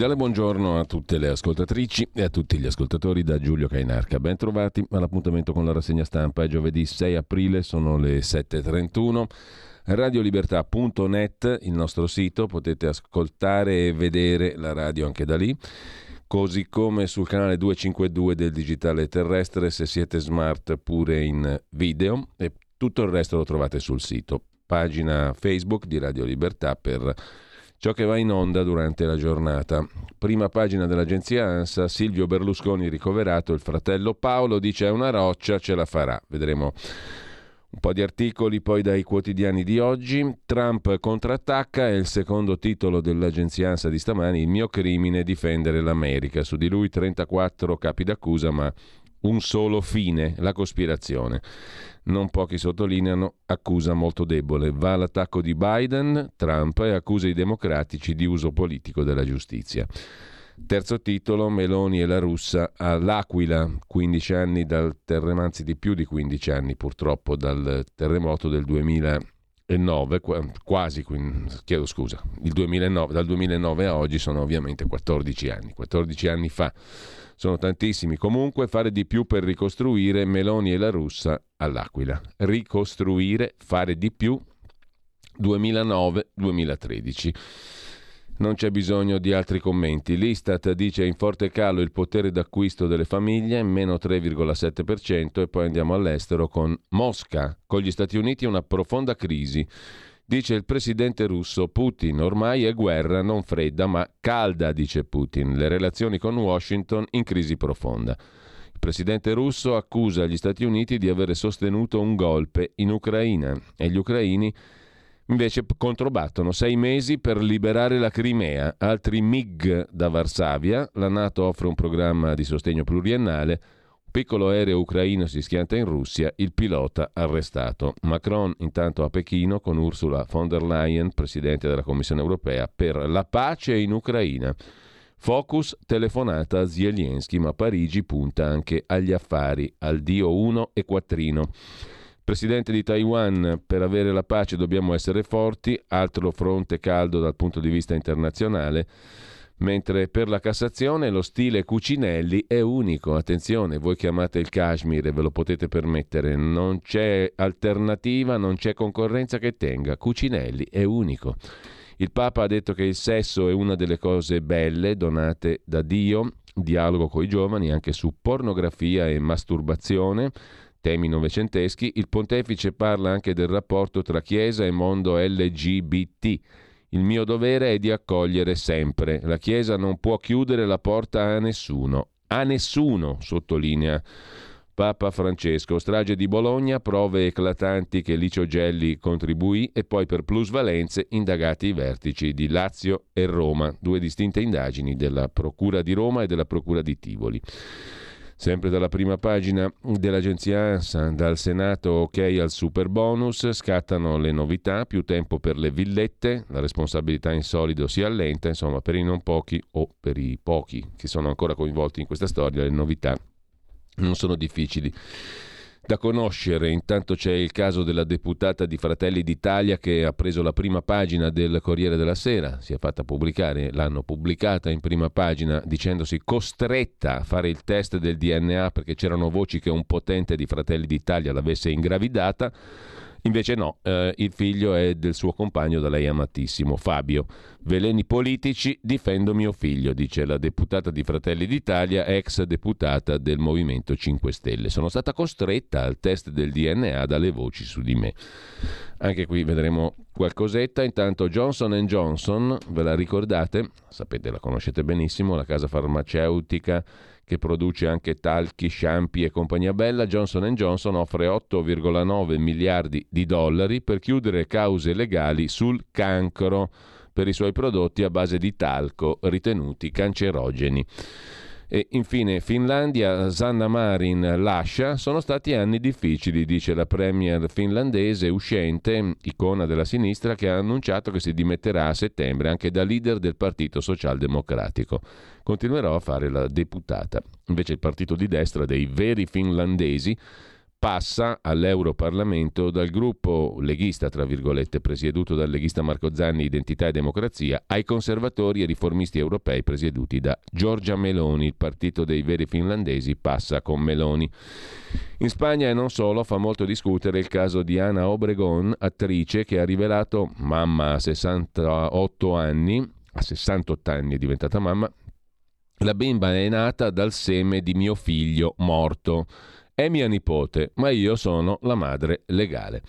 Cordiale buongiorno a tutte le ascoltatrici e a tutti gli ascoltatori da Giulio Cainarca. Ben trovati all'appuntamento con la rassegna stampa. È giovedì 6 aprile, sono le 7.31. Radiolibertà.net, il nostro sito, potete ascoltare e vedere la radio anche da lì così come sul canale 252 del digitale terrestre se siete smart pure in video e tutto il resto lo trovate sul sito. Pagina Facebook di Radio Libertà per ciò che va in onda durante la giornata. Prima pagina dell'agenzia ANSA, Silvio Berlusconi ricoverato, il fratello Paolo dice è una roccia, ce la farà. Vedremo un po' di articoli poi dai quotidiani di oggi. Trump contrattacca è il secondo titolo dell'agenzia ANSA di stamani, il mio crimine è difendere l'America. Su di lui 34 capi d'accusa, ma un solo fine, la cospirazione non pochi sottolineano, accusa molto debole. Va all'attacco di Biden, Trump e accusa i democratici di uso politico della giustizia. Terzo titolo, Meloni e la russa all'Aquila, 15 anni dal terremoto, anzi di più di 15 anni purtroppo dal terremoto del 2009, quasi, chiedo scusa, 2009, dal 2009 a oggi sono ovviamente 14 anni, 14 anni fa sono tantissimi. Comunque fare di più per ricostruire Meloni e la russa all'Aquila. Ricostruire, fare di più 2009-2013. Non c'è bisogno di altri commenti. L'Istat dice in forte calo il potere d'acquisto delle famiglie, meno 3,7% e poi andiamo all'estero con Mosca. Con gli Stati Uniti una profonda crisi. Dice il presidente russo Putin, ormai è guerra non fredda ma calda, dice Putin, le relazioni con Washington in crisi profonda. Il presidente russo accusa gli Stati Uniti di aver sostenuto un golpe in Ucraina e gli ucraini invece controbattono sei mesi per liberare la Crimea, altri MiG da Varsavia, la Nato offre un programma di sostegno pluriennale Piccolo aereo ucraino si schianta in Russia, il pilota arrestato. Macron intanto a Pechino con Ursula von der Leyen, presidente della Commissione europea, per la pace in Ucraina. Focus telefonata a Zelensky, ma Parigi punta anche agli affari, al dio 1 e quattrino. Presidente di Taiwan, per avere la pace dobbiamo essere forti, altro fronte caldo dal punto di vista internazionale mentre per la Cassazione lo stile Cucinelli è unico. Attenzione, voi chiamate il Kashmir e ve lo potete permettere, non c'è alternativa, non c'è concorrenza che tenga. Cucinelli è unico. Il Papa ha detto che il sesso è una delle cose belle donate da Dio, dialogo con i giovani anche su pornografia e masturbazione, temi novecenteschi. Il pontefice parla anche del rapporto tra Chiesa e mondo LGBT il mio dovere è di accogliere sempre. La Chiesa non può chiudere la porta a nessuno. A nessuno, sottolinea Papa Francesco. Strage di Bologna, prove eclatanti che Licio Gelli contribuì e poi per plusvalenze indagati i vertici di Lazio e Roma, due distinte indagini della Procura di Roma e della Procura di Tivoli. Sempre dalla prima pagina dell'agenzia ANSA, dal Senato ok al super bonus, scattano le novità, più tempo per le villette, la responsabilità in solido si allenta, insomma per i non pochi o per i pochi che sono ancora coinvolti in questa storia le novità non sono difficili da conoscere. Intanto c'è il caso della deputata di Fratelli d'Italia che ha preso la prima pagina del Corriere della Sera, si è fatta pubblicare, l'hanno pubblicata in prima pagina dicendosi costretta a fare il test del DNA perché c'erano voci che un potente di Fratelli d'Italia l'avesse ingravidata Invece no, eh, il figlio è del suo compagno da lei amatissimo, Fabio. Veleni politici, difendo mio figlio, dice la deputata di Fratelli d'Italia, ex deputata del Movimento 5 Stelle. Sono stata costretta al test del DNA dalle voci su di me. Anche qui vedremo qualcosetta. Intanto Johnson Johnson, ve la ricordate? Sapete, la conoscete benissimo, la casa farmaceutica che produce anche talchi, shampoo e compagnia bella, Johnson Johnson offre 8,9 miliardi di dollari per chiudere cause legali sul cancro per i suoi prodotti a base di talco ritenuti cancerogeni. E infine Finlandia, Sanna Marin lascia, sono stati anni difficili, dice la premier finlandese uscente, icona della sinistra, che ha annunciato che si dimetterà a settembre anche da leader del Partito Socialdemocratico. Continuerò a fare la deputata. Invece il partito di destra dei veri finlandesi passa all'Europarlamento dal gruppo leghista, tra virgolette, presieduto dal leghista Marco Zanni, Identità e Democrazia, ai conservatori e riformisti europei presieduti da Giorgia Meloni. Il partito dei veri finlandesi passa con Meloni. In Spagna e non solo fa molto discutere il caso di Ana Obregon, attrice che ha rivelato, mamma a 68 anni, a 68 anni è diventata mamma, la bimba è nata dal seme di mio figlio morto. È mia nipote, ma io sono la madre legale.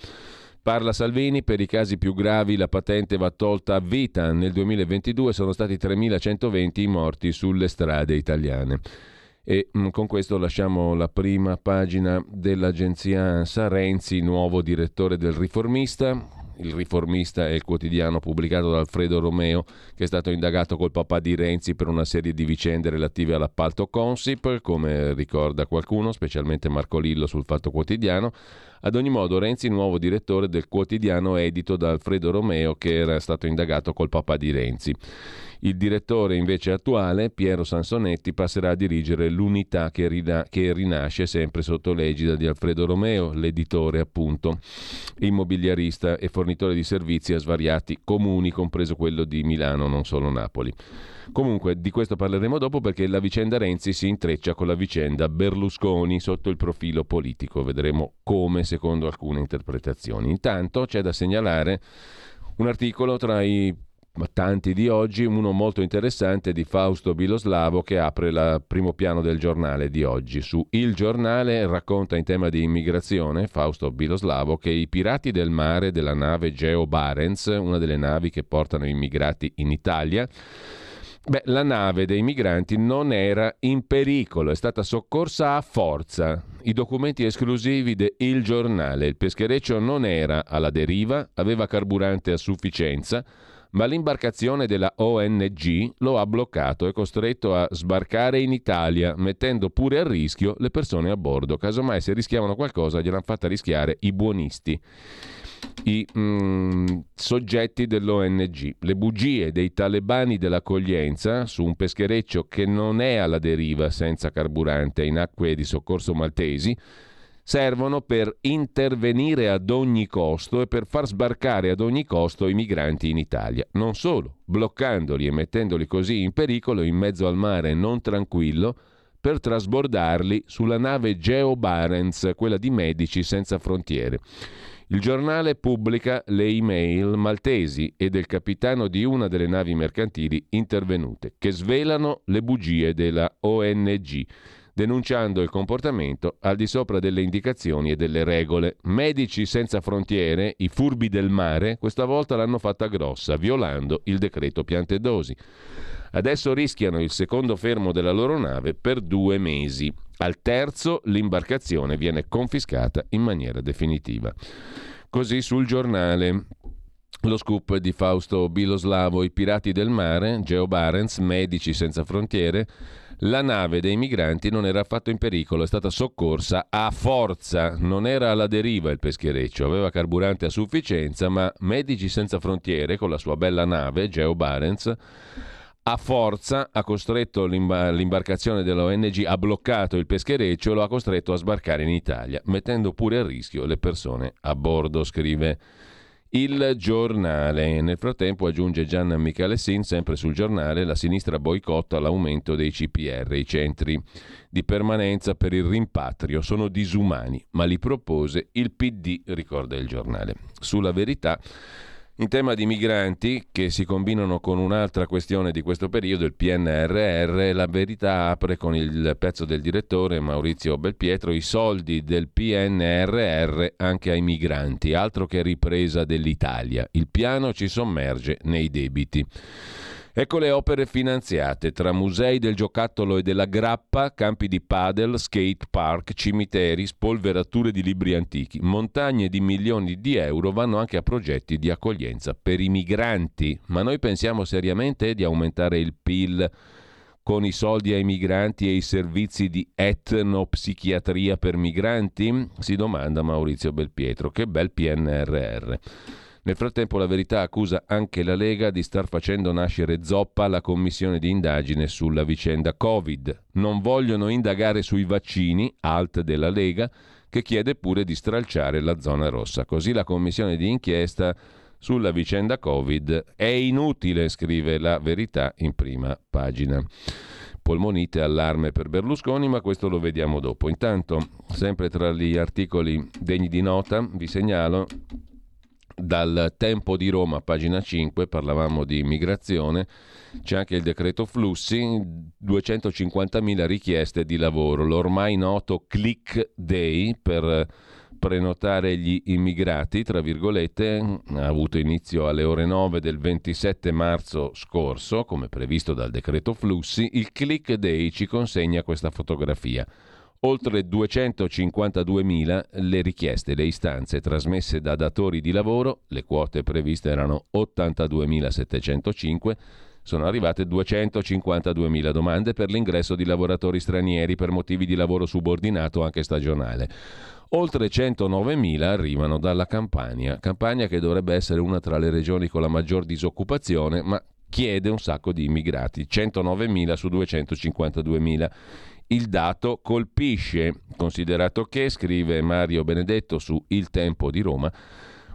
Parla Salvini, per i casi più gravi la patente va tolta a vita. Nel 2022 sono stati 3.120 i morti sulle strade italiane. E mm, con questo lasciamo la prima pagina dell'agenzia ANSA. Nuovo direttore del riformista. Il riformista è il quotidiano pubblicato da Alfredo Romeo, che è stato indagato col papà di Renzi per una serie di vicende relative all'appalto Consip, come ricorda qualcuno, specialmente Marco Lillo sul Fatto Quotidiano. Ad ogni modo, Renzi, nuovo direttore del quotidiano edito da Alfredo Romeo, che era stato indagato col papà di Renzi. Il direttore invece attuale, Piero Sansonetti, passerà a dirigere l'unità che, rina- che rinasce sempre sotto l'egida di Alfredo Romeo, l'editore appunto, immobiliarista e fornitore di servizi a svariati comuni, compreso quello di Milano, non solo Napoli. Comunque di questo parleremo dopo perché la vicenda Renzi si intreccia con la vicenda Berlusconi sotto il profilo politico. Vedremo come secondo alcune interpretazioni. Intanto c'è da segnalare un articolo tra i tanti di oggi, uno molto interessante di Fausto Biloslavo che apre il primo piano del giornale di oggi. Su Il Giornale racconta in tema di immigrazione, Fausto Biloslavo, che i pirati del mare della nave Geo Barents, una delle navi che portano immigrati in Italia, Beh, la nave dei migranti non era in pericolo, è stata soccorsa a forza. I documenti esclusivi de Il Giornale. Il peschereccio non era alla deriva, aveva carburante a sufficienza, ma l'imbarcazione della ONG lo ha bloccato e costretto a sbarcare in Italia, mettendo pure a rischio le persone a bordo. Casomai se rischiavano qualcosa gliel'hanno fatta rischiare i buonisti i mm, soggetti dell'ONG. Le bugie dei talebani dell'accoglienza su un peschereccio che non è alla deriva senza carburante in acque di soccorso maltesi servono per intervenire ad ogni costo e per far sbarcare ad ogni costo i migranti in Italia. Non solo, bloccandoli e mettendoli così in pericolo in mezzo al mare non tranquillo per trasbordarli sulla nave Geo Barents, quella di Medici Senza Frontiere. Il giornale pubblica le email maltesi e del capitano di una delle navi mercantili intervenute, che svelano le bugie della ONG denunciando il comportamento al di sopra delle indicazioni e delle regole. Medici senza frontiere, i furbi del mare, questa volta l'hanno fatta grossa, violando il decreto piante dosi. Adesso rischiano il secondo fermo della loro nave per due mesi. Al terzo l'imbarcazione viene confiscata in maniera definitiva. Così sul giornale. Lo scoop di Fausto Biloslavo, i pirati del mare, Geo Barents, Medici senza frontiere, la nave dei migranti non era affatto in pericolo, è stata soccorsa a forza, non era alla deriva il peschereccio, aveva carburante a sufficienza, ma Medici Senza Frontiere, con la sua bella nave, Geo Barents, a forza ha costretto l'imbar- l'imbarcazione dell'ONG, ha bloccato il peschereccio e lo ha costretto a sbarcare in Italia, mettendo pure a rischio le persone a bordo, scrive il giornale. Nel frattempo, aggiunge Gianna Michalessin, sempre sul giornale, la sinistra boicotta l'aumento dei CPR, i centri di permanenza per il rimpatrio. Sono disumani, ma li propose il PD, ricorda il giornale. Sulla verità in tema di migranti, che si combinano con un'altra questione di questo periodo, il PNRR, la verità apre con il pezzo del direttore Maurizio Belpietro, i soldi del PNRR anche ai migranti, altro che ripresa dell'Italia. Il piano ci sommerge nei debiti. Ecco le opere finanziate tra musei del giocattolo e della grappa, campi di padel, skate park, cimiteri, spolverature di libri antichi. Montagne di milioni di euro vanno anche a progetti di accoglienza per i migranti. Ma noi pensiamo seriamente di aumentare il PIL con i soldi ai migranti e i servizi di etnopsichiatria per migranti? Si domanda Maurizio Belpietro. Che bel PNRR. Nel frattempo la verità accusa anche la Lega di star facendo nascere zoppa la commissione di indagine sulla vicenda Covid. Non vogliono indagare sui vaccini, alt della Lega, che chiede pure di stralciare la zona rossa. Così la commissione di inchiesta sulla vicenda Covid è inutile, scrive la verità in prima pagina polmonite, allarme per Berlusconi, ma questo lo vediamo dopo. Intanto, sempre tra gli articoli degni di nota, vi segnalo dal Tempo di Roma, pagina 5, parlavamo di immigrazione, c'è anche il decreto flussi, 250.000 richieste di lavoro, l'ormai noto click day per prenotare gli immigrati, tra virgolette, ha avuto inizio alle ore 9 del 27 marzo scorso, come previsto dal decreto flussi, il click day ci consegna questa fotografia oltre 252.000 le richieste, le istanze trasmesse da datori di lavoro, le quote previste erano 82.705, sono arrivate 252.000 domande per l'ingresso di lavoratori stranieri per motivi di lavoro subordinato anche stagionale. Oltre 109.000 arrivano dalla Campania, Campania che dovrebbe essere una tra le regioni con la maggior disoccupazione, ma chiede un sacco di immigrati, 109.000 su 252.000. Il dato colpisce, considerato che, scrive Mario Benedetto su Il Tempo di Roma,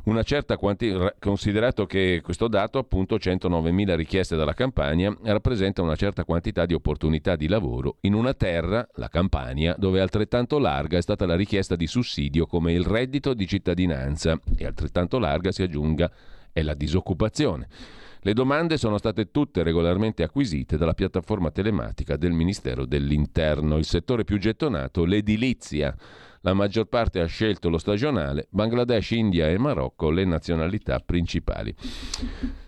una certa quanti- considerato che questo dato, appunto 109.000 richieste dalla campagna, rappresenta una certa quantità di opportunità di lavoro in una terra, la Campania, dove altrettanto larga è stata la richiesta di sussidio come il reddito di cittadinanza e altrettanto larga si aggiunga è la disoccupazione. Le domande sono state tutte regolarmente acquisite dalla piattaforma telematica del Ministero dell'Interno. Il settore più gettonato, l'edilizia. La maggior parte ha scelto lo stagionale, Bangladesh, India e Marocco le nazionalità principali.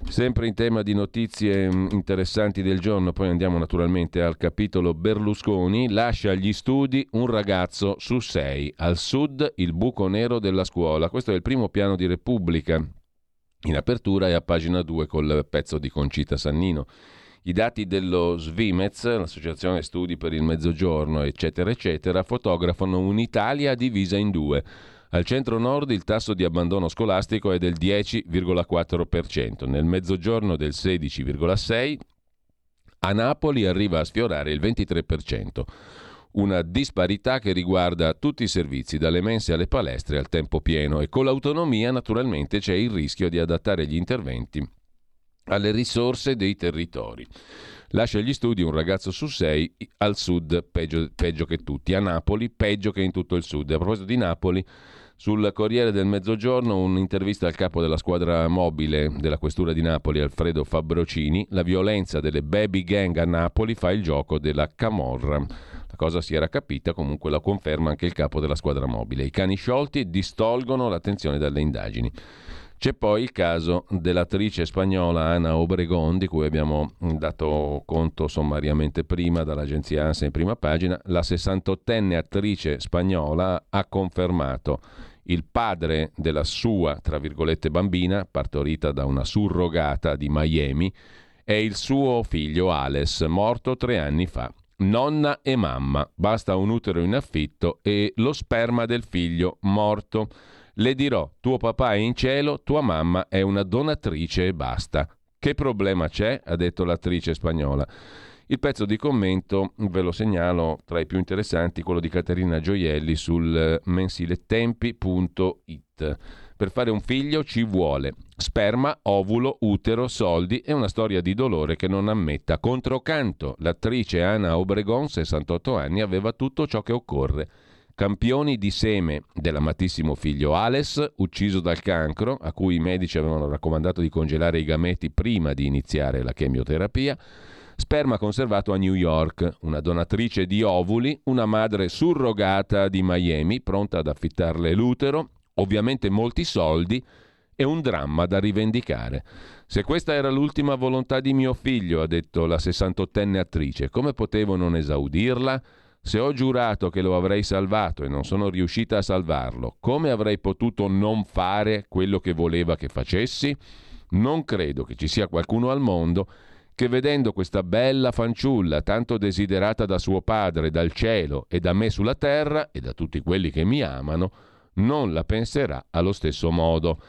Sempre in tema di notizie mm, interessanti del giorno, poi andiamo naturalmente al capitolo Berlusconi, lascia gli studi un ragazzo su sei, al sud il buco nero della scuola. Questo è il primo piano di Repubblica, in apertura e a pagina 2 col pezzo di Concita Sannino. I dati dello Svimez, l'Associazione Studi per il Mezzogiorno, eccetera, eccetera, fotografano un'Italia divisa in due. Al centro-nord il tasso di abbandono scolastico è del 10,4%, nel mezzogiorno del 16,6%, a Napoli arriva a sfiorare il 23% una disparità che riguarda tutti i servizi, dalle mense alle palestre al tempo pieno e con l'autonomia naturalmente c'è il rischio di adattare gli interventi alle risorse dei territori. Lascia gli studi un ragazzo su sei, al sud peggio, peggio che tutti, a Napoli peggio che in tutto il sud. A proposito di Napoli, sul Corriere del Mezzogiorno un'intervista al capo della squadra mobile della Questura di Napoli, Alfredo Fabrocini, la violenza delle baby gang a Napoli fa il gioco della Camorra cosa si era capita, comunque la conferma anche il capo della squadra mobile. I cani sciolti distolgono l'attenzione dalle indagini. C'è poi il caso dell'attrice spagnola Ana Obregon, di cui abbiamo dato conto sommariamente prima dall'agenzia ANSA in prima pagina. La 68enne attrice spagnola ha confermato il padre della sua, tra virgolette, bambina, partorita da una surrogata di Miami, è il suo figlio Ales, morto tre anni fa nonna e mamma, basta un utero in affitto e lo sperma del figlio morto. Le dirò, tuo papà è in cielo, tua mamma è una donatrice e basta. Che problema c'è? ha detto l'attrice spagnola. Il pezzo di commento, ve lo segnalo, tra i più interessanti, quello di Caterina Gioielli sul mensile tempi.it. Per fare un figlio ci vuole sperma, ovulo, utero, soldi e una storia di dolore che non ammetta controcanto. L'attrice Anna Obregon, 68 anni, aveva tutto ciò che occorre. Campioni di seme dell'amatissimo figlio Ales, ucciso dal cancro, a cui i medici avevano raccomandato di congelare i gameti prima di iniziare la chemioterapia, sperma conservato a New York, una donatrice di ovuli, una madre surrogata di Miami, pronta ad affittarle l'utero, ovviamente molti soldi e un dramma da rivendicare. Se questa era l'ultima volontà di mio figlio, ha detto la 68enne attrice, come potevo non esaudirla? Se ho giurato che lo avrei salvato e non sono riuscita a salvarlo, come avrei potuto non fare quello che voleva che facessi? Non credo che ci sia qualcuno al mondo che vedendo questa bella fanciulla tanto desiderata da suo padre dal cielo e da me sulla terra e da tutti quelli che mi amano, non la penserà allo stesso modo.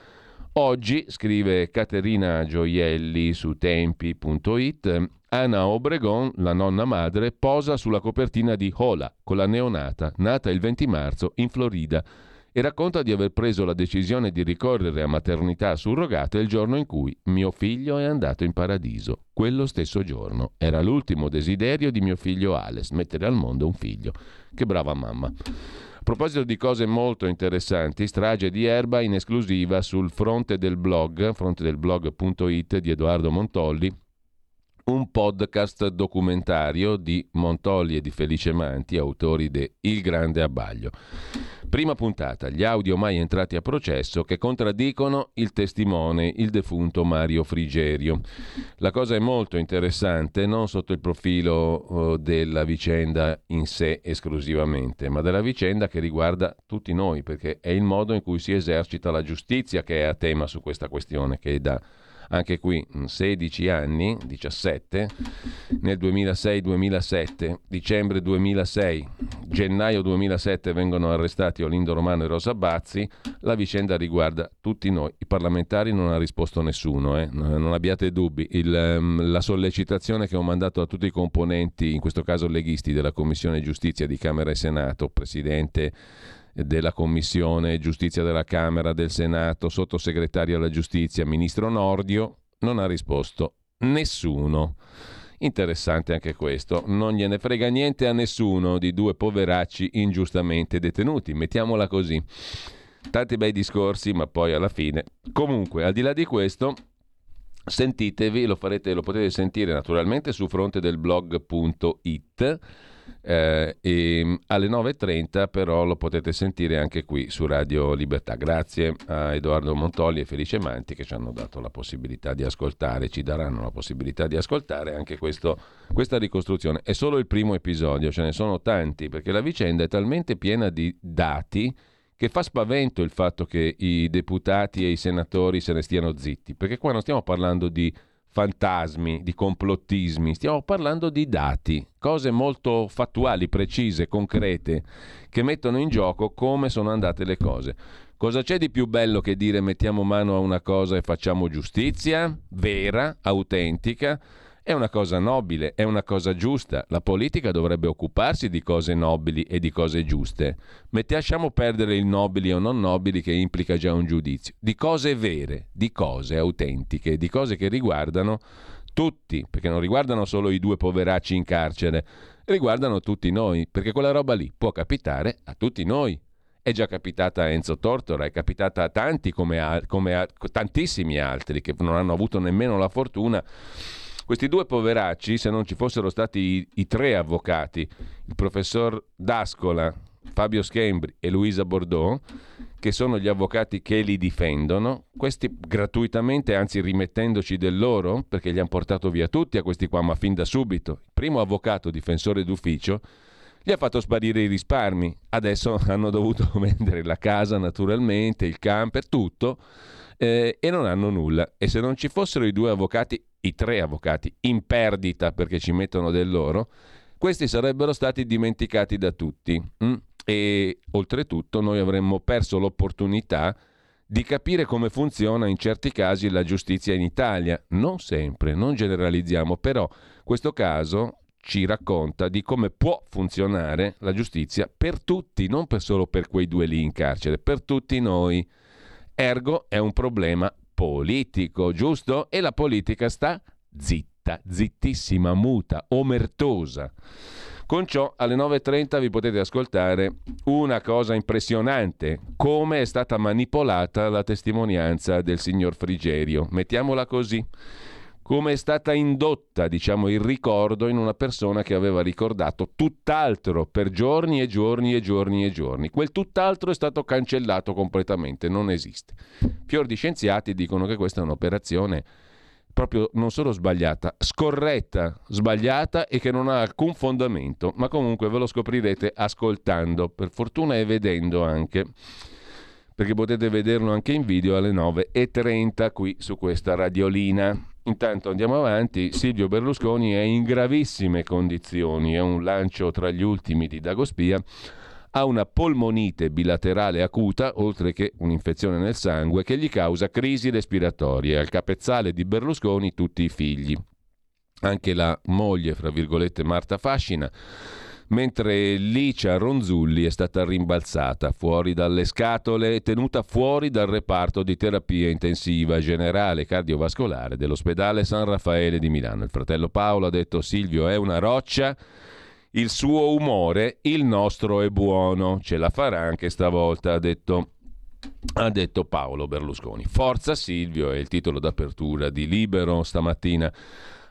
Oggi, scrive Caterina Gioielli su tempi.it, Anna Obregon, la nonna madre, posa sulla copertina di Hola con la neonata, nata il 20 marzo in Florida, e racconta di aver preso la decisione di ricorrere a maternità surrogata il giorno in cui mio figlio è andato in paradiso. Quello stesso giorno. Era l'ultimo desiderio di mio figlio Alex, mettere al mondo un figlio. Che brava mamma. A proposito di cose molto interessanti, strage di erba in esclusiva sul fronte del blog, frontedelblog.it di Edoardo Montolli, un podcast documentario di Montolli e di Felice Manti, autori di Il Grande Abbaglio. Prima puntata, gli audio mai entrati a processo che contraddicono il testimone, il defunto Mario Frigerio. La cosa è molto interessante, non sotto il profilo uh, della vicenda in sé esclusivamente, ma della vicenda che riguarda tutti noi, perché è il modo in cui si esercita la giustizia che è a tema su questa questione, che è da anche qui 16 anni, 17, nel 2006-2007, dicembre 2006, gennaio 2007 vengono arrestati Olindo Romano e Rosa Bazzi, la vicenda riguarda tutti noi, i parlamentari non ha risposto nessuno, eh? non abbiate dubbi, Il, um, la sollecitazione che ho mandato a tutti i componenti, in questo caso leghisti della Commissione Giustizia di Camera e Senato, Presidente della Commissione Giustizia della Camera, del Senato, sottosegretario alla Giustizia, ministro Nordio, non ha risposto nessuno. Interessante anche questo, non gliene frega niente a nessuno di due poveracci ingiustamente detenuti, mettiamola così. Tanti bei discorsi, ma poi alla fine. Comunque, al di là di questo, sentitevi, lo, farete, lo potete sentire naturalmente su fronte del blog.it eh, e alle 9.30 però lo potete sentire anche qui su Radio Libertà. Grazie a Edoardo Montoli e Felice Manti che ci hanno dato la possibilità di ascoltare, ci daranno la possibilità di ascoltare anche questo, questa ricostruzione. È solo il primo episodio, ce ne sono tanti perché la vicenda è talmente piena di dati che fa spavento il fatto che i deputati e i senatori se ne stiano zitti, perché qua non stiamo parlando di fantasmi, di complottismi, stiamo parlando di dati, cose molto fattuali, precise, concrete, che mettono in gioco come sono andate le cose. Cosa c'è di più bello che dire mettiamo mano a una cosa e facciamo giustizia? Vera, autentica? È una cosa nobile, è una cosa giusta. La politica dovrebbe occuparsi di cose nobili e di cose giuste. Mettiamo perdere il nobili o non nobili che implica già un giudizio. Di cose vere, di cose autentiche, di cose che riguardano tutti, perché non riguardano solo i due poveracci in carcere, riguardano tutti noi, perché quella roba lì può capitare a tutti noi. È già capitata a Enzo Tortora, è capitata a tanti come a, come a tantissimi altri che non hanno avuto nemmeno la fortuna questi due poveracci, se non ci fossero stati i, i tre avvocati, il professor D'Ascola, Fabio Schembri e Luisa Bordeaux, che sono gli avvocati che li difendono, questi gratuitamente, anzi rimettendoci del loro, perché li hanno portato via tutti a questi qua, ma fin da subito. Il primo avvocato difensore d'ufficio gli ha fatto sparire i risparmi, adesso hanno dovuto vendere la casa naturalmente, il camper, tutto, eh, e non hanno nulla. E se non ci fossero i due avvocati i tre avvocati in perdita perché ci mettono del loro, questi sarebbero stati dimenticati da tutti. Mm? E oltretutto noi avremmo perso l'opportunità di capire come funziona in certi casi la giustizia in Italia. Non sempre, non generalizziamo, però questo caso ci racconta di come può funzionare la giustizia per tutti, non per solo per quei due lì in carcere, per tutti noi. Ergo è un problema politico, giusto? E la politica sta zitta, zittissima, muta, omertosa. Con ciò alle 9.30 vi potete ascoltare una cosa impressionante, come è stata manipolata la testimonianza del signor Frigerio. Mettiamola così come è stata indotta, diciamo, il ricordo in una persona che aveva ricordato tutt'altro per giorni e giorni e giorni e giorni. Quel tutt'altro è stato cancellato completamente, non esiste. Fior di scienziati dicono che questa è un'operazione proprio non solo sbagliata, scorretta, sbagliata e che non ha alcun fondamento, ma comunque ve lo scoprirete ascoltando, per fortuna e vedendo anche perché potete vederlo anche in video alle 9.30 qui su questa radiolina. Intanto andiamo avanti, Silvio Berlusconi è in gravissime condizioni, è un lancio tra gli ultimi di Dagospia, ha una polmonite bilaterale acuta, oltre che un'infezione nel sangue, che gli causa crisi respiratorie. Al capezzale di Berlusconi tutti i figli. Anche la moglie, fra virgolette, Marta Fascina mentre Licia Ronzulli è stata rimbalzata fuori dalle scatole e tenuta fuori dal reparto di terapia intensiva generale cardiovascolare dell'ospedale San Raffaele di Milano. Il fratello Paolo ha detto Silvio è una roccia, il suo umore, il nostro è buono, ce la farà anche stavolta, ha detto ha detto Paolo Berlusconi. Forza Silvio è il titolo d'apertura di Libero stamattina.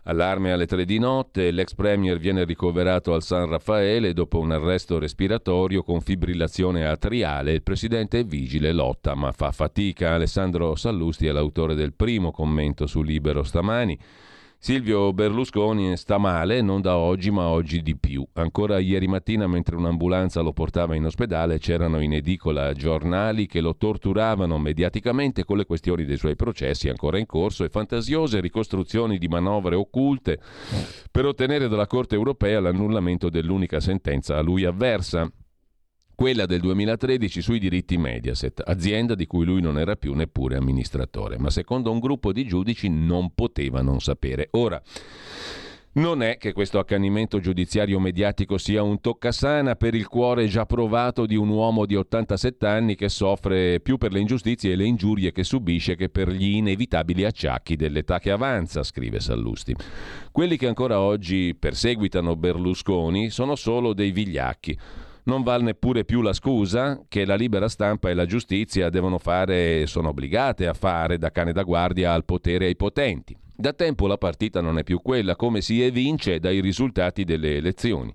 Allarme alle tre di notte, l'ex premier viene ricoverato al San Raffaele dopo un arresto respiratorio con fibrillazione atriale. Il presidente è vigile, lotta ma fa fatica. Alessandro Sallusti è l'autore del primo commento su Libero stamani. Silvio Berlusconi sta male, non da oggi, ma oggi di più. Ancora ieri mattina, mentre un'ambulanza lo portava in ospedale, c'erano in edicola giornali che lo torturavano mediaticamente con le questioni dei suoi processi ancora in corso e fantasiose ricostruzioni di manovre occulte per ottenere dalla Corte europea l'annullamento dell'unica sentenza a lui avversa quella del 2013 sui diritti Mediaset, azienda di cui lui non era più neppure amministratore, ma secondo un gruppo di giudici non poteva non sapere. Ora, non è che questo accanimento giudiziario mediatico sia un toccasana per il cuore già provato di un uomo di 87 anni che soffre più per le ingiustizie e le ingiurie che subisce che per gli inevitabili acciacchi dell'età che avanza, scrive Sallusti. Quelli che ancora oggi perseguitano Berlusconi sono solo dei vigliacchi non vale neppure più la scusa che la libera stampa e la giustizia devono fare, sono obbligate a fare da cane da guardia al potere e ai potenti. Da tempo la partita non è più quella, come si evince dai risultati delle elezioni.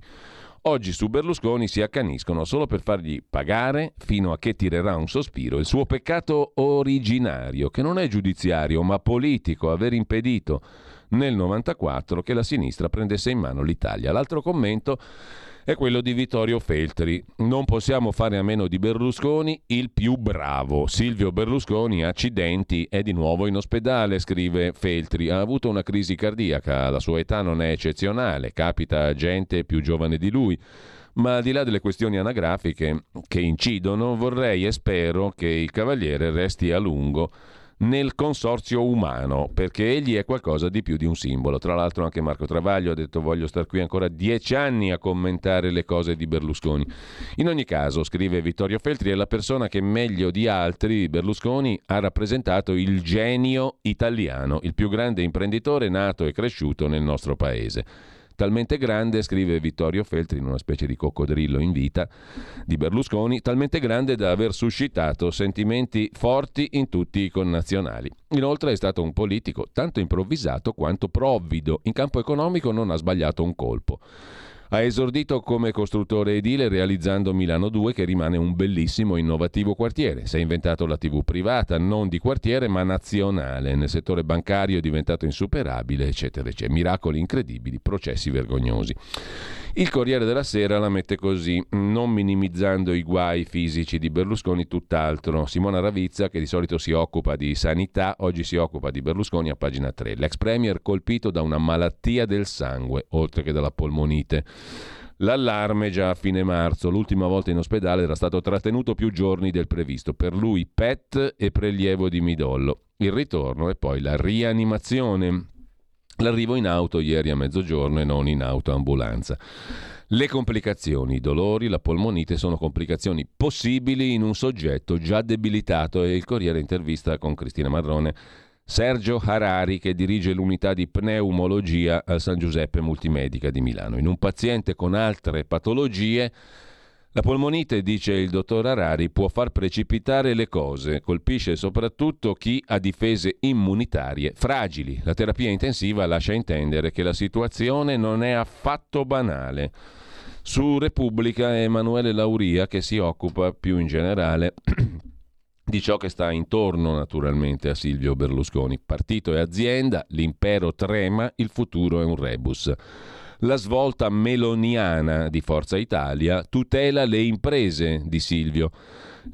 Oggi su Berlusconi si accaniscono solo per fargli pagare, fino a che tirerà un sospiro, il suo peccato originario, che non è giudiziario ma politico, aver impedito nel 94 che la sinistra prendesse in mano l'Italia. L'altro commento è quello di Vittorio Feltri. Non possiamo fare a meno di Berlusconi, il più bravo. Silvio Berlusconi, accidenti, è di nuovo in ospedale, scrive Feltri. Ha avuto una crisi cardiaca, la sua età non è eccezionale, capita a gente più giovane di lui. Ma al di là delle questioni anagrafiche che incidono, vorrei e spero che il Cavaliere resti a lungo nel consorzio umano, perché egli è qualcosa di più di un simbolo. Tra l'altro anche Marco Travaglio ha detto voglio star qui ancora dieci anni a commentare le cose di Berlusconi. In ogni caso, scrive Vittorio Feltri, è la persona che meglio di altri Berlusconi ha rappresentato il genio italiano, il più grande imprenditore nato e cresciuto nel nostro paese talmente grande, scrive Vittorio Feltri in una specie di coccodrillo in vita di Berlusconi, talmente grande da aver suscitato sentimenti forti in tutti i connazionali. Inoltre è stato un politico tanto improvvisato quanto provvido, in campo economico non ha sbagliato un colpo. Ha esordito come costruttore edile realizzando Milano 2 che rimane un bellissimo innovativo quartiere. Si è inventato la TV privata, non di quartiere ma nazionale. Nel settore bancario è diventato insuperabile, eccetera, eccetera. Miracoli incredibili, processi vergognosi. Il Corriere della Sera la mette così, non minimizzando i guai fisici di Berlusconi, tutt'altro. Simona Ravizza, che di solito si occupa di sanità, oggi si occupa di Berlusconi a pagina 3. L'ex premier colpito da una malattia del sangue, oltre che dalla polmonite. L'allarme già a fine marzo, l'ultima volta in ospedale era stato trattenuto più giorni del previsto, per lui PET e prelievo di midollo. Il ritorno e poi la rianimazione. L'arrivo in auto ieri a mezzogiorno e non in autoambulanza. Le complicazioni, i dolori, la polmonite sono complicazioni possibili in un soggetto già debilitato e il Corriere intervista con Cristina Madrone Sergio Harari che dirige l'unità di pneumologia al San Giuseppe Multimedica di Milano. In un paziente con altre patologie La polmonite, dice il dottor Arari, può far precipitare le cose, colpisce soprattutto chi ha difese immunitarie fragili. La terapia intensiva lascia intendere che la situazione non è affatto banale. Su Repubblica è Emanuele Lauria che si occupa più in generale di ciò che sta intorno naturalmente a Silvio Berlusconi. Partito e azienda, l'impero trema, il futuro è un rebus. La svolta meloniana di Forza Italia tutela le imprese di Silvio,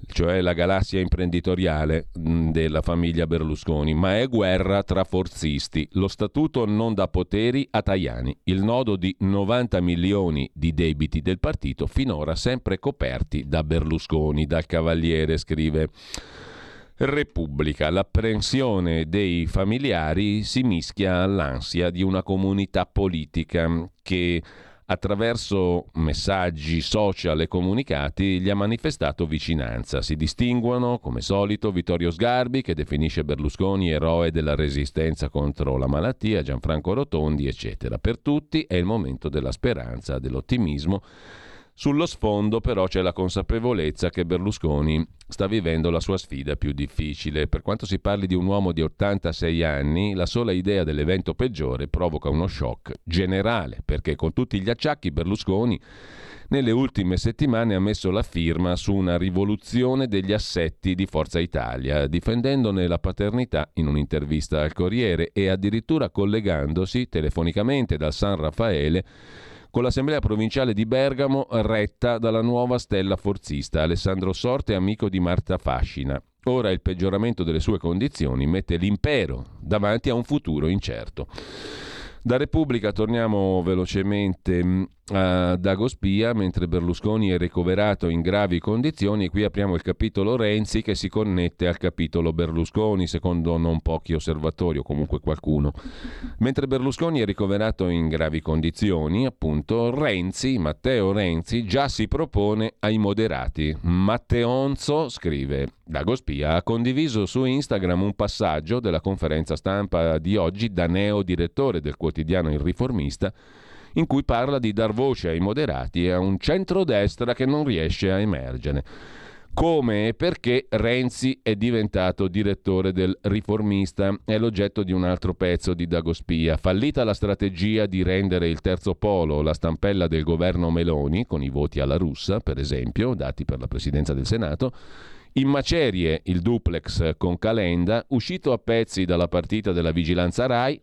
cioè la galassia imprenditoriale mm, della famiglia Berlusconi, ma è guerra tra forzisti. Lo statuto non dà poteri a Tajani. Il nodo di 90 milioni di debiti del partito finora sempre coperti da Berlusconi, dal Cavaliere, scrive Repubblica. L'apprensione dei familiari si mischia all'ansia di una comunità politica che attraverso messaggi social e comunicati gli ha manifestato vicinanza. Si distinguono, come solito, Vittorio Sgarbi, che definisce Berlusconi eroe della resistenza contro la malattia, Gianfranco Rotondi, eccetera. Per tutti è il momento della speranza, dell'ottimismo sullo sfondo però c'è la consapevolezza che Berlusconi sta vivendo la sua sfida più difficile. Per quanto si parli di un uomo di 86 anni, la sola idea dell'evento peggiore provoca uno shock generale, perché con tutti gli acciacchi Berlusconi nelle ultime settimane ha messo la firma su una rivoluzione degli assetti di Forza Italia, difendendone la paternità in un'intervista al Corriere e addirittura collegandosi telefonicamente dal San Raffaele con l'Assemblea provinciale di Bergamo retta dalla nuova stella forzista Alessandro Sorte, amico di Marta Fascina. Ora il peggioramento delle sue condizioni mette l'impero davanti a un futuro incerto. Da Repubblica torniamo velocemente mm, a Dagospia, mentre Berlusconi è ricoverato in gravi condizioni qui apriamo il capitolo Renzi che si connette al capitolo Berlusconi, secondo non pochi osservatori o comunque qualcuno. Mentre Berlusconi è ricoverato in gravi condizioni, appunto, Renzi, Matteo Renzi, già si propone ai moderati. Matteonzo, scrive Dagospia, ha condiviso su Instagram un passaggio della conferenza stampa di oggi da neo direttore del quotidiano Il Riformista, in cui parla di dar voce ai moderati e a un centrodestra che non riesce a emergere. Come e perché Renzi è diventato direttore del riformista è l'oggetto di un altro pezzo di Dagospia. Fallita la strategia di rendere il terzo polo la stampella del governo Meloni, con i voti alla russa, per esempio, dati per la presidenza del Senato, in macerie il duplex con Calenda, uscito a pezzi dalla partita della vigilanza RAI,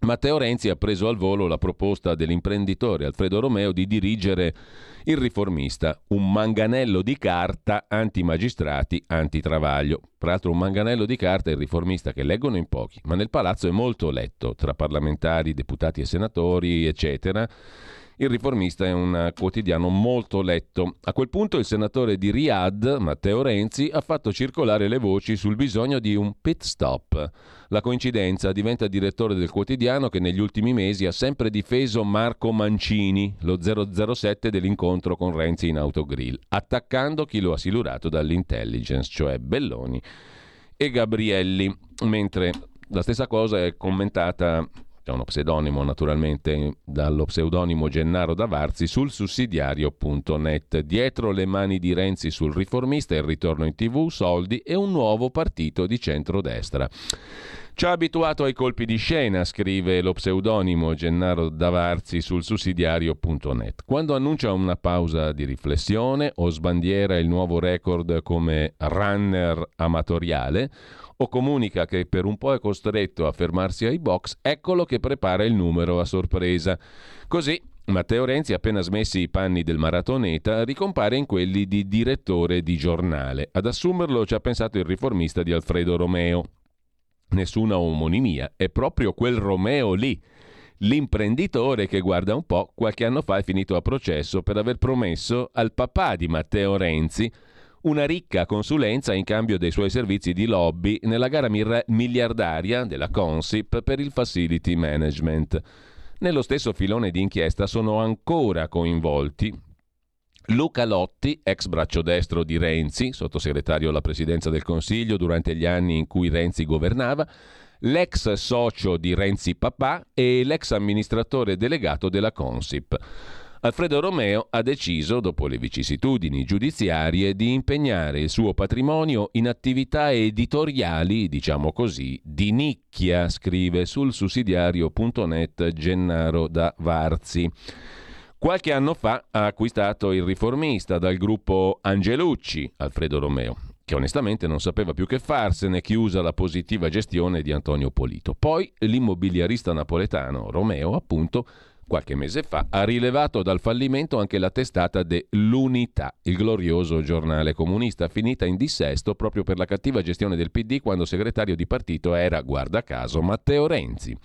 Matteo Renzi ha preso al volo la proposta dell'imprenditore Alfredo Romeo di dirigere il riformista, un manganello di carta anti-magistrati, anti-travaglio. Peraltro un manganello di carta è il riformista che leggono in pochi, ma nel palazzo è molto letto, tra parlamentari, deputati e senatori, eccetera il riformista è un quotidiano molto letto. A quel punto il senatore di Riyadh, Matteo Renzi, ha fatto circolare le voci sul bisogno di un pit stop. La coincidenza diventa direttore del quotidiano che negli ultimi mesi ha sempre difeso Marco Mancini, lo 007 dell'incontro con Renzi in autogrill, attaccando chi lo ha silurato dall'intelligence, cioè Belloni e Gabrielli, mentre la stessa cosa è commentata è uno pseudonimo naturalmente dallo pseudonimo Gennaro Davarzi sul sussidiario.net. Dietro le mani di Renzi sul riformista, il ritorno in tv, soldi e un nuovo partito di centrodestra. Ci ha abituato ai colpi di scena, scrive lo pseudonimo Gennaro Davarzi sul sussidiario.net. Quando annuncia una pausa di riflessione o sbandiera il nuovo record come runner amatoriale, o comunica che per un po' è costretto a fermarsi ai box, eccolo che prepara il numero a sorpresa. Così Matteo Renzi, appena smessi i panni del maratoneta, ricompare in quelli di direttore di giornale. Ad assumerlo ci ha pensato il riformista di Alfredo Romeo. Nessuna omonimia, è proprio quel Romeo lì. L'imprenditore che guarda un po', qualche anno fa è finito a processo per aver promesso al papà di Matteo Renzi una ricca consulenza in cambio dei suoi servizi di lobby nella gara miliardaria della Consip per il facility management. Nello stesso filone di inchiesta sono ancora coinvolti Luca Lotti, ex braccio destro di Renzi, sottosegretario alla presidenza del Consiglio durante gli anni in cui Renzi governava, l'ex socio di Renzi papà e l'ex amministratore delegato della Consip. Alfredo Romeo ha deciso, dopo le vicissitudini giudiziarie, di impegnare il suo patrimonio in attività editoriali, diciamo così, di nicchia, scrive sul sussidiario.net Gennaro da Varzi. Qualche anno fa ha acquistato il riformista dal gruppo Angelucci, Alfredo Romeo, che onestamente non sapeva più che farsene, chiusa la positiva gestione di Antonio Polito. Poi l'immobiliarista napoletano Romeo, appunto, qualche mese fa, ha rilevato dal fallimento anche la testata dell'Unità, il glorioso giornale comunista, finita in dissesto proprio per la cattiva gestione del PD quando segretario di partito era, guarda caso, Matteo Renzi.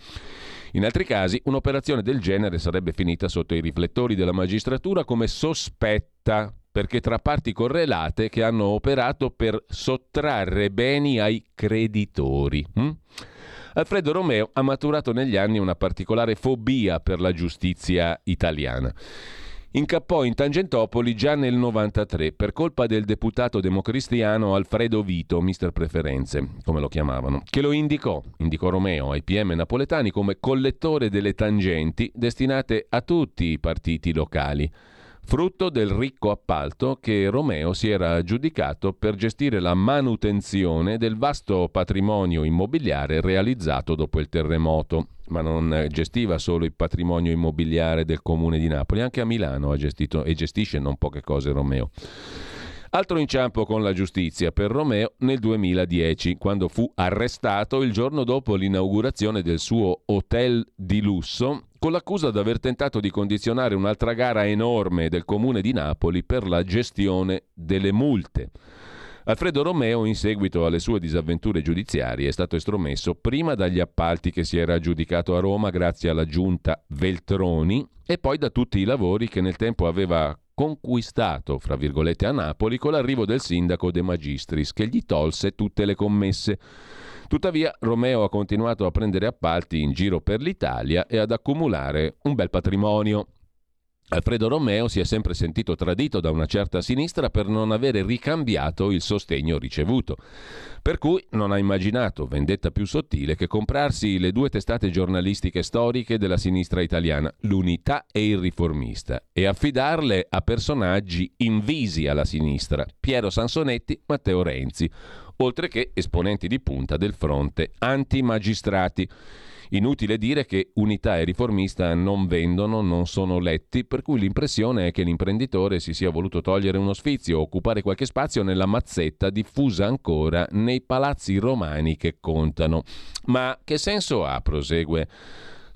In altri casi, un'operazione del genere sarebbe finita sotto i riflettori della magistratura come sospetta perché tra parti correlate che hanno operato per sottrarre beni ai creditori. Hm? Alfredo Romeo ha maturato negli anni una particolare fobia per la giustizia italiana. Incappò in Tangentopoli già nel 93 per colpa del deputato democristiano Alfredo Vito, mister preferenze, come lo chiamavano, che lo indicò, indicò Romeo ai PM napoletani come collettore delle tangenti destinate a tutti i partiti locali frutto del ricco appalto che Romeo si era aggiudicato per gestire la manutenzione del vasto patrimonio immobiliare realizzato dopo il terremoto. Ma non gestiva solo il patrimonio immobiliare del comune di Napoli, anche a Milano ha gestito e gestisce non poche cose Romeo. Altro inciampo con la giustizia per Romeo nel 2010, quando fu arrestato il giorno dopo l'inaugurazione del suo hotel di lusso con l'accusa di aver tentato di condizionare un'altra gara enorme del comune di Napoli per la gestione delle multe. Alfredo Romeo, in seguito alle sue disavventure giudiziarie, è stato estromesso prima dagli appalti che si era aggiudicato a Roma grazie alla giunta Veltroni e poi da tutti i lavori che nel tempo aveva conquistato, fra virgolette, a Napoli con l'arrivo del sindaco De Magistris, che gli tolse tutte le commesse. Tuttavia Romeo ha continuato a prendere appalti in giro per l'Italia e ad accumulare un bel patrimonio. Alfredo Romeo si è sempre sentito tradito da una certa sinistra per non avere ricambiato il sostegno ricevuto. Per cui non ha immaginato vendetta più sottile che comprarsi le due testate giornalistiche storiche della sinistra italiana, l'Unità e il Riformista, e affidarle a personaggi invisi alla sinistra, Piero Sansonetti, Matteo Renzi, oltre che esponenti di punta del fronte anti-magistrati. Inutile dire che unità e riformista non vendono, non sono letti, per cui l'impressione è che l'imprenditore si sia voluto togliere uno sfizio, occupare qualche spazio nella mazzetta diffusa ancora nei palazzi romani che contano. Ma che senso ha, prosegue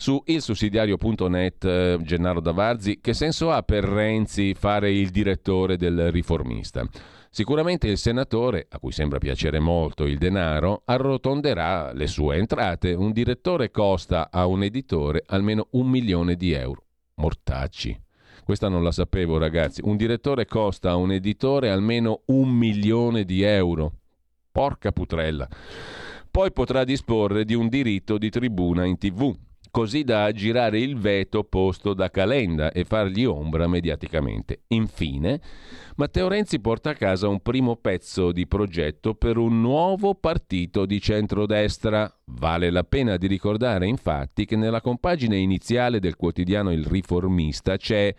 su ilsussidiario.net eh, Gennaro Davarzi, che senso ha per Renzi fare il direttore del riformista? Sicuramente il senatore, a cui sembra piacere molto il denaro, arrotonderà le sue entrate. Un direttore costa a un editore almeno un milione di euro. Mortacci. Questa non la sapevo, ragazzi. Un direttore costa a un editore almeno un milione di euro. Porca putrella. Poi potrà disporre di un diritto di tribuna in tv così da aggirare il veto posto da Calenda e fargli ombra mediaticamente. Infine, Matteo Renzi porta a casa un primo pezzo di progetto per un nuovo partito di centrodestra. Vale la pena di ricordare infatti che nella compagine iniziale del quotidiano Il Riformista c'è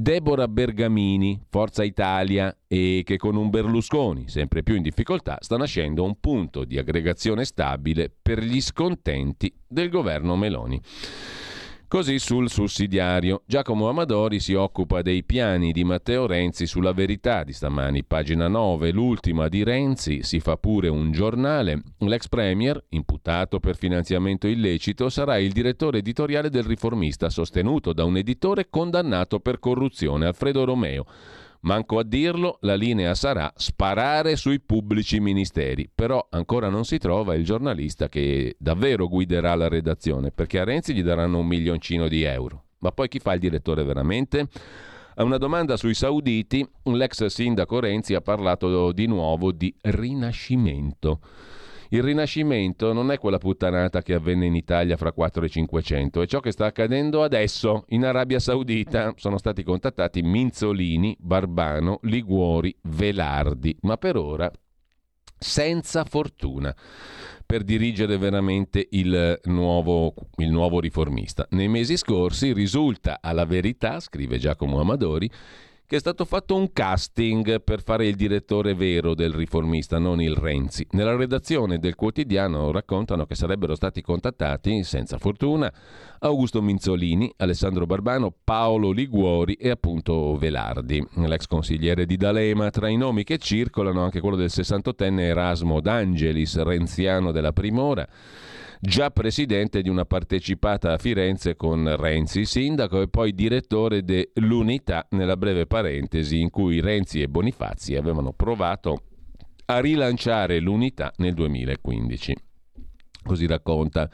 Deborah Bergamini, Forza Italia, e che con un Berlusconi sempre più in difficoltà sta nascendo un punto di aggregazione stabile per gli scontenti del governo Meloni. Così sul sussidiario. Giacomo Amadori si occupa dei piani di Matteo Renzi sulla verità di stamani. Pagina 9, l'ultima di Renzi, si fa pure un giornale. L'ex premier, imputato per finanziamento illecito, sarà il direttore editoriale del riformista, sostenuto da un editore condannato per corruzione, Alfredo Romeo. Manco a dirlo, la linea sarà sparare sui pubblici ministeri, però ancora non si trova il giornalista che davvero guiderà la redazione, perché a Renzi gli daranno un milioncino di euro. Ma poi chi fa il direttore veramente? A una domanda sui sauditi, l'ex sindaco Renzi ha parlato di nuovo di rinascimento. Il rinascimento non è quella puttanata che avvenne in Italia fra 4 e 500, è ciò che sta accadendo adesso in Arabia Saudita. Sono stati contattati Minzolini, Barbano, Liguori, Velardi, ma per ora senza fortuna per dirigere veramente il nuovo, il nuovo riformista. Nei mesi scorsi risulta alla verità, scrive Giacomo Amadori, che è stato fatto un casting per fare il direttore vero del riformista, non il Renzi. Nella redazione del quotidiano raccontano che sarebbero stati contattati, senza fortuna, Augusto Minzolini, Alessandro Barbano, Paolo Liguori e appunto Velardi, l'ex consigliere di D'Alema. Tra i nomi che circolano anche quello del 68enne Erasmo D'Angelis, renziano della Primora già presidente di una partecipata a Firenze con Renzi, sindaco e poi direttore dell'Unità, nella breve parentesi in cui Renzi e Bonifazzi avevano provato a rilanciare l'Unità nel 2015. Così racconta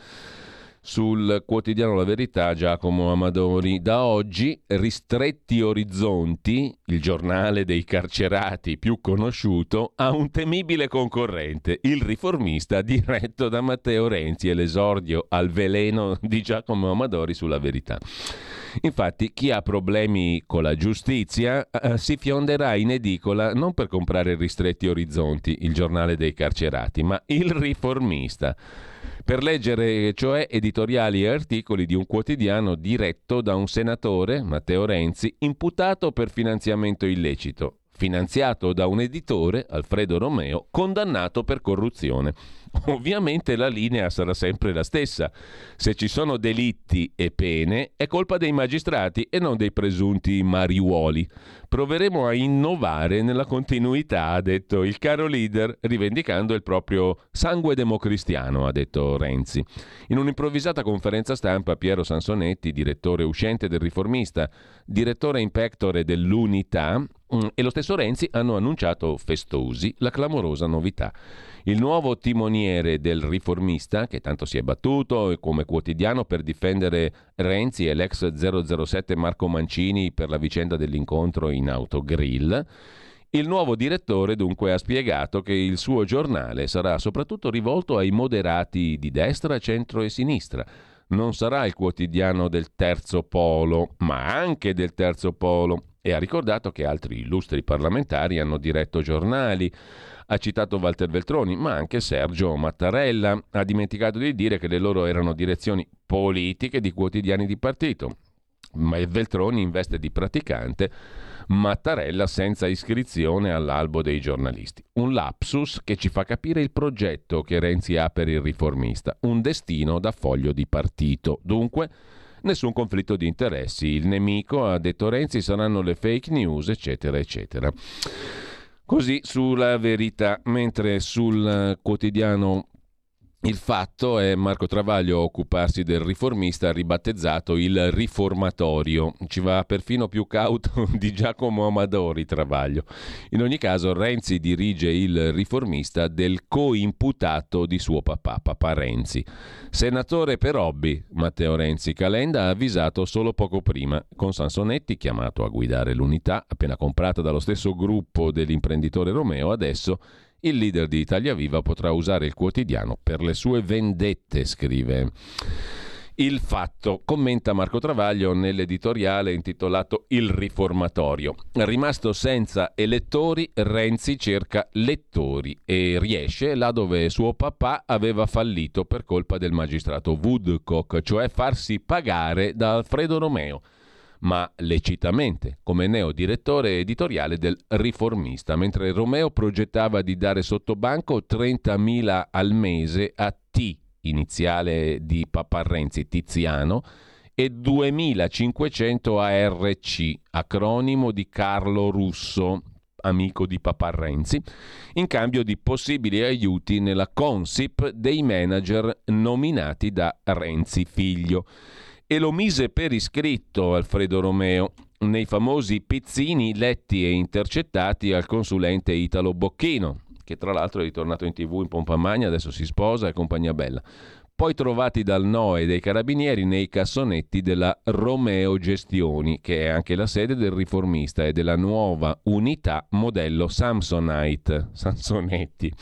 sul quotidiano La Verità Giacomo Amadori. Da oggi Ristretti Orizzonti, il giornale dei carcerati più conosciuto, ha un temibile concorrente, il riformista diretto da Matteo Renzi e l'esordio al veleno di Giacomo Amadori sulla Verità. Infatti chi ha problemi con la giustizia eh, si fionderà in edicola non per comprare Ristretti Orizzonti, il giornale dei carcerati, ma il riformista per leggere cioè editoriali e articoli di un quotidiano diretto da un senatore, Matteo Renzi, imputato per finanziamento illecito, finanziato da un editore, Alfredo Romeo, condannato per corruzione. Ovviamente la linea sarà sempre la stessa. Se ci sono delitti e pene, è colpa dei magistrati e non dei presunti mariuoli. Proveremo a innovare nella continuità, ha detto il caro leader, rivendicando il proprio sangue democristiano, ha detto Renzi. In un'improvvisata conferenza stampa, Piero Sansonetti, direttore uscente del Riformista, direttore in pectore dell'Unità, mm, e lo stesso Renzi hanno annunciato festosi la clamorosa novità. Il nuovo timoniere del riformista, che tanto si è battuto come quotidiano per difendere Renzi e l'ex 007 Marco Mancini per la vicenda dell'incontro in autogrill, il nuovo direttore dunque ha spiegato che il suo giornale sarà soprattutto rivolto ai moderati di destra, centro e sinistra. Non sarà il quotidiano del terzo polo, ma anche del terzo polo. E ha ricordato che altri illustri parlamentari hanno diretto giornali ha citato Walter Veltroni, ma anche Sergio Mattarella. Ha dimenticato di dire che le loro erano direzioni politiche di quotidiani di partito. Ma il Veltroni in veste di praticante, Mattarella senza iscrizione all'albo dei giornalisti. Un lapsus che ci fa capire il progetto che Renzi ha per il riformista, un destino da foglio di partito. Dunque, nessun conflitto di interessi. Il nemico, ha detto Renzi, saranno le fake news, eccetera, eccetera. Così sulla verità, mentre sul quotidiano il fatto è Marco Travaglio occuparsi del riformista ribattezzato il riformatorio. Ci va perfino più cauto di Giacomo Amadori Travaglio. In ogni caso Renzi dirige il riformista del co-imputato di suo papà, papà Renzi. Senatore per hobby, Matteo Renzi Calenda ha avvisato solo poco prima, con Sansonetti chiamato a guidare l'unità appena comprata dallo stesso gruppo dell'imprenditore Romeo, adesso il leader di Italia Viva potrà usare il quotidiano per le sue vendette, scrive. Il fatto, commenta Marco Travaglio nell'editoriale intitolato Il riformatorio. Rimasto senza elettori, Renzi cerca lettori e riesce là dove suo papà aveva fallito per colpa del magistrato Woodcock, cioè farsi pagare da Alfredo Romeo ma lecitamente, come neo direttore editoriale del Riformista, mentre Romeo progettava di dare sotto banco 30.000 al mese a T, iniziale di Paparrenzi, Tiziano, e 2.500 a RC, acronimo di Carlo Russo, amico di Paparrenzi, in cambio di possibili aiuti nella Consip dei manager nominati da Renzi figlio e lo mise per iscritto Alfredo Romeo nei famosi pizzini letti e intercettati al consulente Italo Bocchino, che tra l'altro è ritornato in tv in pompa magna, adesso si sposa e compagnia bella poi trovati dal NOE dei carabinieri nei cassonetti della Romeo Gestioni, che è anche la sede del riformista e della nuova unità modello Samsonite, Sansonetti.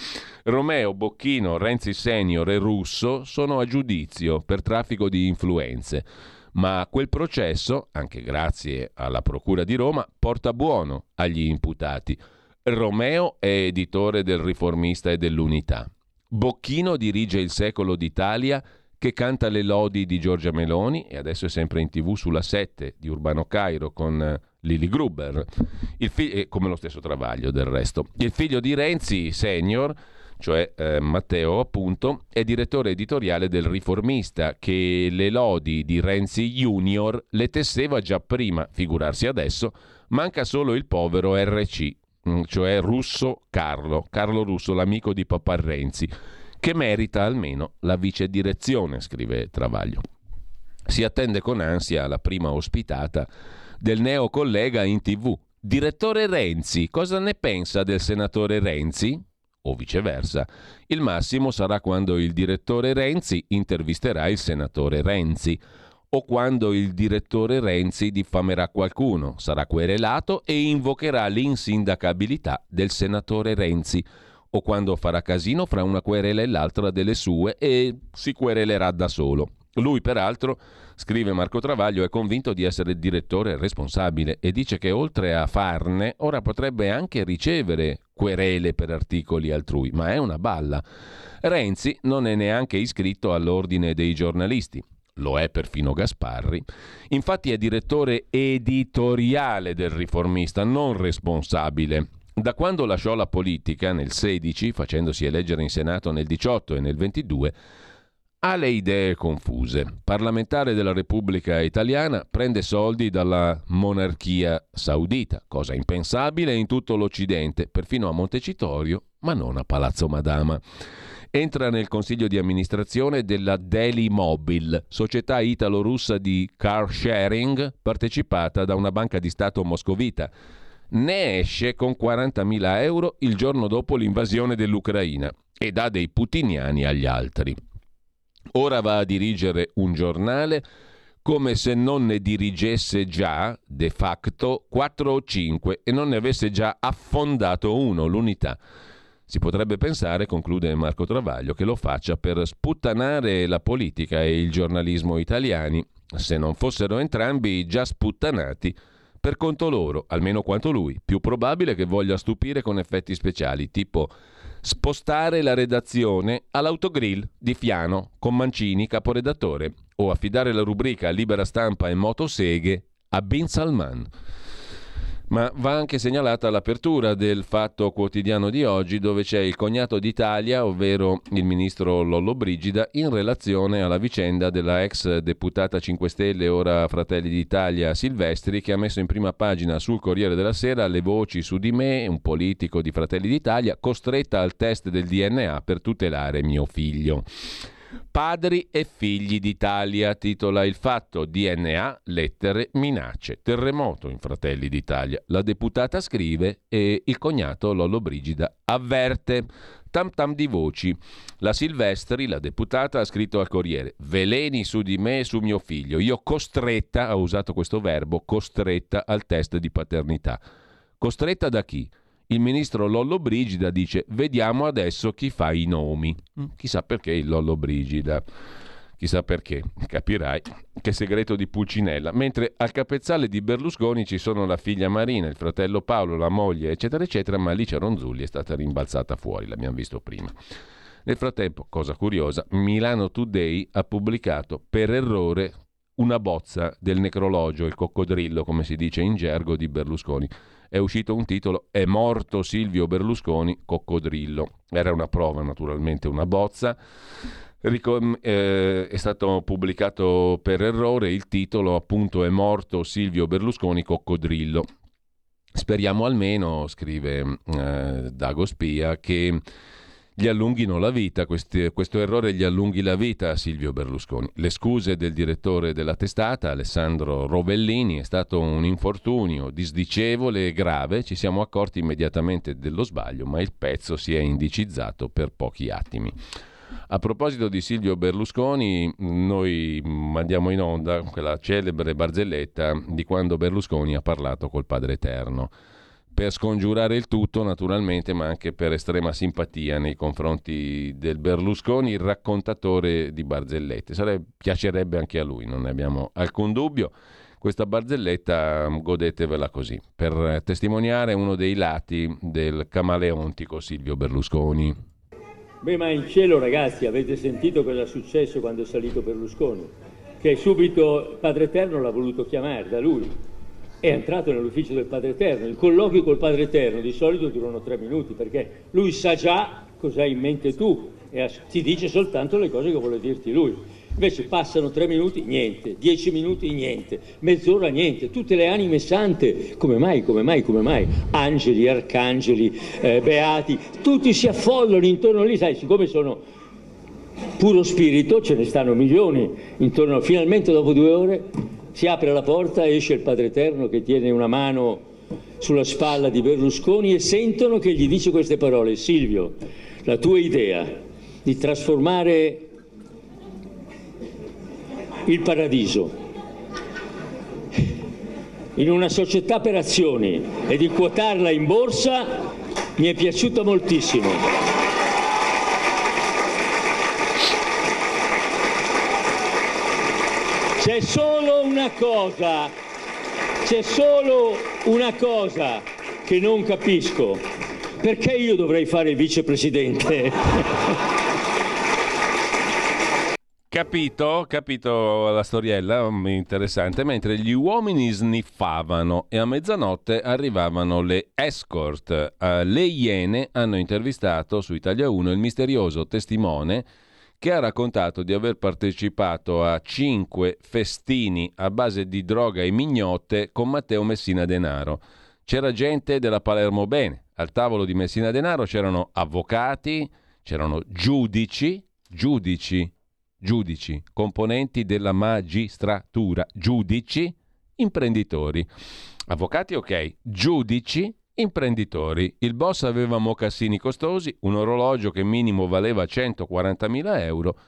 Romeo, Bocchino, Renzi Senior e Russo sono a giudizio per traffico di influenze. Ma quel processo, anche grazie alla Procura di Roma, porta buono agli imputati. Romeo è editore del Riformista e dell'Unità. Bocchino dirige il Secolo d'Italia che canta le lodi di Giorgia Meloni e adesso è sempre in tv sulla 7 di Urbano Cairo con eh, Lili Gruber, fi- come lo stesso Travaglio del resto. Il figlio di Renzi, senior, cioè eh, Matteo appunto, è direttore editoriale del Riformista che le lodi di Renzi Junior le tesseva già prima, figurarsi adesso, manca solo il povero RC, cioè Russo Carlo, Carlo Russo, l'amico di Papà Renzi che merita almeno la vice direzione, scrive Travaglio. Si attende con ansia la prima ospitata del neo collega in tv. Direttore Renzi, cosa ne pensa del senatore Renzi? O viceversa. Il massimo sarà quando il direttore Renzi intervisterà il senatore Renzi o quando il direttore Renzi diffamerà qualcuno, sarà querelato e invocherà l'insindacabilità del senatore Renzi o quando farà casino fra una querela e l'altra delle sue e si querelerà da solo. Lui, peraltro, scrive Marco Travaglio, è convinto di essere direttore responsabile e dice che oltre a farne, ora potrebbe anche ricevere querele per articoli altrui, ma è una balla. Renzi non è neanche iscritto all'ordine dei giornalisti. Lo è perfino Gasparri. Infatti è direttore editoriale del riformista, non responsabile. Da quando lasciò la politica nel 16, facendosi eleggere in Senato nel 18 e nel 22, ha le idee confuse. Parlamentare della Repubblica Italiana prende soldi dalla monarchia saudita, cosa impensabile in tutto l'Occidente, perfino a Montecitorio, ma non a Palazzo Madama. Entra nel consiglio di amministrazione della Daily Mobile, società italo-russa di car sharing partecipata da una banca di Stato moscovita ne esce con 40.000 euro il giorno dopo l'invasione dell'Ucraina e dà dei putiniani agli altri. Ora va a dirigere un giornale come se non ne dirigesse già, de facto, 4 o 5 e non ne avesse già affondato uno, l'unità. Si potrebbe pensare, conclude Marco Travaglio, che lo faccia per sputtanare la politica e il giornalismo italiani, se non fossero entrambi già sputtanati per conto loro, almeno quanto lui. Più probabile che voglia stupire con effetti speciali, tipo spostare la redazione all'autogrill di Fiano con Mancini, caporedattore, o affidare la rubrica Libera Stampa e Motoseghe a Bin Salman. Ma va anche segnalata l'apertura del Fatto Quotidiano di oggi dove c'è il cognato d'Italia, ovvero il ministro Lollo Brigida, in relazione alla vicenda della ex deputata 5 Stelle, ora Fratelli d'Italia Silvestri, che ha messo in prima pagina sul Corriere della Sera le voci su di me, un politico di Fratelli d'Italia, costretta al test del DNA per tutelare mio figlio. Padri e figli d'Italia, titola il fatto, DNA, lettere, minacce, terremoto in Fratelli d'Italia. La deputata scrive e il cognato Lollo Brigida avverte. Tam tam di voci. La Silvestri, la deputata, ha scritto al Corriere: Veleni su di me e su mio figlio. Io costretta, ha usato questo verbo, costretta al test di paternità. Costretta da chi? Il ministro Lollo Brigida dice vediamo adesso chi fa i nomi. Mm. Chissà perché il Lollo Brigida. Chissà perché, capirai che segreto di Pulcinella. Mentre al capezzale di Berlusconi ci sono la figlia Marina, il fratello Paolo, la moglie, eccetera, eccetera, ma Alice Ronzulli è stata rimbalzata fuori, l'abbiamo visto prima. Nel frattempo, cosa curiosa, Milano Today ha pubblicato per errore una bozza del necrologio, il coccodrillo, come si dice in gergo, di Berlusconi è uscito un titolo È morto Silvio Berlusconi, coccodrillo. Era una prova, naturalmente, una bozza. Ricom- eh, è stato pubblicato per errore il titolo appunto È morto Silvio Berlusconi, coccodrillo. Speriamo almeno, scrive eh, Dago Spia, che gli allunghino la vita, questi, questo errore gli allunghi la vita a Silvio Berlusconi. Le scuse del direttore della testata, Alessandro Rovellini, è stato un infortunio disdicevole e grave, ci siamo accorti immediatamente dello sbaglio, ma il pezzo si è indicizzato per pochi attimi. A proposito di Silvio Berlusconi, noi mandiamo in onda quella celebre barzelletta di quando Berlusconi ha parlato col Padre Eterno per scongiurare il tutto naturalmente, ma anche per estrema simpatia nei confronti del Berlusconi, il raccontatore di barzellette. Sarebbe, piacerebbe anche a lui, non ne abbiamo alcun dubbio. questa barzelletta mm, godetevela così, per testimoniare uno dei lati del camaleontico Silvio Berlusconi. Beh, ma in cielo ragazzi, avete sentito cosa è successo quando è salito Berlusconi? Che subito Padre Eterno l'ha voluto chiamare da lui. È entrato nell'ufficio del Padre Eterno. I colloqui col Padre Eterno di solito durano tre minuti perché lui sa già cosa hai in mente tu e ti dice soltanto le cose che vuole dirti lui. Invece passano tre minuti, niente, dieci minuti, niente, mezz'ora, niente, tutte le anime sante, come mai, come mai, come mai? Angeli, arcangeli, eh, beati, tutti si affollano intorno lì, sai, siccome sono puro spirito, ce ne stanno milioni intorno, finalmente dopo due ore si apre la porta, esce il Padre Eterno che tiene una mano sulla spalla di Berlusconi e sentono che gli dice queste parole, Silvio, la tua idea di trasformare il paradiso in una società per azioni e di quotarla in borsa mi è piaciuta moltissimo. C'è solo una cosa, c'è solo una cosa che non capisco. Perché io dovrei fare il vicepresidente? Capito, capito la storiella, mm, interessante. Mentre gli uomini sniffavano e a mezzanotte arrivavano le escort. Uh, le Iene hanno intervistato su Italia 1 il misterioso testimone che ha raccontato di aver partecipato a cinque festini a base di droga e mignotte con Matteo Messina Denaro. C'era gente della Palermo Bene. Al tavolo di Messina Denaro c'erano avvocati, c'erano giudici, giudici giudici, componenti della magistratura, giudici, imprenditori. Avvocati ok, giudici, imprenditori. Il boss aveva mocassini costosi, un orologio che minimo valeva 140.000 euro,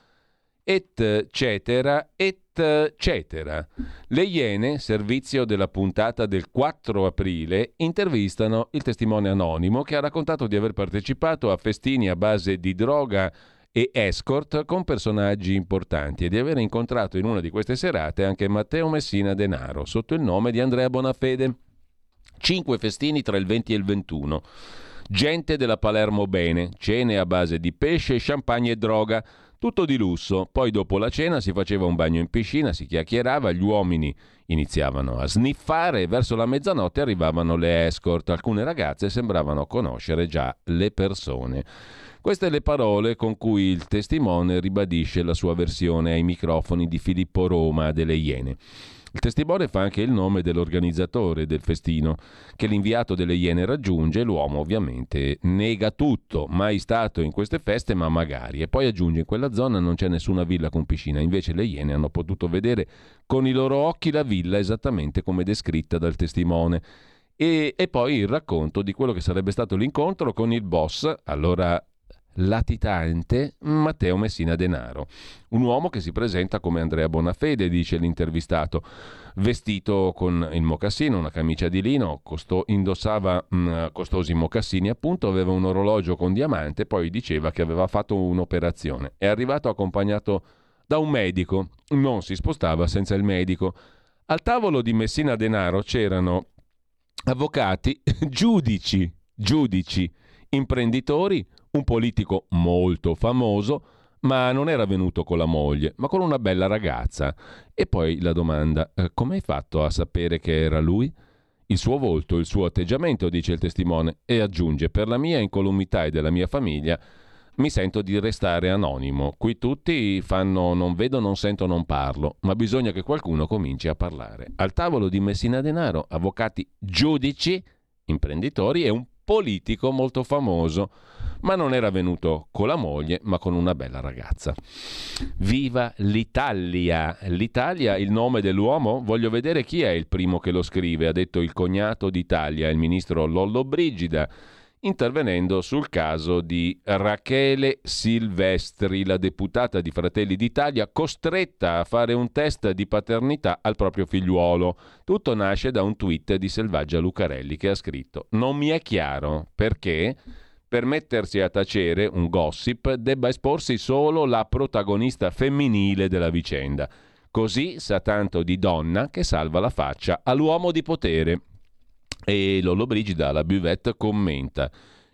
eccetera, eccetera. Le Iene, servizio della puntata del 4 aprile, intervistano il testimone anonimo che ha raccontato di aver partecipato a festini a base di droga e escort con personaggi importanti e di aver incontrato in una di queste serate anche Matteo Messina Denaro sotto il nome di Andrea Bonafede. Cinque festini tra il 20 e il 21. Gente della Palermo Bene, cene a base di pesce, champagne e droga, tutto di lusso. Poi dopo la cena si faceva un bagno in piscina, si chiacchierava, gli uomini iniziavano a sniffare e verso la mezzanotte arrivavano le escort. Alcune ragazze sembravano conoscere già le persone. Queste le parole con cui il testimone ribadisce la sua versione ai microfoni di Filippo Roma delle Iene. Il testimone fa anche il nome dell'organizzatore del festino, che l'inviato delle Iene raggiunge. L'uomo ovviamente nega tutto, mai stato in queste feste, ma magari. E poi aggiunge: in quella zona non c'è nessuna villa con piscina. Invece le Iene hanno potuto vedere con i loro occhi la villa esattamente come descritta dal testimone. E, e poi il racconto di quello che sarebbe stato l'incontro con il boss, allora latitante Matteo Messina Denaro, un uomo che si presenta come Andrea Bonafede, dice l'intervistato, vestito con il mocassino, una camicia di lino, costo- indossava mh, mm, costosi mocassini, appunto aveva un orologio con diamante, poi diceva che aveva fatto un'operazione. È arrivato accompagnato da un medico, non si spostava senza il medico. Al tavolo di Messina Denaro c'erano avvocati, giudici, giudici, imprenditori, un politico molto famoso, ma non era venuto con la moglie, ma con una bella ragazza. E poi la domanda, eh, come hai fatto a sapere che era lui? Il suo volto, il suo atteggiamento, dice il testimone, e aggiunge, per la mia incolumità e della mia famiglia, mi sento di restare anonimo. Qui tutti fanno non vedo, non sento, non parlo, ma bisogna che qualcuno cominci a parlare. Al tavolo di Messina Denaro, avvocati, giudici, imprenditori e un politico molto famoso ma non era venuto con la moglie, ma con una bella ragazza. Viva l'Italia! L'Italia, il nome dell'uomo? Voglio vedere chi è il primo che lo scrive, ha detto il cognato d'Italia, il ministro Lollo Brigida intervenendo sul caso di Rachele Silvestri, la deputata di Fratelli d'Italia, costretta a fare un test di paternità al proprio figliuolo. Tutto nasce da un tweet di Selvaggia Lucarelli che ha scritto: Non mi è chiaro perché per mettersi a tacere un gossip debba esporsi solo la protagonista femminile della vicenda. Così sa tanto di donna che salva la faccia all'uomo di potere. E Lollo Brigida alla buvette commenta.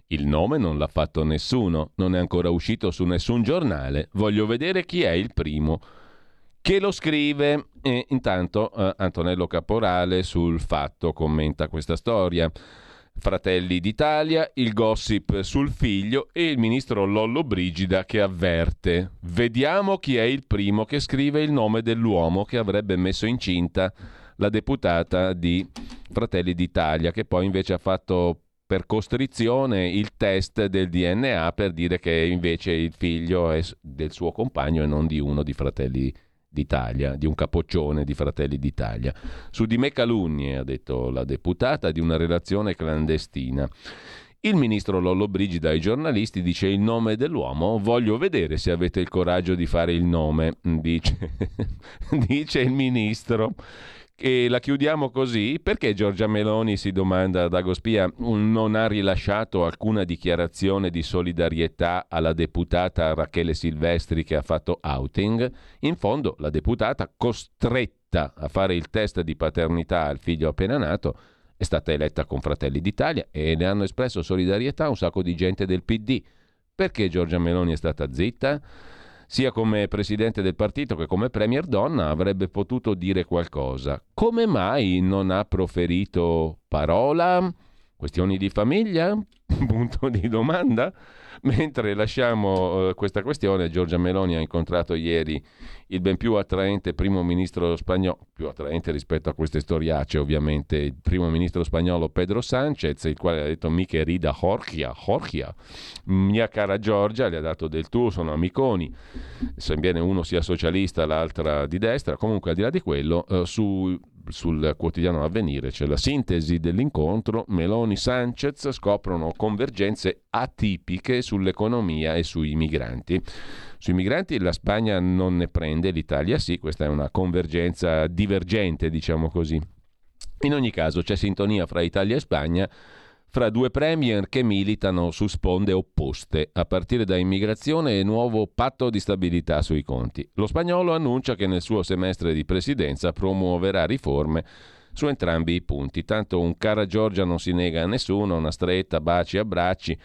Il nome non l'ha fatto nessuno, non è ancora uscito su nessun giornale. Voglio vedere chi è il primo che lo scrive. E intanto eh, Antonello Caporale sul fatto commenta questa storia. Fratelli d'Italia, il gossip sul figlio e il ministro Lollo Brigida che avverte. Vediamo chi è il primo che scrive il nome dell'uomo che avrebbe messo incinta la deputata di Fratelli d'Italia, che poi invece ha fatto per costrizione il test del DNA per dire che invece il figlio è del suo compagno e non di uno di Fratelli d'Italia di un capoccione di Fratelli d'Italia. Su di me calunnie, ha detto la deputata, di una relazione clandestina. Il ministro Lollo Brigida ai giornalisti dice il nome dell'uomo, voglio vedere se avete il coraggio di fare il nome, dice, dice il ministro. E la chiudiamo così perché Giorgia Meloni, si domanda Dagospia, non ha rilasciato alcuna dichiarazione di solidarietà alla deputata Rachele Silvestri che ha fatto outing? In fondo la deputata costretta a fare il test di paternità al figlio appena nato è stata eletta con Fratelli d'Italia e ne hanno espresso solidarietà un sacco di gente del PD. Perché Giorgia Meloni è stata zitta? Sia come presidente del partito che come premier donna avrebbe potuto dire qualcosa. Come mai non ha proferito parola? Questioni di famiglia? Punto di domanda? Mentre lasciamo uh, questa questione, Giorgia Meloni ha incontrato ieri il ben più attraente primo ministro spagnolo, più attraente rispetto a queste storiacce ovviamente, il primo ministro spagnolo Pedro Sanchez, il quale ha detto mi querida Jorgia, Jorgia, mia cara Giorgia, le ha dato del tuo, sono amiconi, sebbene uno sia socialista, l'altra di destra, comunque al di là di quello, uh, su sul quotidiano Avvenire c'è la sintesi dell'incontro, Meloni-Sanchez scoprono convergenze atipiche sull'economia e sui migranti. Sui migranti la Spagna non ne prende, l'Italia sì, questa è una convergenza divergente, diciamo così. In ogni caso c'è sintonia fra Italia e Spagna fra due premier che militano su sponde opposte, a partire da immigrazione e nuovo patto di stabilità sui conti. Lo spagnolo annuncia che nel suo semestre di presidenza promuoverà riforme su entrambi i punti. Tanto un cara Giorgia non si nega a nessuno, una stretta, baci, abbracci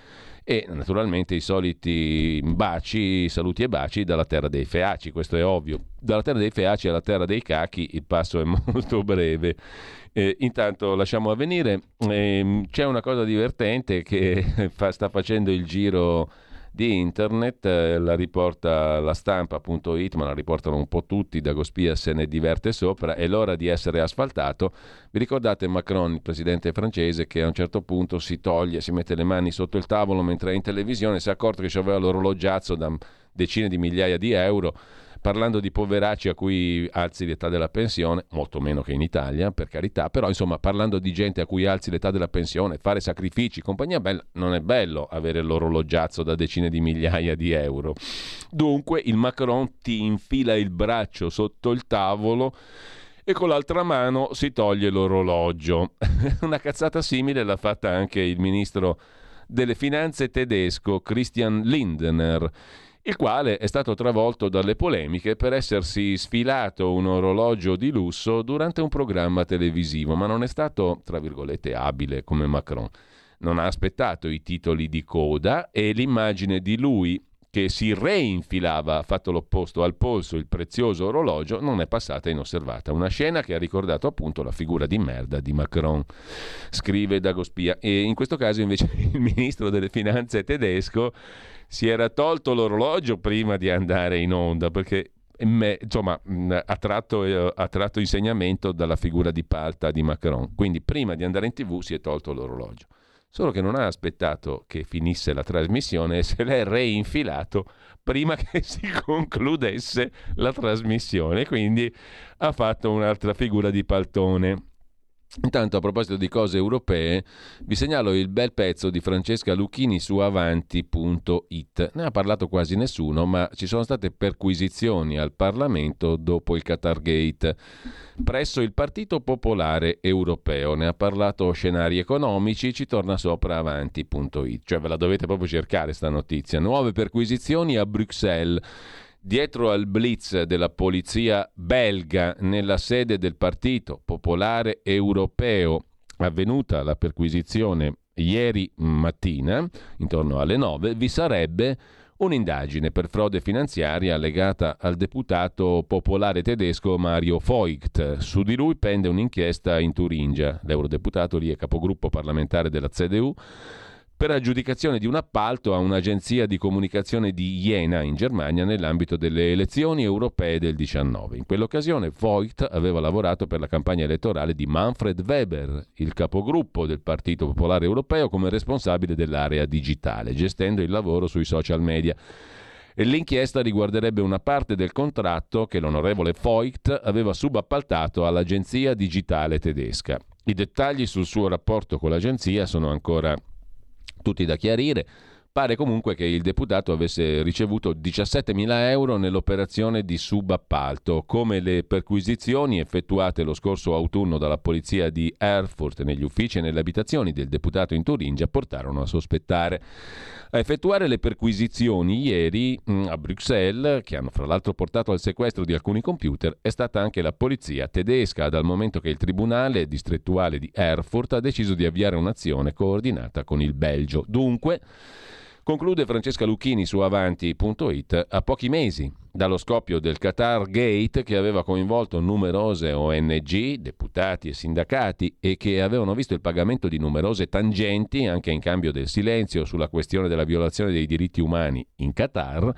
e naturalmente i soliti baci, saluti e baci dalla terra dei feaci, questo è ovvio. Dalla terra dei feaci alla terra dei cachi il passo è molto breve. Eh, intanto lasciamo avvenire, eh, c'è una cosa divertente che fa, sta facendo il giro di internet, eh, la riporta la stampa.it, ma la riportano un po' tutti, Dagospia se ne diverte sopra, è l'ora di essere asfaltato. Vi ricordate Macron, il presidente francese, che a un certo punto si toglie, si mette le mani sotto il tavolo mentre è in televisione, si è accorto che aveva l'orologiazzo da decine di migliaia di euro parlando di poveracci a cui alzi l'età della pensione, molto meno che in Italia, per carità, però insomma parlando di gente a cui alzi l'età della pensione, fare sacrifici, compagnia bella, non è bello avere l'orologiazzo da decine di migliaia di euro. Dunque il Macron ti infila il braccio sotto il tavolo e con l'altra mano si toglie l'orologio. Una cazzata simile l'ha fatta anche il ministro delle finanze tedesco Christian Lindner il quale è stato travolto dalle polemiche per essersi sfilato un orologio di lusso durante un programma televisivo, ma non è stato, tra virgolette, abile come Macron. Non ha aspettato i titoli di coda e l'immagine di lui che si reinfilava, fatto l'opposto al polso, il prezioso orologio, non è passata inosservata. Una scena che ha ricordato appunto la figura di merda di Macron, scrive Dagospia. E in questo caso invece il ministro delle finanze tedesco si era tolto l'orologio prima di andare in onda perché me, insomma, ha tratto, eh, ha tratto insegnamento dalla figura di palta di Macron. Quindi prima di andare in tv si è tolto l'orologio. Solo che non ha aspettato che finisse la trasmissione e se l'è reinfilato prima che si concludesse la trasmissione. Quindi ha fatto un'altra figura di paltone. Intanto a proposito di cose europee, vi segnalo il bel pezzo di Francesca Lucchini su avanti.it. Ne ha parlato quasi nessuno, ma ci sono state perquisizioni al Parlamento dopo il Qatargate presso il Partito Popolare Europeo. Ne ha parlato Scenari Economici, ci torna sopra avanti.it. Cioè ve la dovete proprio cercare sta notizia. Nuove perquisizioni a Bruxelles Dietro al blitz della polizia belga nella sede del Partito Popolare Europeo, avvenuta la perquisizione ieri mattina, intorno alle 9, vi sarebbe un'indagine per frode finanziaria legata al deputato popolare tedesco Mario Voigt. Su di lui pende un'inchiesta in Turingia. L'eurodeputato lì è capogruppo parlamentare della CDU per aggiudicazione di un appalto a un'agenzia di comunicazione di Jena in Germania nell'ambito delle elezioni europee del 19. In quell'occasione Voigt aveva lavorato per la campagna elettorale di Manfred Weber, il capogruppo del Partito Popolare Europeo come responsabile dell'area digitale, gestendo il lavoro sui social media. E l'inchiesta riguarderebbe una parte del contratto che l'onorevole Voigt aveva subappaltato all'agenzia digitale tedesca. I dettagli sul suo rapporto con l'agenzia sono ancora tutti da chiarire. Pare comunque che il deputato avesse ricevuto 17.000 euro nell'operazione di subappalto, come le perquisizioni effettuate lo scorso autunno dalla polizia di Erfurt negli uffici e nelle abitazioni del deputato in Turingia portarono a sospettare. A effettuare le perquisizioni ieri mm, a Bruxelles, che hanno fra l'altro portato al sequestro di alcuni computer, è stata anche la polizia tedesca, dal momento che il tribunale distrettuale di Erfurt ha deciso di avviare un'azione coordinata con il Belgio. Dunque, Conclude Francesca Lucchini su avanti.it a pochi mesi dallo scoppio del Qatar Gate che aveva coinvolto numerose ONG, deputati e sindacati e che avevano visto il pagamento di numerose tangenti anche in cambio del silenzio sulla questione della violazione dei diritti umani in Qatar.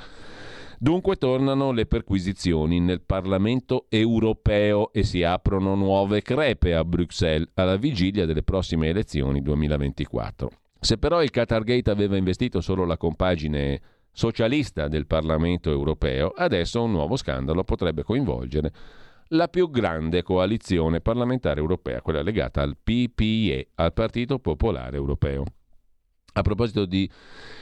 Dunque tornano le perquisizioni nel Parlamento europeo e si aprono nuove crepe a Bruxelles alla vigilia delle prossime elezioni 2024. Se però il Qatargate aveva investito solo la compagine socialista del Parlamento europeo, adesso un nuovo scandalo potrebbe coinvolgere la più grande coalizione parlamentare europea, quella legata al PPE, al Partito Popolare Europeo. A proposito di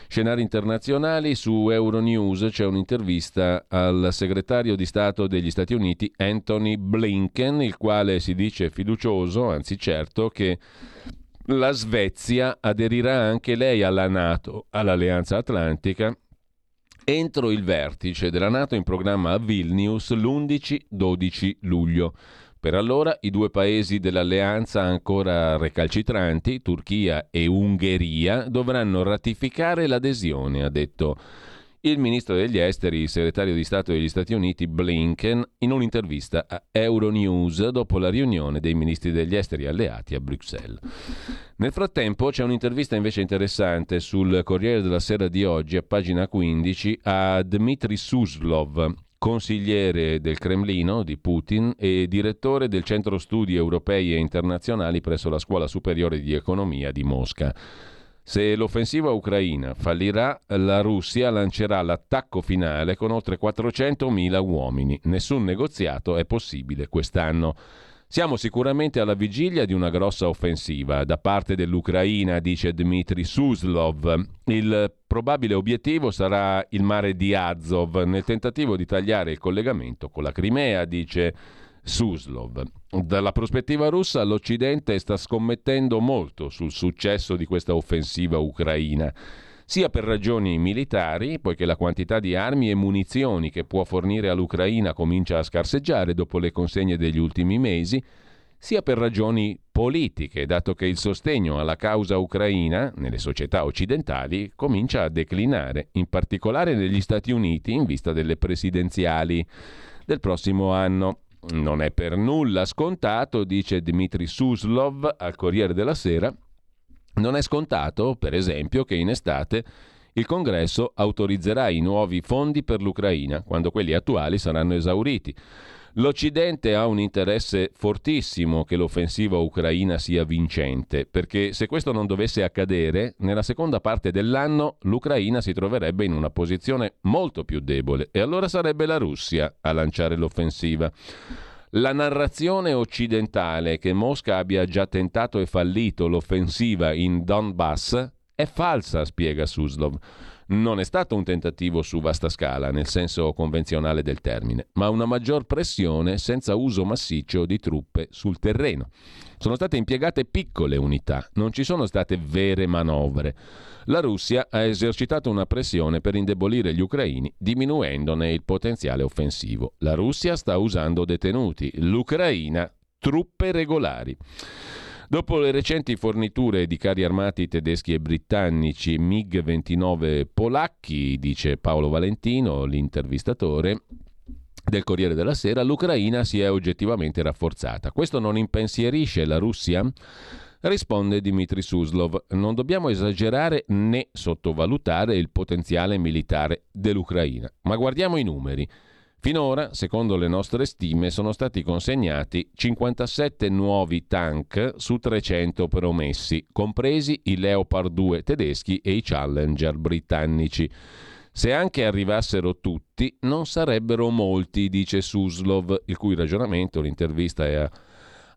scenari internazionali, su Euronews c'è un'intervista al segretario di Stato degli Stati Uniti Anthony Blinken, il quale si dice fiducioso, anzi certo, che la Svezia aderirà anche lei alla Nato, all'Alleanza Atlantica, entro il vertice della Nato in programma a Vilnius l'11-12 luglio. Per allora i due paesi dell'alleanza ancora recalcitranti, Turchia e Ungheria, dovranno ratificare l'adesione, ha detto il ministro degli esteri, il segretario di Stato degli Stati Uniti Blinken, in un'intervista a Euronews dopo la riunione dei ministri degli esteri alleati a Bruxelles. Nel frattempo c'è un'intervista invece interessante sul Corriere della Sera di oggi, a pagina 15, a Dmitry Suslov, consigliere del Cremlino di Putin e direttore del Centro Studi Europei e Internazionali presso la Scuola Superiore di Economia di Mosca. Se l'offensiva ucraina fallirà, la Russia lancerà l'attacco finale con oltre 400.000 uomini. Nessun negoziato è possibile quest'anno. Siamo sicuramente alla vigilia di una grossa offensiva da parte dell'Ucraina, dice Dmitry Suslov. Il probabile obiettivo sarà il mare di Azov nel tentativo di tagliare il collegamento con la Crimea, dice Suslov. Dalla prospettiva russa l'Occidente sta scommettendo molto sul successo di questa offensiva ucraina, sia per ragioni militari, poiché la quantità di armi e munizioni che può fornire all'Ucraina comincia a scarseggiare dopo le consegne degli ultimi mesi, sia per ragioni politiche, dato che il sostegno alla causa ucraina nelle società occidentali comincia a declinare, in particolare negli Stati Uniti in vista delle presidenziali del prossimo anno. Non è per nulla scontato, dice Dmitry Suslov al Corriere della Sera, non è scontato, per esempio, che in estate il Congresso autorizzerà i nuovi fondi per l'Ucraina, quando quelli attuali saranno esauriti. L'Occidente ha un interesse fortissimo che l'offensiva ucraina sia vincente, perché se questo non dovesse accadere, nella seconda parte dell'anno l'Ucraina si troverebbe in una posizione molto più debole e allora sarebbe la Russia a lanciare l'offensiva. La narrazione occidentale che Mosca abbia già tentato e fallito l'offensiva in Donbass è falsa, spiega Suslov. Non è stato un tentativo su vasta scala, nel senso convenzionale del termine, ma una maggior pressione senza uso massiccio di truppe sul terreno. Sono state impiegate piccole unità, non ci sono state vere manovre. La Russia ha esercitato una pressione per indebolire gli ucraini, diminuendone il potenziale offensivo. La Russia sta usando detenuti, l'Ucraina truppe regolari. Dopo le recenti forniture di carri armati tedeschi e britannici MiG-29 polacchi, dice Paolo Valentino, l'intervistatore, del Corriere della Sera, l'Ucraina si è oggettivamente rafforzata. Questo non impensierisce la Russia? Risponde Dmitry Suslov, non dobbiamo esagerare né sottovalutare il potenziale militare dell'Ucraina, ma guardiamo i numeri. Finora, secondo le nostre stime, sono stati consegnati 57 nuovi tank su 300 promessi, compresi i Leopard 2 tedeschi e i Challenger britannici. Se anche arrivassero tutti, non sarebbero molti, dice Suslov, il cui ragionamento, l'intervista è a,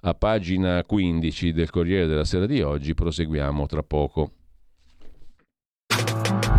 a pagina 15 del Corriere della Sera di oggi, proseguiamo tra poco.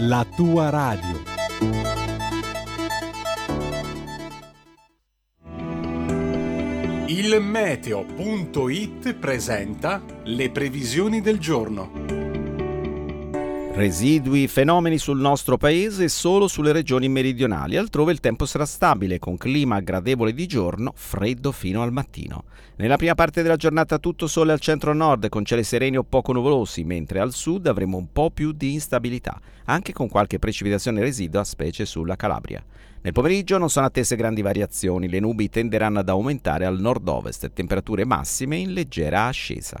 la tua radio. Il meteo.it presenta le previsioni del giorno. Residui fenomeni sul nostro paese solo sulle regioni meridionali, altrove il tempo sarà stabile, con clima gradevole di giorno, freddo fino al mattino. Nella prima parte della giornata tutto sole al centro-nord, con cieli sereni o poco nuvolosi, mentre al sud avremo un po' più di instabilità, anche con qualche precipitazione residua, specie sulla Calabria. Nel pomeriggio non sono attese grandi variazioni, le nubi tenderanno ad aumentare al nord-ovest e temperature massime in leggera ascesa.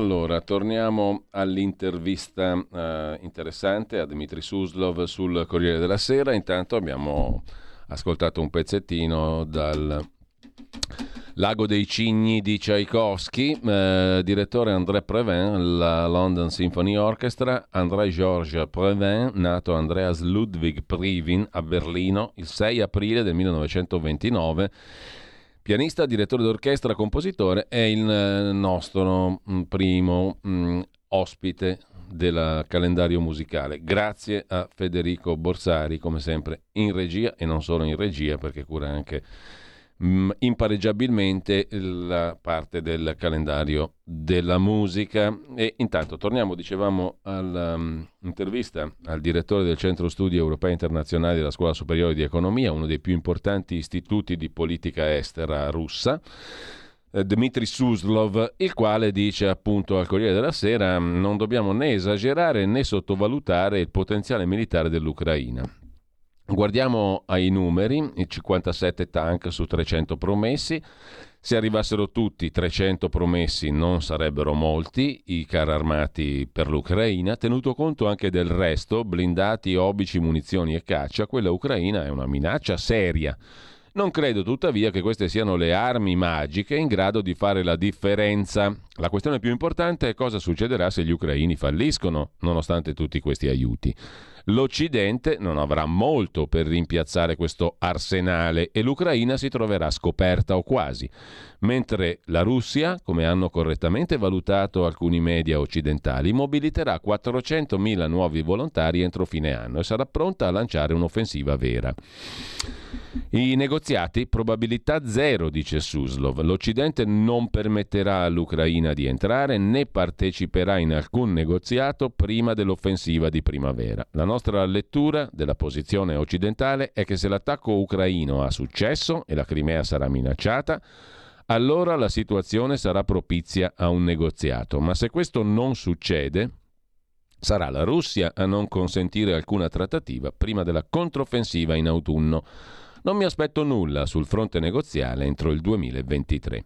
Allora torniamo all'intervista eh, interessante a Dmitry Suslov sul Corriere della Sera. Intanto abbiamo ascoltato un pezzettino dal Lago dei Cigni di Tchaikovsky, eh, direttore André Previn, la London Symphony Orchestra, André Georges Previn, nato Andreas Ludwig Privin a Berlino il 6 aprile del 1929 Pianista, direttore d'orchestra, compositore, è il eh, nostro mm, primo mh, mm, ospite del calendario musicale. Grazie a Federico Borsari, come sempre, in regia e non solo in regia, perché cura anche impareggiabilmente la parte del calendario della musica. E intanto torniamo, dicevamo, all'intervista um, al direttore del Centro Studi Europei Internazionali della Scuola Superiore di Economia, uno dei più importanti istituti di politica estera russa. Eh, Dmitry Suslov, il quale dice appunto al Corriere della Sera non dobbiamo né esagerare né sottovalutare il potenziale militare dell'Ucraina. Guardiamo ai numeri, i 57 tank su 300 promessi. Se arrivassero tutti 300 promessi non sarebbero molti i carri armati per l'Ucraina, tenuto conto anche del resto, blindati, obici, munizioni e caccia, quella ucraina è una minaccia seria. Non credo tuttavia che queste siano le armi magiche in grado di fare la differenza. La questione più importante è cosa succederà se gli ucraini falliscono, nonostante tutti questi aiuti. L'Occidente non avrà molto per rimpiazzare questo arsenale e l'Ucraina si troverà scoperta o quasi, mentre la Russia, come hanno correttamente valutato alcuni media occidentali, mobiliterà 400.000 nuovi volontari entro fine anno e sarà pronta a lanciare un'offensiva vera. I negoziati, probabilità zero, dice Suslov. L'Occidente non permetterà all'Ucraina di entrare né parteciperà in alcun negoziato prima dell'offensiva di primavera. La nostra lettura della posizione occidentale è che se l'attacco ucraino ha successo e la Crimea sarà minacciata, allora la situazione sarà propizia a un negoziato. Ma se questo non succede, sarà la Russia a non consentire alcuna trattativa prima della controffensiva in autunno. Non mi aspetto nulla sul fronte negoziale entro il 2023.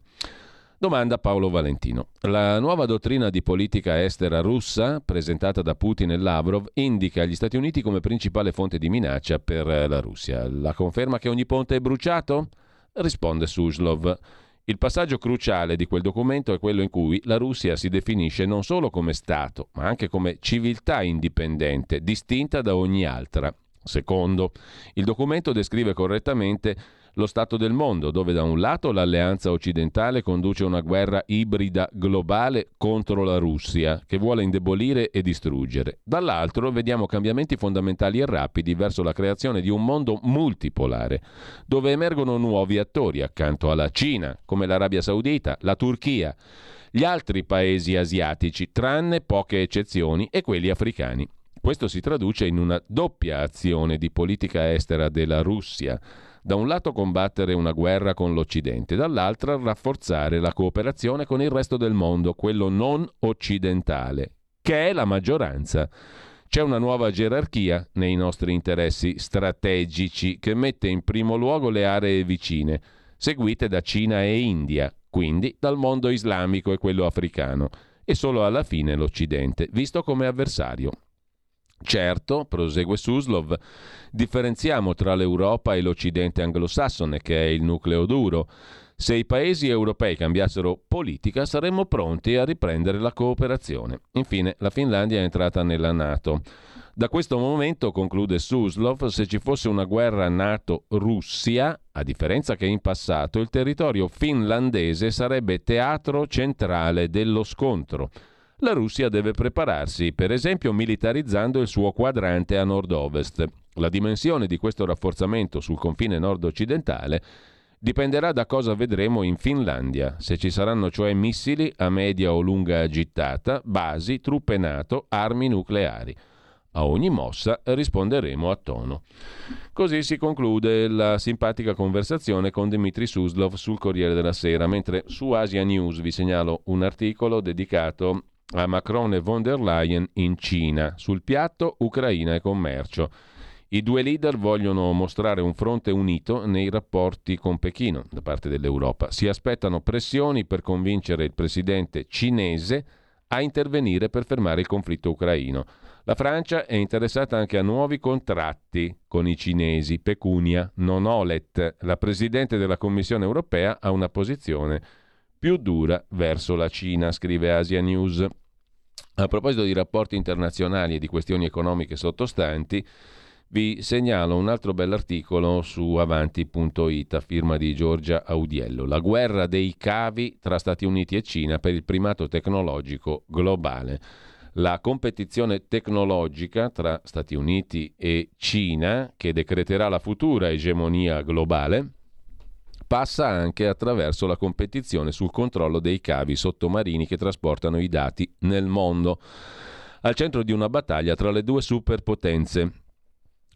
Domanda Paolo Valentino. La nuova dottrina di politica estera russa, presentata da Putin e Lavrov, indica gli Stati Uniti come principale fonte di minaccia per la Russia. La conferma che ogni ponte è bruciato? Risponde Suslov. Il passaggio cruciale di quel documento è quello in cui la Russia si definisce non solo come Stato, ma anche come civiltà indipendente, distinta da ogni altra. Secondo, il documento descrive correttamente lo stato del mondo, dove da un lato l'alleanza occidentale conduce una guerra ibrida globale contro la Russia, che vuole indebolire e distruggere. Dall'altro vediamo cambiamenti fondamentali e rapidi verso la creazione di un mondo multipolare, dove emergono nuovi attori accanto alla Cina, come l'Arabia Saudita, la Turchia, gli altri paesi asiatici, tranne poche eccezioni, e quelli africani. Questo si traduce in una doppia azione di politica estera della Russia. Da un lato combattere una guerra con l'Occidente, dall'altro rafforzare la cooperazione con il resto del mondo, quello non occidentale, che è la maggioranza. C'è una nuova gerarchia nei nostri interessi strategici che mette in primo luogo le aree vicine, seguite da Cina e India, quindi dal mondo islamico e quello africano, e solo alla fine l'Occidente, visto come avversario. Certo, prosegue Suslov, differenziamo tra l'Europa e l'Occidente anglosassone, che è il nucleo duro. Se i paesi europei cambiassero politica, saremmo pronti a riprendere la cooperazione. Infine, la Finlandia è entrata nella Nato. Da questo momento, conclude Suslov, se ci fosse una guerra NATO-Russia, a differenza che in passato, il territorio finlandese sarebbe teatro centrale dello scontro la Russia deve prepararsi, per esempio militarizzando il suo quadrante a nord-ovest. La dimensione di questo rafforzamento sul confine nord-occidentale dipenderà da cosa vedremo in Finlandia, se ci saranno cioè missili a media o lunga gittata, basi, truppe NATO, armi nucleari. A ogni mossa risponderemo a tono. Così si conclude la simpatica conversazione con Dmitry Suslov sul Corriere della Sera, mentre su Asia News vi segnalo un articolo dedicato a Macron e von der Leyen in Cina. Sul piatto Ucraina e commercio. I due leader vogliono mostrare un fronte unito nei rapporti con Pechino da parte dell'Europa. Si aspettano pressioni per convincere il presidente cinese a intervenire per fermare il conflitto ucraino. La Francia è interessata anche a nuovi contratti con i cinesi, pecunia, non OLET. La presidente della Commissione europea ha una posizione più dura verso la Cina, scrive Asia News. A proposito di rapporti internazionali e di questioni economiche sottostanti, vi segnalo un altro bell'articolo su avanti.it a firma di Giorgia Audiello. La guerra dei cavi tra Stati Uniti e Cina per il primato tecnologico globale. La competizione tecnologica tra Stati Uniti e Cina, che decreterà la futura egemonia globale, passa anche attraverso la competizione sul controllo dei cavi sottomarini che trasportano i dati nel mondo, al centro di una battaglia tra le due superpotenze.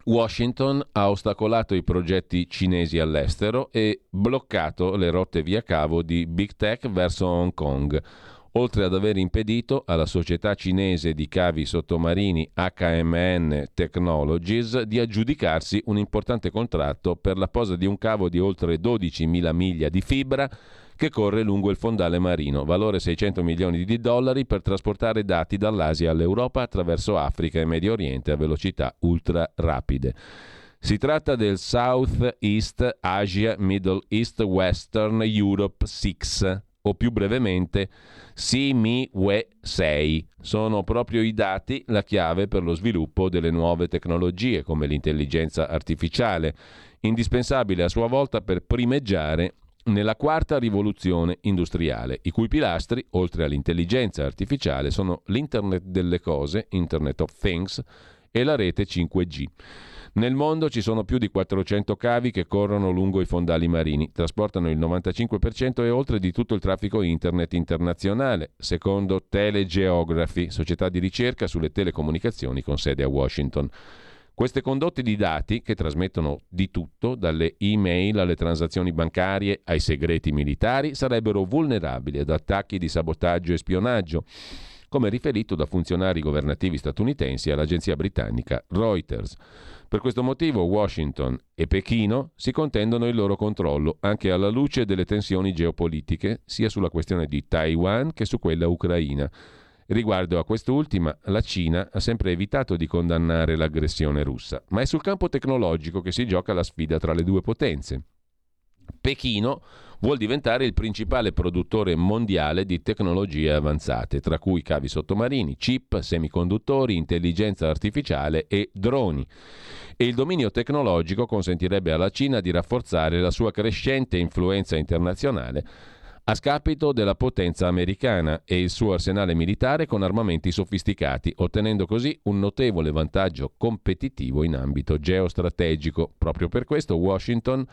Washington ha ostacolato i progetti cinesi all'estero e bloccato le rotte via cavo di Big Tech verso Hong Kong oltre ad aver impedito alla società cinese di cavi sottomarini HMN Technologies di aggiudicarsi un importante contratto per la posa di un cavo di oltre 12.000 miglia di fibra che corre lungo il fondale marino, valore 600 milioni di dollari per trasportare dati dall'Asia all'Europa attraverso Africa e Medio Oriente a velocità ultra rapide. Si tratta del South East Asia Middle East Western Europe 6 o più brevemente SIMI-WE6. Sono proprio i dati la chiave per lo sviluppo delle nuove tecnologie come l'intelligenza artificiale, indispensabile a sua volta per primeggiare nella quarta rivoluzione industriale, i cui pilastri, oltre all'intelligenza artificiale, sono l'Internet delle cose, Internet of Things, e la rete 5G. Nel mondo ci sono più di 400 cavi che corrono lungo i fondali marini, trasportano il 95% e oltre di tutto il traffico internet internazionale, secondo Telegeography, società di ricerca sulle telecomunicazioni con sede a Washington. Queste condotte di dati, che trasmettono di tutto, dalle email alle transazioni bancarie ai segreti militari, sarebbero vulnerabili ad attacchi di sabotaggio e spionaggio come riferito da funzionari governativi statunitensi all'agenzia britannica Reuters. Per questo motivo Washington e Pechino si contendono il loro controllo, anche alla luce delle tensioni geopolitiche, sia sulla questione di Taiwan che su quella ucraina. Riguardo a quest'ultima, la Cina ha sempre evitato di condannare l'aggressione russa, ma è sul campo tecnologico che si gioca la sfida tra le due potenze. Pechino vuol diventare il principale produttore mondiale di tecnologie avanzate, tra cui cavi sottomarini, chip, semiconduttori, intelligenza artificiale e droni. E il dominio tecnologico consentirebbe alla Cina di rafforzare la sua crescente influenza internazionale a scapito della potenza americana e il suo arsenale militare con armamenti sofisticati, ottenendo così un notevole vantaggio competitivo in ambito geostrategico. Proprio per questo Washington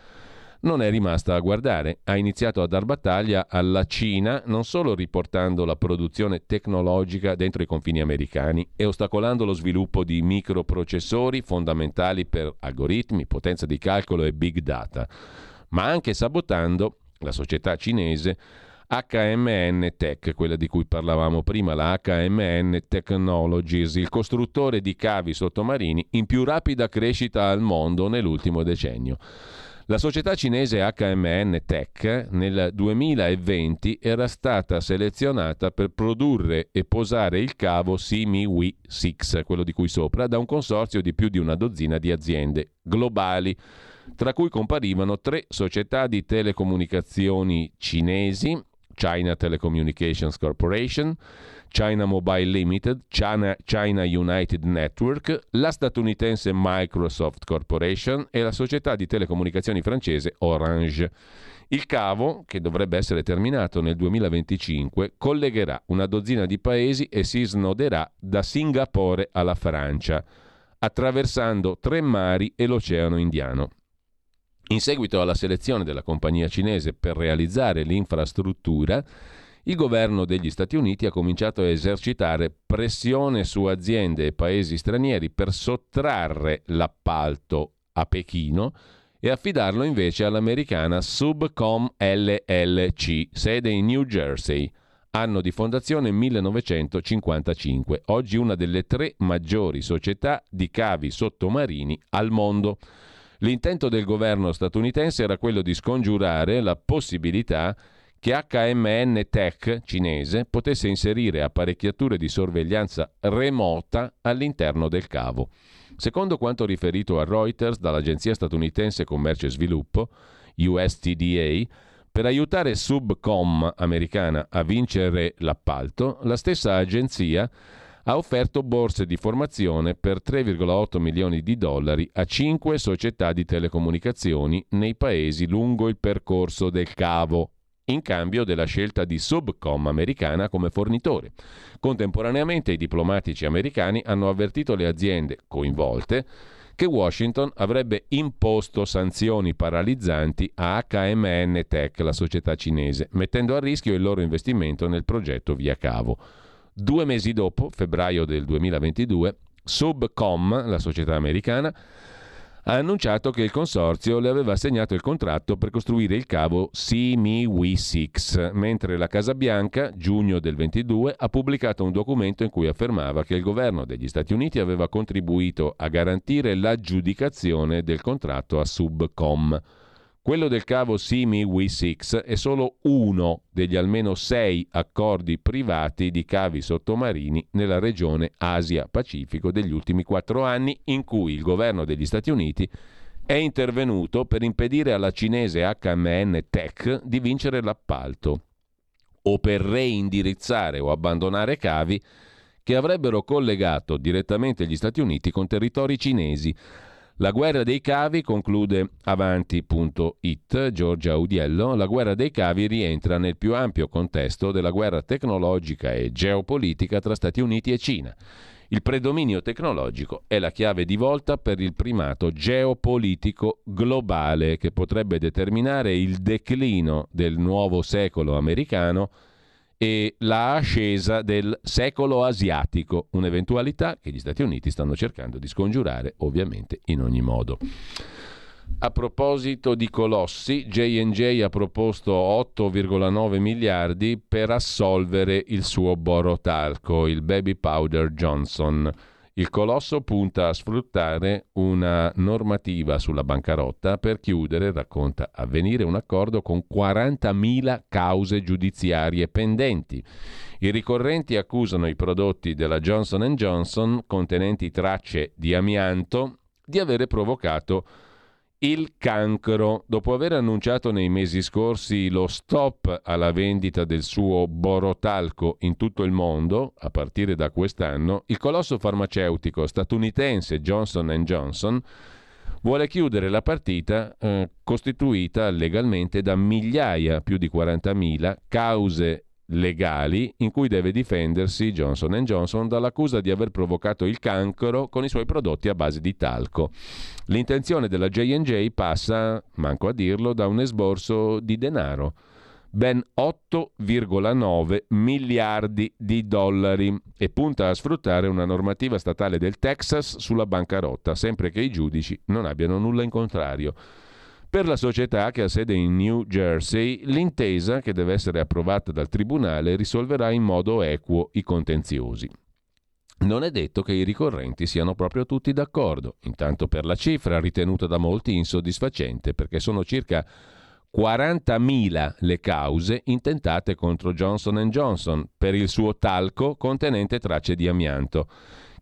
non è rimasta a guardare. Ha iniziato a dar battaglia alla Cina, non solo riportando la produzione tecnologica dentro i confini americani e ostacolando lo sviluppo di microprocessori fondamentali per algoritmi, potenza di calcolo e big data, ma anche sabotando la società cinese HMN Tech, quella di cui parlavamo prima, la HMN Technologies, il costruttore di cavi sottomarini in più rapida crescita al mondo nell'ultimo decennio. La società cinese HMN Tech nel 2020 era stata selezionata per produrre e posare il cavo Simi-Wi 6, quello di cui sopra, da un consorzio di più di una dozzina di aziende globali, tra cui comparivano tre società di telecomunicazioni cinesi, China Telecommunications Corporation, China Mobile Limited, China, China, United Network, la statunitense Microsoft Corporation e la società di telecomunicazioni francese Orange. Il cavo, che dovrebbe essere terminato nel 2025, collegherà una dozzina di paesi e si snoderà da Singapore alla Francia, attraversando tre mari e l'Oceano Indiano. In seguito alla selezione della compagnia cinese per realizzare l'infrastruttura, il governo degli Stati Uniti ha cominciato a esercitare pressione su aziende e paesi stranieri per sottrarre l'appalto a Pechino e affidarlo invece all'americana Subcom LLC, sede in New Jersey, anno di fondazione 1955, oggi una delle tre maggiori società di cavi sottomarini al mondo. L'intento del governo statunitense era quello di scongiurare la possibilità che HMN Tech cinese potesse inserire apparecchiature di sorveglianza remota all'interno del cavo. Secondo quanto riferito a Reuters dall'agenzia statunitense Commercio e Sviluppo, USTDA, per aiutare Subcom americana a vincere l'appalto, la stessa agenzia ha offerto borse di formazione per 3,8 milioni di dollari a cinque società di telecomunicazioni nei paesi lungo il percorso del cavo, in cambio della scelta di Subcom americana come fornitore. Contemporaneamente i diplomatici americani hanno avvertito le aziende coinvolte che Washington avrebbe imposto sanzioni paralizzanti a HMN Tech, la società cinese, mettendo a rischio il loro investimento nel progetto Via Cavo. Due mesi dopo, febbraio del 2022, Subcom, la società americana, ha annunciato che il consorzio le aveva assegnato il contratto per costruire il cavo Simi 6 mentre la Casa Bianca, giugno del 22, ha pubblicato un documento in cui affermava che il governo degli Stati Uniti aveva contribuito a garantire l'aggiudicazione del contratto a Subcom. Quello del cavo Simi WE6 è solo uno degli almeno sei accordi privati di cavi sottomarini nella regione Asia-Pacifico degli ultimi quattro anni in cui il governo degli Stati Uniti è intervenuto per impedire alla cinese HMN Tech di vincere l'appalto o per reindirizzare o abbandonare cavi che avrebbero collegato direttamente gli Stati Uniti con territori cinesi la guerra dei cavi, conclude avanti.it Giorgia Audiello, la guerra dei cavi rientra nel più ampio contesto della guerra tecnologica e geopolitica tra Stati Uniti e Cina. Il predominio tecnologico è la chiave di volta per il primato geopolitico globale che potrebbe determinare il declino del nuovo secolo americano e la ascesa del secolo asiatico, un'eventualità che gli Stati Uniti stanno cercando di scongiurare ovviamente in ogni modo. A proposito di colossi, JJ ha proposto 8,9 miliardi per assolvere il suo borotalco, il Baby Powder Johnson. Il colosso punta a sfruttare una normativa sulla bancarotta per chiudere, racconta Avvenire, un accordo con 40.000 cause giudiziarie pendenti. I ricorrenti accusano i prodotti della Johnson Johnson contenenti tracce di amianto di avere provocato il cancro. Dopo aver annunciato nei mesi scorsi lo stop alla vendita del suo borotalco in tutto il mondo, a partire da quest'anno, il colosso farmaceutico statunitense Johnson Johnson vuole chiudere la partita eh, costituita legalmente da migliaia, più di 40.000, cause legali in cui deve difendersi Johnson Johnson dall'accusa di aver provocato il cancro con i suoi prodotti a base di talco. L'intenzione della J&J passa, manco a dirlo, da un esborso di denaro, ben 8,9 miliardi di dollari e punta a sfruttare una normativa statale del Texas sulla bancarotta, sempre che i giudici non abbiano nulla in contrario. Per la società che ha sede in New Jersey, l'intesa, che deve essere approvata dal Tribunale, risolverà in modo equo i contenziosi. Non è detto che i ricorrenti siano proprio tutti d'accordo, intanto per la cifra ritenuta da molti insoddisfacente, perché sono circa 40.000 le cause intentate contro Johnson Johnson per il suo talco contenente tracce di amianto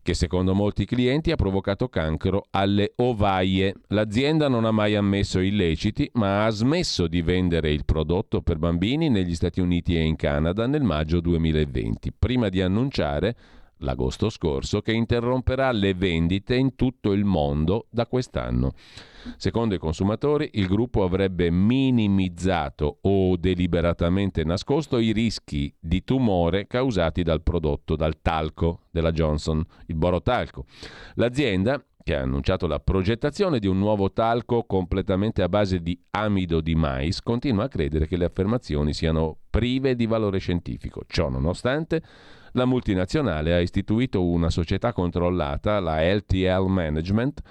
che secondo molti clienti ha provocato cancro alle ovaie. L'azienda non ha mai ammesso illeciti, ma ha smesso di vendere il prodotto per bambini negli Stati Uniti e in Canada nel maggio 2020, prima di annunciare l'agosto scorso che interromperà le vendite in tutto il mondo da quest'anno. Secondo i consumatori, il gruppo avrebbe minimizzato o deliberatamente nascosto i rischi di tumore causati dal prodotto, dal talco della Johnson, il borotalco. L'azienda che ha annunciato la progettazione di un nuovo talco completamente a base di amido di mais, continua a credere che le affermazioni siano prive di valore scientifico. Ciò nonostante, la multinazionale ha istituito una società controllata, la LTL Management,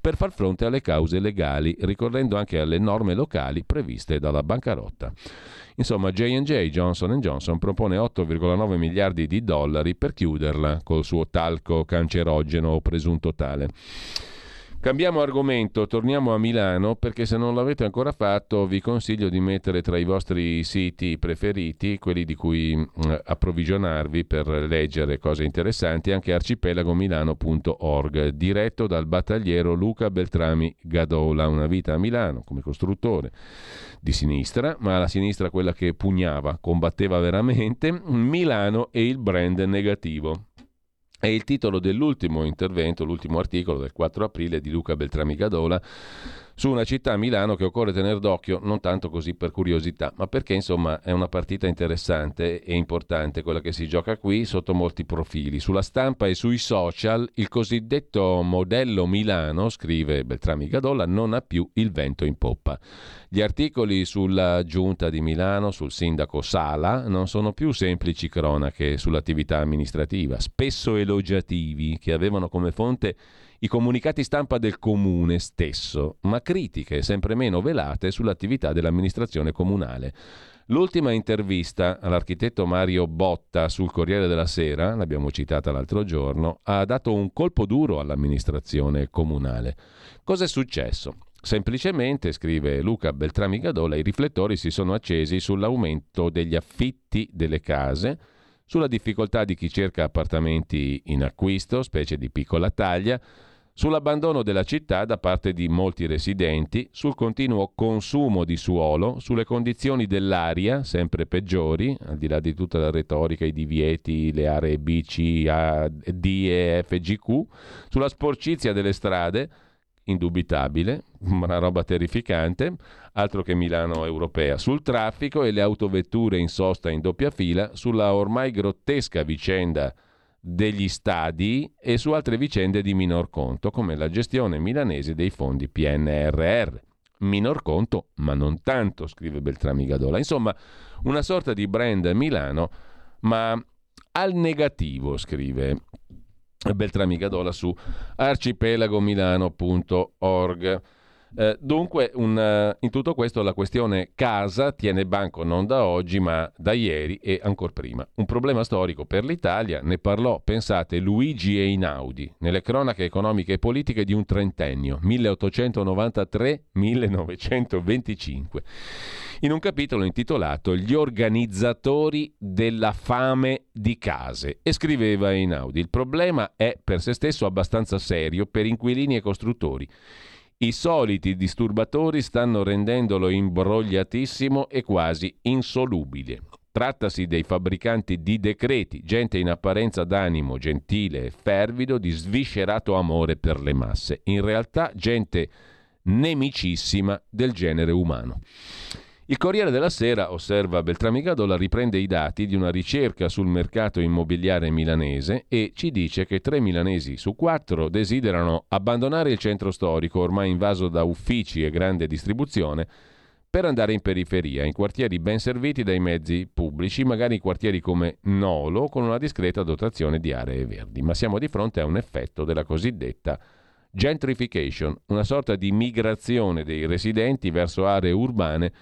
per far fronte alle cause legali, ricorrendo anche alle norme locali previste dalla bancarotta. Insomma, J&J Johnson Johnson propone 8,9 miliardi di dollari per chiuderla col suo talco cancerogeno o presunto tale. Cambiamo argomento, torniamo a Milano perché se non l'avete ancora fatto vi consiglio di mettere tra i vostri siti preferiti, quelli di cui mm, approvvigionarvi per leggere cose interessanti, anche arcipelagomilano.org, diretto dal battagliero Luca Beltrami Gadola, una vita a Milano come costruttore di sinistra, ma la sinistra quella che pugnava, combatteva veramente, Milano e il brand negativo. È il titolo dell'ultimo intervento, l'ultimo articolo del 4 aprile di Luca Beltrami Gadola su una città, Milano, che occorre tenere d'occhio, non tanto così per curiosità, ma perché insomma è una partita interessante e importante quella che si gioca qui sotto molti profili. Sulla stampa e sui social il cosiddetto modello Milano, scrive Beltrami Gadolla, non ha più il vento in poppa. Gli articoli sulla giunta di Milano, sul sindaco Sala, non sono più semplici cronache sull'attività amministrativa, spesso elogiativi, che avevano come fonte i comunicati stampa del comune stesso, ma critiche sempre meno velate sull'attività dell'amministrazione comunale. L'ultima intervista all'architetto Mario Botta sul Corriere della Sera, l'abbiamo citata l'altro giorno, ha dato un colpo duro all'amministrazione comunale. Cosa è successo? Semplicemente, scrive Luca Beltrami Gadola, i riflettori si sono accesi sull'aumento degli affitti delle case, sulla difficoltà di chi cerca appartamenti in acquisto, specie di piccola taglia, sull'abbandono della città da parte di molti residenti, sul continuo consumo di suolo, sulle condizioni dell'aria sempre peggiori, al di là di tutta la retorica, i divieti, le aree B, C, A, D, E, F, G, Q, sulla sporcizia delle strade, indubitabile, una roba terrificante, altro che Milano europea, sul traffico e le autovetture in sosta in doppia fila, sulla ormai grottesca vicenda degli stadi e su altre vicende di minor conto, come la gestione milanese dei fondi PNRR. Minor conto, ma non tanto, scrive Beltrami Gadola. Insomma, una sorta di brand Milano, ma al negativo, scrive Beltrami Gadola su arcipelagomilano.org. Eh, dunque, un, uh, in tutto questo la questione casa tiene banco non da oggi ma da ieri e ancora prima. Un problema storico per l'Italia, ne parlò, pensate, Luigi Einaudi nelle cronache economiche e politiche di un trentennio, 1893-1925, in un capitolo intitolato Gli organizzatori della fame di case. E scriveva Einaudi, il problema è per se stesso abbastanza serio per inquilini e costruttori. I soliti disturbatori stanno rendendolo imbrogliatissimo e quasi insolubile. Trattasi dei fabbricanti di decreti, gente in apparenza d'animo gentile e fervido, di sviscerato amore per le masse, in realtà gente nemicissima del genere umano. Il Corriere della Sera, osserva Beltrami Gadola, riprende i dati di una ricerca sul mercato immobiliare milanese e ci dice che tre milanesi su quattro desiderano abbandonare il centro storico ormai invaso da uffici e grande distribuzione per andare in periferia, in quartieri ben serviti dai mezzi pubblici, magari in quartieri come Nolo, con una discreta dotazione di aree verdi. Ma siamo di fronte a un effetto della cosiddetta gentrification, una sorta di migrazione dei residenti verso aree urbane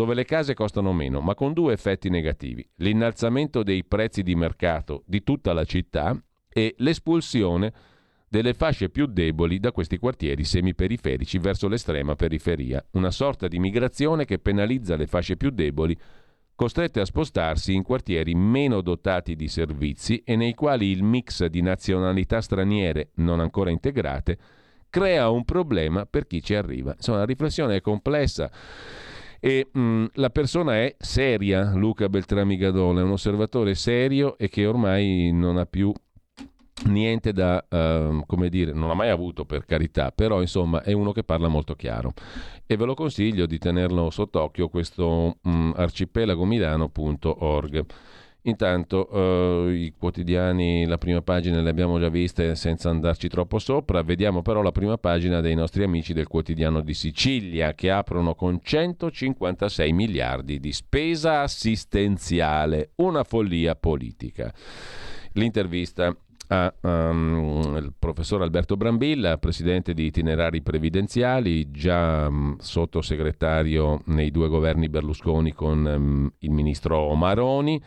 dove le case costano meno, ma con due effetti negativi. L'innalzamento dei prezzi di mercato di tutta la città e l'espulsione delle fasce più deboli da questi quartieri semiperiferici verso l'estrema periferia, una sorta di migrazione che penalizza le fasce più deboli costrette a spostarsi in quartieri meno dotati di servizi e nei quali il mix di nazionalità straniere non ancora integrate crea un problema per chi ci arriva. Insomma, la riflessione è complessa e mh, mm, la persona è seria, Luca Beltrami Gadola, è un osservatore serio e che ormai non ha più niente da, uh, come dire, non ha mai avuto per carità, però insomma è uno che parla molto chiaro e ve lo consiglio di tenerlo sott'occhio questo um, arcipelagomilano.org. Intanto eh, i quotidiani, la prima pagina le abbiamo già viste senza andarci troppo sopra, vediamo però la prima pagina dei nostri amici del quotidiano di Sicilia che aprono con 156 miliardi di spesa assistenziale, una follia politica. L'intervista a um, il professor Alberto Brambilla, presidente di itinerari previdenziali, già um, sottosegretario nei due governi Berlusconi con um, il ministro Maroni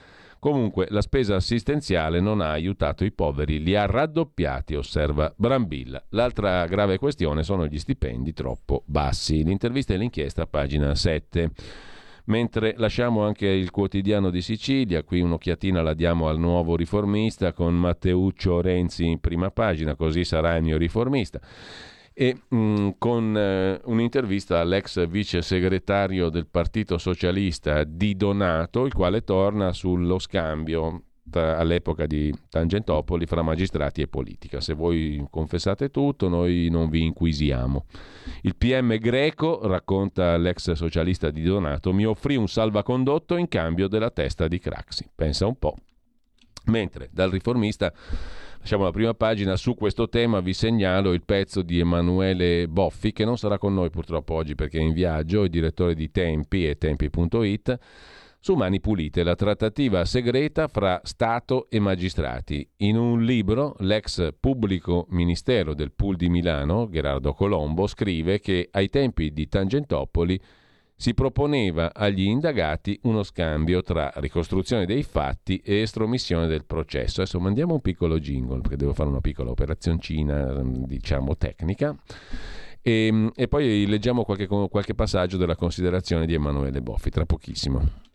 Comunque la spesa assistenziale non ha aiutato i poveri, li ha raddoppiati, osserva Brambilla. L'altra grave questione sono gli stipendi troppo bassi. L'intervista e l'inchiesta, pagina 7. Mentre lasciamo anche il quotidiano di Sicilia, qui un'occhiatina la diamo al nuovo riformista con Matteuccio Renzi in prima pagina, così sarà il mio riformista e mh, mm, con eh, un'intervista all'ex vice segretario del Partito Socialista di Donato, il quale torna sullo scambio all'epoca di Tangentopoli fra magistrati e politica. Se voi confessate tutto, noi non vi inquisiamo. Il PM greco, racconta l'ex socialista di Donato, mi offrì un salvacondotto in cambio della testa di Craxi. Pensa un po'. Mentre dal riformista Lasciamo la prima pagina, su questo tema vi segnalo il pezzo di Emanuele Boffi, che non sarà con noi purtroppo oggi perché è in viaggio, il direttore di Tempi e Tempi.it, su Mani Pulite, la trattativa segreta fra Stato e magistrati. In un libro, l'ex pubblico ministero del Pool di Milano, Gerardo Colombo, scrive che ai tempi di Tangentopoli si proponeva agli indagati uno scambio tra ricostruzione dei fatti e estromissione del processo. Adesso mandiamo un piccolo jingle perché devo fare una piccola operazioncina, diciamo, tecnica. E, ehm, e poi leggiamo qualche, qualche passaggio della considerazione di Emanuele Boffi tra pochissimo.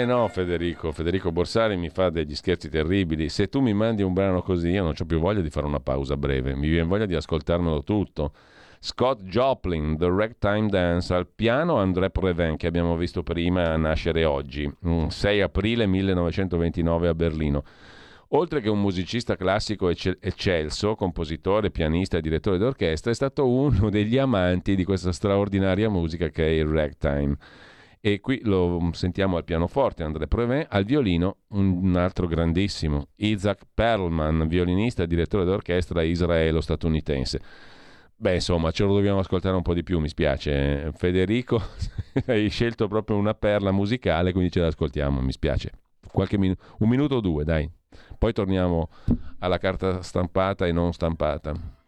Eh no, Federico, Federico Borsari mi fa degli scherzi terribili. Se tu mi mandi un brano così, io non ho più voglia di fare una pausa breve, mi viene voglia di ascoltarmelo tutto. Scott Joplin, The Ragtime Dance, al piano André Previn, che abbiamo visto prima nascere oggi, 6 mm, aprile 1929 a Berlino. Oltre che un musicista classico eccelso, compositore, pianista e direttore d'orchestra, è stato uno degli amanti di questa straordinaria musica che è il ragtime e qui lo sentiamo al pianoforte André Previn, al violino un altro grandissimo, Isaac Perlman, violinista e direttore d'orchestra israelo-statunitense. Beh, insomma, ce lo dobbiamo ascoltare un po' di più, mi spiace. Federico, hai scelto proprio una perla musicale, quindi ce l'ascoltiamo, mi spiace. Minu- un minuto o due, dai. Poi torniamo alla carta stampata e non stampata.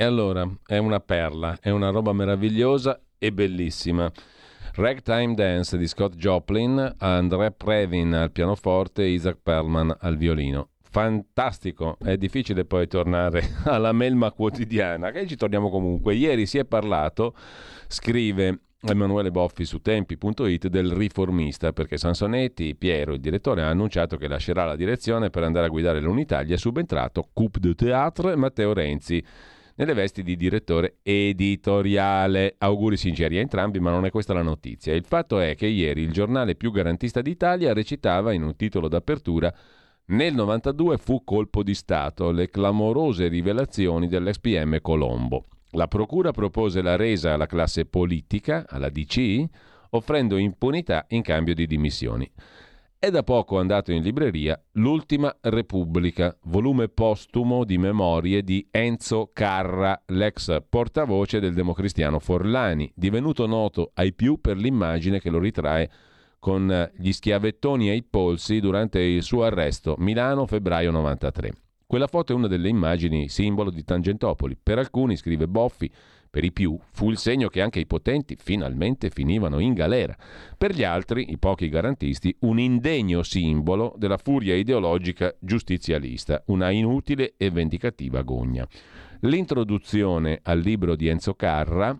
E allora è una perla, è una roba meravigliosa e bellissima. Ragtime Dance di Scott Joplin, André Previn al pianoforte e Isaac Perlman al violino. Fantastico, è difficile poi tornare alla melma quotidiana, che ci torniamo comunque. Ieri si è parlato, scrive Emanuele Boffi su tempi.it del riformista perché Sansonetti, Piero, il direttore, ha annunciato che lascerà la direzione per andare a guidare l'Unitalia. È subentrato Coupe de Théâtre Matteo Renzi nelle vesti di direttore editoriale. Auguri sinceri a entrambi, ma non è questa la notizia. Il fatto è che ieri il giornale più garantista d'Italia recitava in un titolo d'apertura nel 92 fu colpo di Stato, le clamorose rivelazioni dell'ex PM Colombo. La Procura propose la resa alla classe politica, alla DC, offrendo impunità in cambio di dimissioni. È da poco andato in libreria L'ultima Repubblica, volume postumo di memorie di Enzo Carra, l'ex portavoce del democristiano Forlani, divenuto noto ai più per l'immagine che lo ritrae con gli schiavettoni ai polsi durante il suo arresto, Milano, febbraio 93. Quella foto è una delle immagini simbolo di Tangentopoli. Per alcuni, scrive Boffi, per i più fu il segno che anche i potenti finalmente finivano in galera. Per gli altri, i pochi garantisti, un indegno simbolo della furia ideologica giustizialista, una inutile e vendicativa gogna. L'introduzione al libro di Enzo Carra,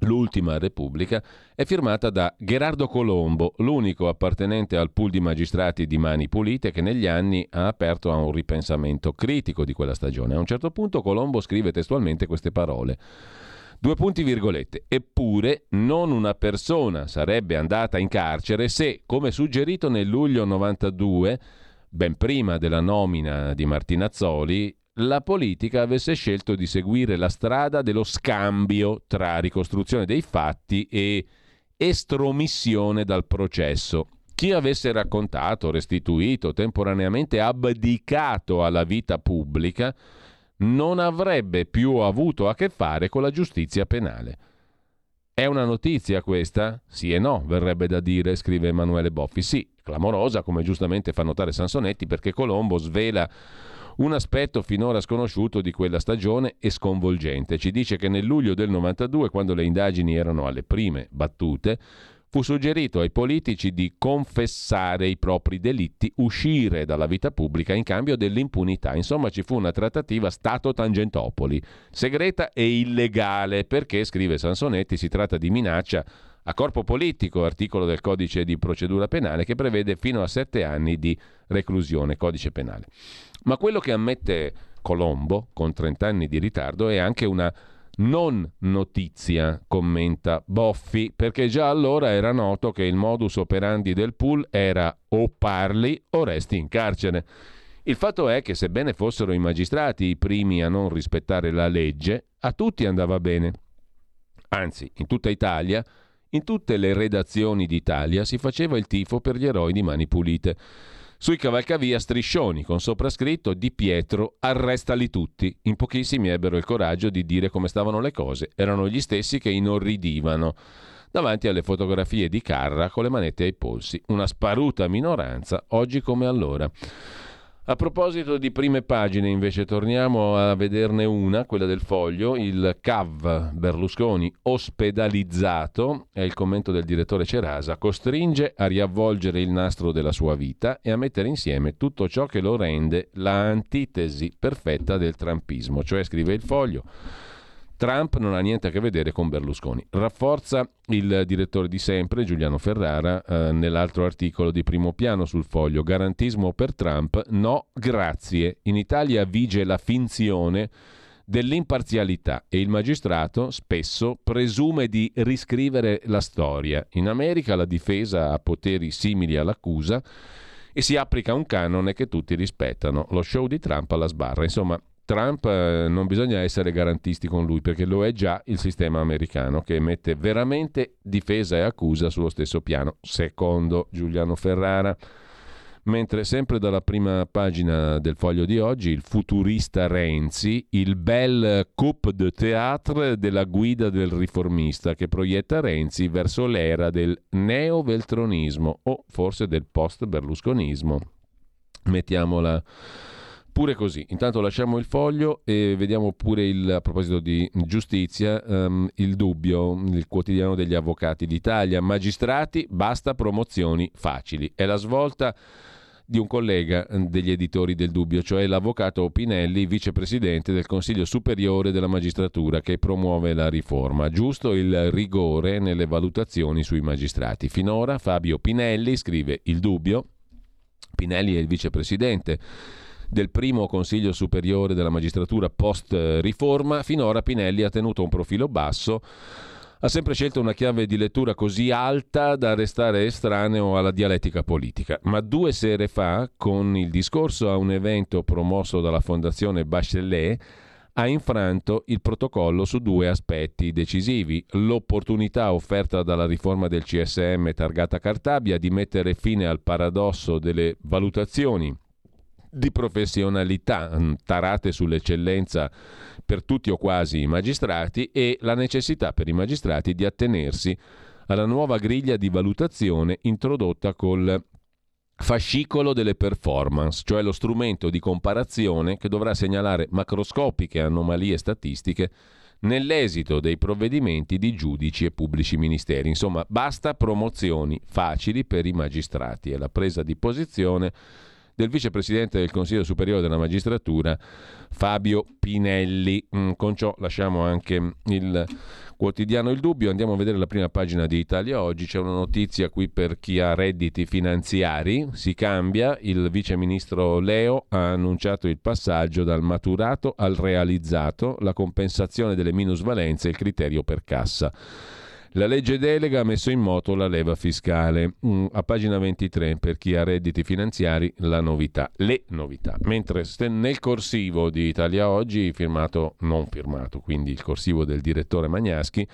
L'ultima Repubblica è firmata da Gerardo Colombo, l'unico appartenente al pool di magistrati di mani pulite che negli anni ha aperto a un ripensamento critico di quella stagione. A un certo punto Colombo scrive testualmente queste parole. Due punti virgolette. Eppure non una persona sarebbe andata in carcere se, come suggerito nel luglio 92, ben prima della nomina di Martinazzoli, la politica avesse scelto di seguire la strada dello scambio tra ricostruzione dei fatti e estromissione dal processo. Chi avesse raccontato, restituito, temporaneamente abdicato alla vita pubblica non avrebbe più avuto a che fare con la giustizia penale. È una notizia questa? Sì e no, verrebbe da dire, scrive Emanuele Boffi. Sì, clamorosa, come giustamente fa notare Sansonetti, perché Colombo svela un aspetto finora sconosciuto di quella stagione e sconvolgente. Ci dice che nel luglio del 92, quando le indagini erano alle prime battute, fu suggerito ai politici di confessare i propri delitti, uscire dalla vita pubblica in cambio dell'impunità. Insomma, ci fu una trattativa Stato-Tangentopoli, segreta e illegale, perché, scrive Sansonetti, si tratta di minaccia a corpo politico, articolo del codice di procedura penale che prevede fino a sette anni di reclusione, codice penale. Ma quello che ammette Colombo, con 30 anni di ritardo, è anche una non notizia, commenta Boffi, perché già allora era noto che il modus operandi del pool era o parli o resti in carcere. Il fatto è che sebbene fossero i magistrati i primi a non rispettare la legge, a tutti andava bene. Anzi, in tutta Italia in tutte le redazioni d'Italia si faceva il tifo per gli eroi di mani pulite. Sui cavalcavia striscioni con soprascritto Di Pietro arrestali tutti. In pochissimi ebbero il coraggio di dire come stavano le cose. Erano gli stessi che inorridivano davanti alle fotografie di Carra con le manette ai polsi. Una sparuta minoranza, oggi come allora. A proposito di prime pagine, invece, torniamo a vederne una, quella del foglio, il CAV Berlusconi ospedalizzato, è il commento del direttore Cerasa, costringe a riavvolgere il nastro della sua vita e a mettere insieme tutto ciò che lo rende la antitesi perfetta del trampismo, cioè scrive il foglio Trump non ha niente a che vedere con Berlusconi. Rafforza il direttore di sempre, Giuliano Ferrara, eh, nell'altro articolo di primo piano sul foglio. Garantismo per Trump? No, grazie. In Italia vige la finzione dell'imparzialità e il magistrato spesso presume di riscrivere la storia. In America la difesa ha poteri simili all'accusa e si applica un canone che tutti rispettano. Lo show di Trump alla sbarra. Insomma, Trump eh, non bisogna essere garantisti con lui perché lo è già il sistema americano che mette veramente difesa e accusa sullo stesso piano, secondo Giuliano Ferrara. Mentre sempre dalla prima pagina del foglio di oggi il futurista Renzi, il bel coup de théâtre della guida del riformista che proietta Renzi verso l'era del neo-veltronismo o forse del post-berlusconismo. Mettiamola Pure così. Intanto lasciamo il foglio e vediamo pure il, a proposito di giustizia, um, il dubbio, il quotidiano degli avvocati d'Italia. Magistrati, basta promozioni facili. È la svolta di un collega degli editori del Dubbio, cioè l'avvocato Pinelli, vicepresidente del Consiglio Superiore della Magistratura che promuove la riforma. Giusto il rigore nelle valutazioni sui magistrati. Finora Fabio Pinelli, scrive il Dubbio, Pinelli è il vicepresidente del primo Consiglio Superiore della Magistratura post riforma, finora Pinelli ha tenuto un profilo basso ha sempre scelto una chiave di lettura così alta da restare estraneo alla dialettica politica. Ma due sere fa, con il discorso a un evento promosso dalla Fondazione Bachelet, ha infranto il protocollo su due aspetti decisivi. L'opportunità offerta dalla riforma del CSM targata Cartabia di mettere fine al paradosso delle valutazioni di professionalità mm, tarate sull'eccellenza per tutti o quasi i magistrati e la necessità per i magistrati di attenersi alla nuova griglia di valutazione introdotta col fascicolo delle performance, cioè lo strumento di comparazione che dovrà segnalare macroscopiche anomalie statistiche nell'esito dei provvedimenti di giudici e pubblici ministeri. Insomma, basta promozioni facili per i magistrati e la presa di posizione del vicepresidente del Consiglio Superiore della Magistratura Fabio Pinelli. Mm, con ciò lasciamo anche il quotidiano Il Dubbio, andiamo a vedere la prima pagina di Italia Oggi, c'è una notizia qui per chi ha redditi finanziari, si cambia, il viceministro Leo ha annunciato il passaggio dal maturato al realizzato, la compensazione delle minusvalenze e il criterio per cassa. La legge delega ha messo in moto la leva fiscale. Mm, a pagina 23, per chi ha redditi finanziari, la novità, le novità. Mentre nel corsivo di Italia Oggi, firmato, non firmato, quindi il corsivo del direttore Magnaschi,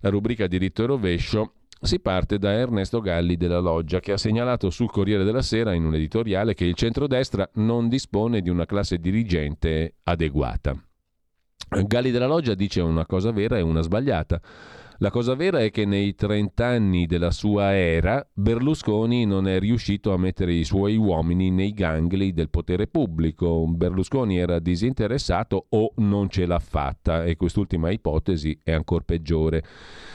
la rubrica diritto e rovescio, si parte da Ernesto Galli della Loggia, che ha segnalato sul Corriere della Sera in un editoriale che il centrodestra non dispone di una classe dirigente adeguata. Galli della Loggia dice una cosa vera e una sbagliata. La cosa vera è che nei 30 anni della sua era Berlusconi non è riuscito a mettere i suoi uomini nei gangli del potere pubblico. Berlusconi era disinteressato o non ce l'ha fatta e quest'ultima ipotesi è ancora peggiore.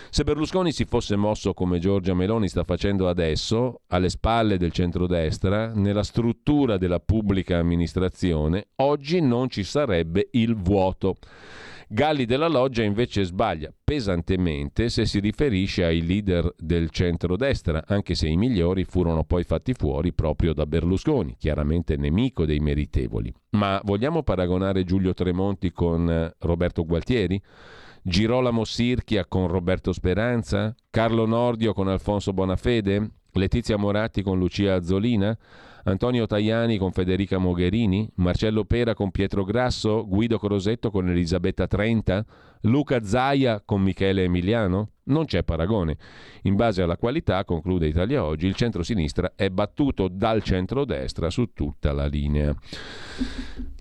Se Berlusconi si fosse mosso come Giorgia Meloni sta facendo adesso, alle spalle del centrodestra, nella struttura della pubblica amministrazione, oggi non ci sarebbe il vuoto. Galli della Loggia invece sbaglia pesantemente se si riferisce ai leader del centrodestra, anche se i migliori furono poi fatti fuori proprio da Berlusconi, chiaramente nemico dei meritevoli. Ma vogliamo paragonare Giulio Tremonti con eh, Roberto Gualtieri? Girolamo Sirchia con Roberto Speranza? Carlo Nordio con Alfonso Bonafede? Letizia Moratti con Lucia Azzolina? Antonio Tajani con Federica Mogherini, Marcello Pera con Pietro Grasso, Guido Crosetto con Elisabetta Trenta, Luca Zaia con Michele Emiliano? Non c'è paragone. In base alla qualità, conclude Italia Oggi, il centro-sinistra è battuto dal centro-destra su tutta la linea.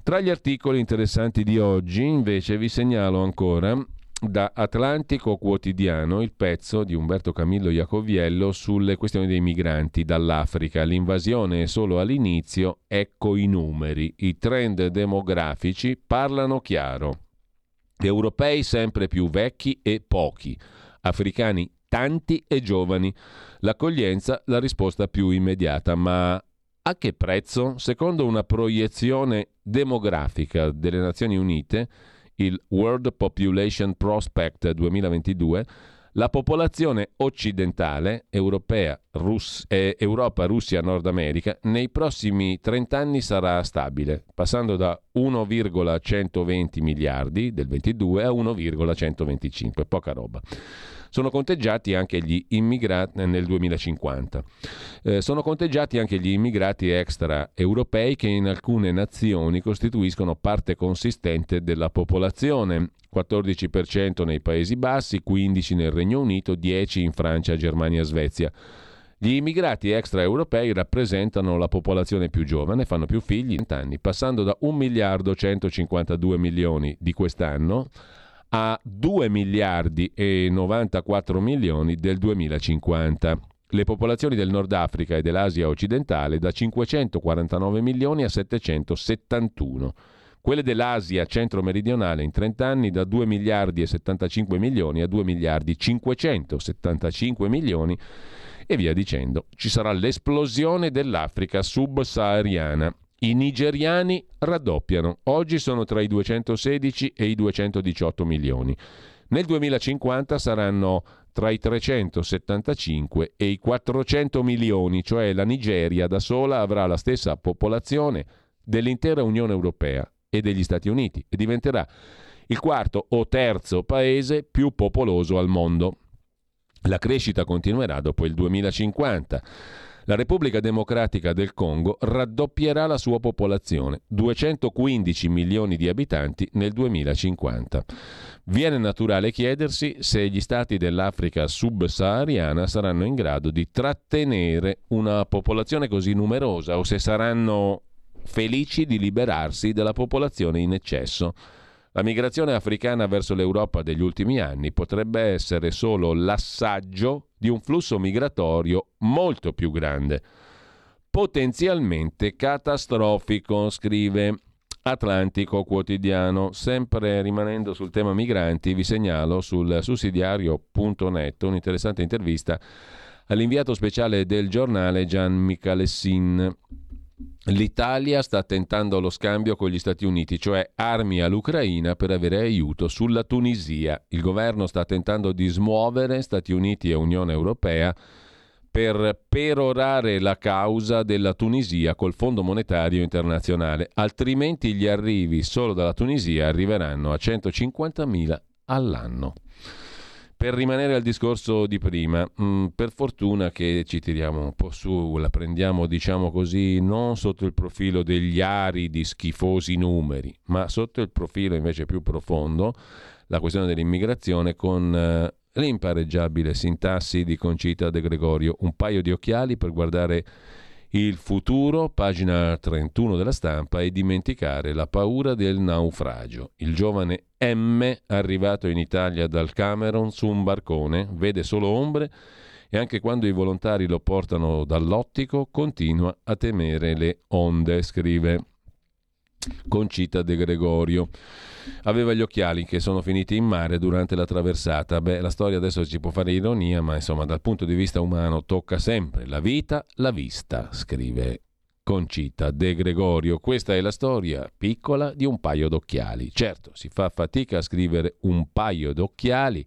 Tra gli articoli interessanti di oggi, invece, vi segnalo ancora da Atlantico Quotidiano il pezzo di Umberto Camillo Iacoviello sulle questioni dei migranti dall'Africa. L'invasione è solo all'inizio, ecco i numeri. I trend demografici parlano chiaro. Europei sempre più vecchi e pochi, africani tanti e giovani. L'accoglienza la risposta più immediata, ma a che prezzo? Secondo una proiezione demografica delle Nazioni Unite, il World Population Prospect 2022, la popolazione occidentale, europea, Rus- eh, Europa, Russia, Nord America, nei prossimi 30 anni sarà stabile, passando da 1,120 miliardi del 22 a 1,125, poca roba. Sono conteggiati anche gli immigrati nel 2050. Eh, sono conteggiati anche gli immigrati extraeuropei che in alcune nazioni costituiscono parte consistente della popolazione. 14% nei Paesi Bassi, 15% nel Regno Unito, 10% in Francia, Germania e Svezia. Gli immigrati extraeuropei rappresentano la popolazione più giovane, fanno più figli in anni, passando da 1 miliardo 152 milioni di quest'anno a 2 miliardi e 94 milioni del 2050. le popolazioni del Nord Africa e dell'Asia occidentale da 549 milioni a 771. Quelle dell'Asia centro-meridionale in 30 anni da 2 miliardi e 75 milioni a 2 miliardi 575 milioni e via dicendo. Ci sarà l'esplosione dell'Africa subsahariana. I nigeriani raddoppiano. Oggi sono tra i 216 e i 218 milioni. Nel 2050 saranno tra i 375 e i 400 milioni, cioè la Nigeria da sola avrà la stessa popolazione dell'intera Unione Europea e degli Stati Uniti e diventerà il quarto o terzo paese più popoloso al mondo. La crescita continuerà dopo il 2050. La Repubblica Democratica del Congo raddoppierà la sua popolazione, 215 milioni di abitanti nel 2050. Viene naturale chiedersi se gli stati dell'Africa subsahariana saranno in grado di trattenere una popolazione così numerosa o se saranno felici di liberarsi della popolazione in eccesso. La migrazione africana verso l'Europa degli ultimi anni potrebbe essere solo l'assaggio di un flusso migratorio molto più grande, potenzialmente catastrofico, scrive Atlantico Quotidiano. Sempre rimanendo sul tema migranti, vi segnalo sul sussidiario.net un'interessante intervista all'inviato speciale del giornale Gian Michalessin L'Italia sta tentando lo scambio con gli Stati Uniti, cioè armi all'Ucraina per avere aiuto sulla Tunisia. Il governo sta tentando di smuovere Stati Uniti e Unione Europea per perorare la causa della Tunisia col Fondo Monetario Internazionale, altrimenti gli arrivi solo dalla Tunisia arriveranno a 150.000 all'anno. Per rimanere al discorso di prima, mh, mm, per fortuna che ci tiriamo un po' su, la prendiamo diciamo così non sotto il profilo degli aridi schifosi numeri, ma sotto il profilo invece più profondo, la questione dell'immigrazione con eh, l'impareggiabile sintassi di Concita De Gregorio, un paio di occhiali per guardare il futuro, pagina 31 della stampa, e dimenticare la paura del naufragio. Il giovane M, arrivato in Italia dal Cameron su un barcone, vede solo ombre e anche quando i volontari lo portano dall'ottico continua a temere le onde, scrive Concita De Gregorio. Aveva gli occhiali che sono finiti in mare durante la traversata. Beh, la storia adesso ci può fare ironia, ma insomma, dal punto di vista umano tocca sempre la vita, la vista, scrive Concita De Gregorio. Questa è la storia piccola di un paio d'occhiali. Certo, si fa fatica a scrivere un paio d'occhiali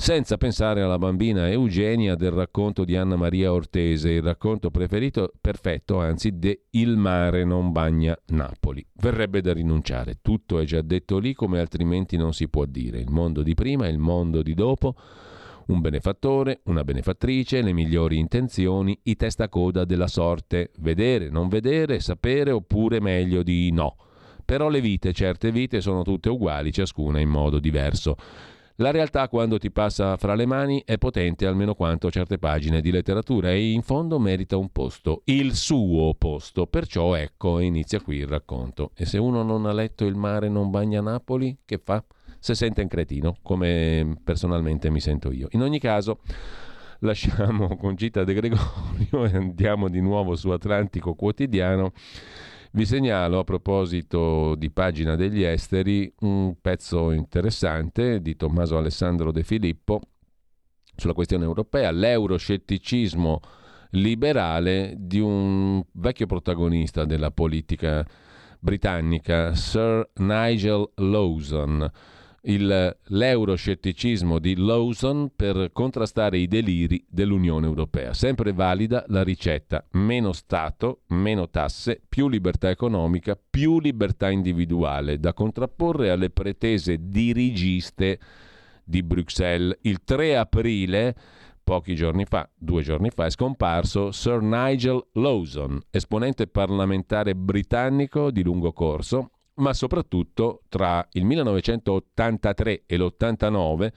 senza pensare alla bambina Eugenia del racconto di Anna Maria Ortese, il racconto preferito, perfetto, anzi, de Il mare non bagna Napoli. Verrebbe da rinunciare, tutto è già detto lì come altrimenti non si può dire. Il mondo di prima e il mondo di dopo, un benefattore, una benefattrice, le migliori intenzioni, i testacoda della sorte, vedere, non vedere, sapere oppure meglio di no. Però le vite, certe vite, sono tutte uguali, ciascuna in modo diverso. La realtà quando ti passa fra le mani è potente almeno quanto certe pagine di letteratura e in fondo merita un posto, il suo posto. Perciò ecco, inizia qui il racconto. E se uno non ha letto Il mare non bagna Napoli, che fa? Se sente un cretino, come personalmente mi sento io. In ogni caso, lasciamo Concita De Gregorio e andiamo di nuovo su Atlantico Quotidiano vi segnalo a proposito di pagina degli esteri un pezzo interessante di Tommaso Alessandro De Filippo sulla questione europea, l'euroscetticismo liberale di un vecchio protagonista della politica britannica, Sir Nigel Lawson il, l'euroscetticismo di Lawson per contrastare i deliri dell'Unione Europea. Sempre valida la ricetta meno Stato, meno tasse, più libertà economica, più libertà individuale, da contrapporre alle pretese dirigiste di Bruxelles. Il 3 aprile pochi giorni fa, due giorni fa, è scomparso Sir Nigel Lawson, esponente parlamentare britannico di lungo corso, ma soprattutto tra il 1983 e l'89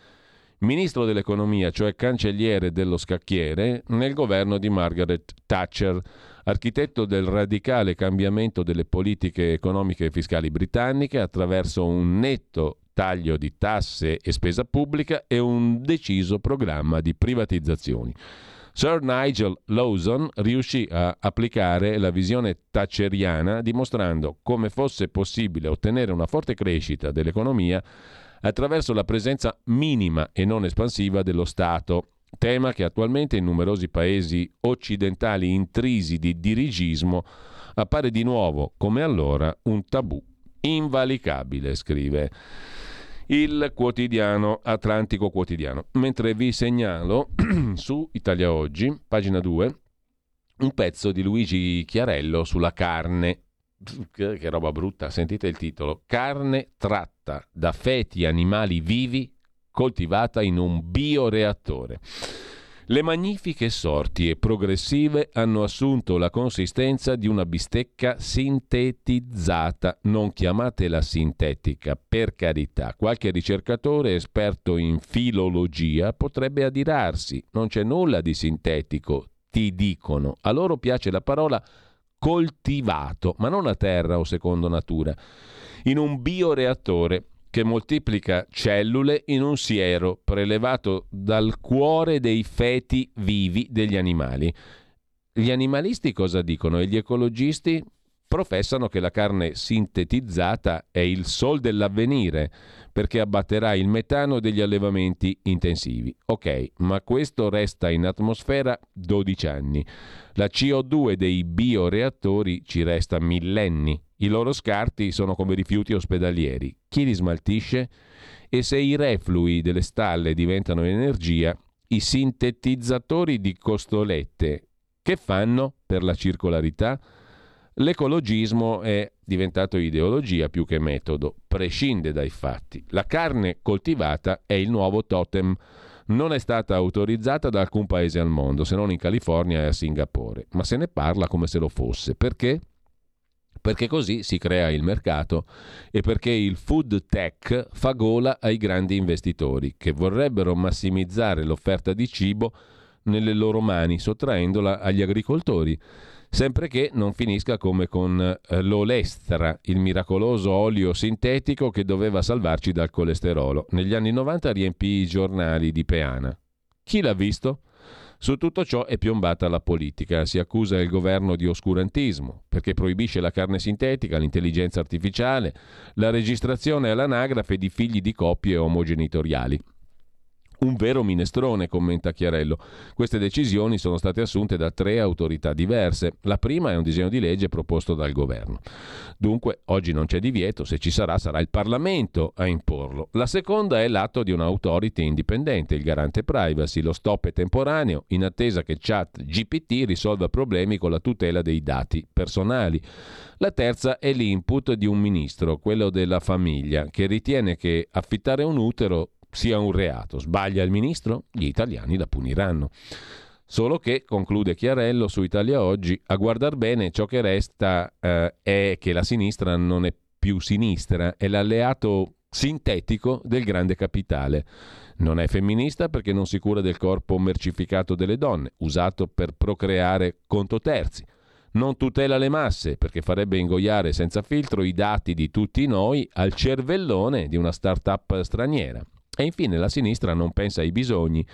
ministro dell'economia, cioè cancelliere dello scacchiere, nel governo di Margaret Thatcher, architetto del radicale cambiamento delle politiche economiche e fiscali britanniche attraverso un netto taglio di tasse e spesa pubblica e un deciso programma di privatizzazioni. Sir Nigel Lawson riuscì a applicare la visione thatcheriana dimostrando come fosse possibile ottenere una forte crescita dell'economia attraverso la presenza minima e non espansiva dello Stato, tema che attualmente in numerosi paesi occidentali intrisi di dirigismo appare di nuovo, come allora, un tabù invalicabile, scrive il quotidiano Atlantico Quotidiano. Mentre vi segnalo su Italia Oggi, pagina 2, un pezzo di Luigi Chiarello sulla carne. Che, roba brutta, sentite il titolo. Carne tratta da feti animali vivi coltivata in un bioreattore. Le magnifiche sorti e progressive hanno assunto la consistenza di una bistecca sintetizzata. Non chiamatela sintetica, per carità. Qualche ricercatore esperto in filologia potrebbe adirarsi. Non c'è nulla di sintetico, ti dicono. A loro piace la parola coltivato, ma non a terra o secondo natura. In un bioreattore che moltiplica cellule in un siero prelevato dal cuore dei feti vivi degli animali. Gli animalisti cosa dicono e gli ecologisti professano che la carne sintetizzata è il sol dell'avvenire perché abbatterà il metano degli allevamenti intensivi. Ok, ma questo resta in atmosfera 12 anni. La CO2 dei bioreattori ci resta millenni. I loro scarti sono come rifiuti ospedalieri. Chi li smaltisce? E se i reflui delle stalle diventano energia, i sintetizzatori di costolette che fanno per la circolarità? L'ecologismo è diventato ideologia più che metodo, prescinde dai fatti. La carne coltivata è il nuovo totem. Non è stata autorizzata da alcun paese al mondo, se non in California e a Singapore, ma se ne parla come se lo fosse. Perché? perché così si crea il mercato e perché il food tech fa gola ai grandi investitori che vorrebbero massimizzare l'offerta di cibo nelle loro mani, sottraendola agli agricoltori. Sempre che non finisca come con eh, l'olestra, il miracoloso olio sintetico che doveva salvarci dal colesterolo. Negli anni 90 riempì i giornali di peana. Chi l'ha visto? Su tutto ciò è piombata la politica. Si accusa il governo di oscurantismo perché proibisce la carne sintetica, l'intelligenza artificiale, la registrazione all'anagrafe di figli di coppie omogenitoriali. Un vero minestrone, commenta Chiarello. Queste decisioni sono state assunte da tre autorità diverse. La prima è un disegno di legge proposto dal governo. Dunque, oggi non c'è divieto, se ci sarà sarà il Parlamento a imporlo. La seconda è l'atto di un'autority indipendente, il garante privacy. Lo stop è temporaneo, in attesa che chat GPT risolva problemi con la tutela dei dati personali. La terza è l'input di un ministro, quello della famiglia, che ritiene che affittare un utero sia un reato. Sbaglia il ministro? Gli italiani la puniranno. Solo che, conclude Chiarello su Italia Oggi, a guardar bene ciò che resta eh, è che la sinistra non è più sinistra, è l'alleato sintetico del grande capitale. Non è femminista perché non si cura del corpo mercificato delle donne, usato per procreare conto terzi. Non tutela le masse perché farebbe ingoiare senza filtro i dati di tutti noi al cervellone di una start-up straniera. E infine la sinistra non pensa ai bisogni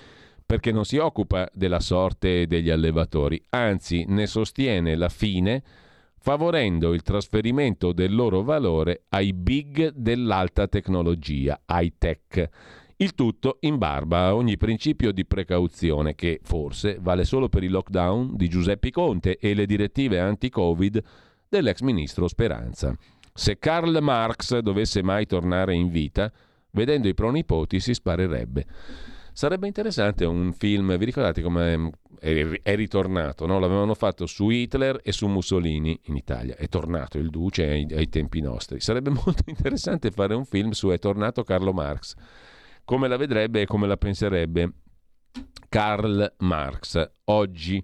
perché non si occupa della sorte degli allevatori, anzi ne sostiene la fine favorendo il trasferimento del loro valore ai big dell'alta tecnologia, high tech. Il tutto in barba a ogni principio di precauzione che forse vale solo per il lockdown di Giuseppe Conte e le direttive anti-Covid dell'ex ministro Speranza. Se Karl Marx dovesse mai tornare in vita, vedendo i pronipoti si sparerebbe. Sarebbe interessante un film, vi ricordate come è ritornato? No? L'avevano fatto su Hitler e su Mussolini in Italia, è tornato il Duce ai, ai tempi nostri. Sarebbe molto interessante fare un film su È tornato Carlo Marx. Come la vedrebbe e come la penserebbe Karl Marx oggi?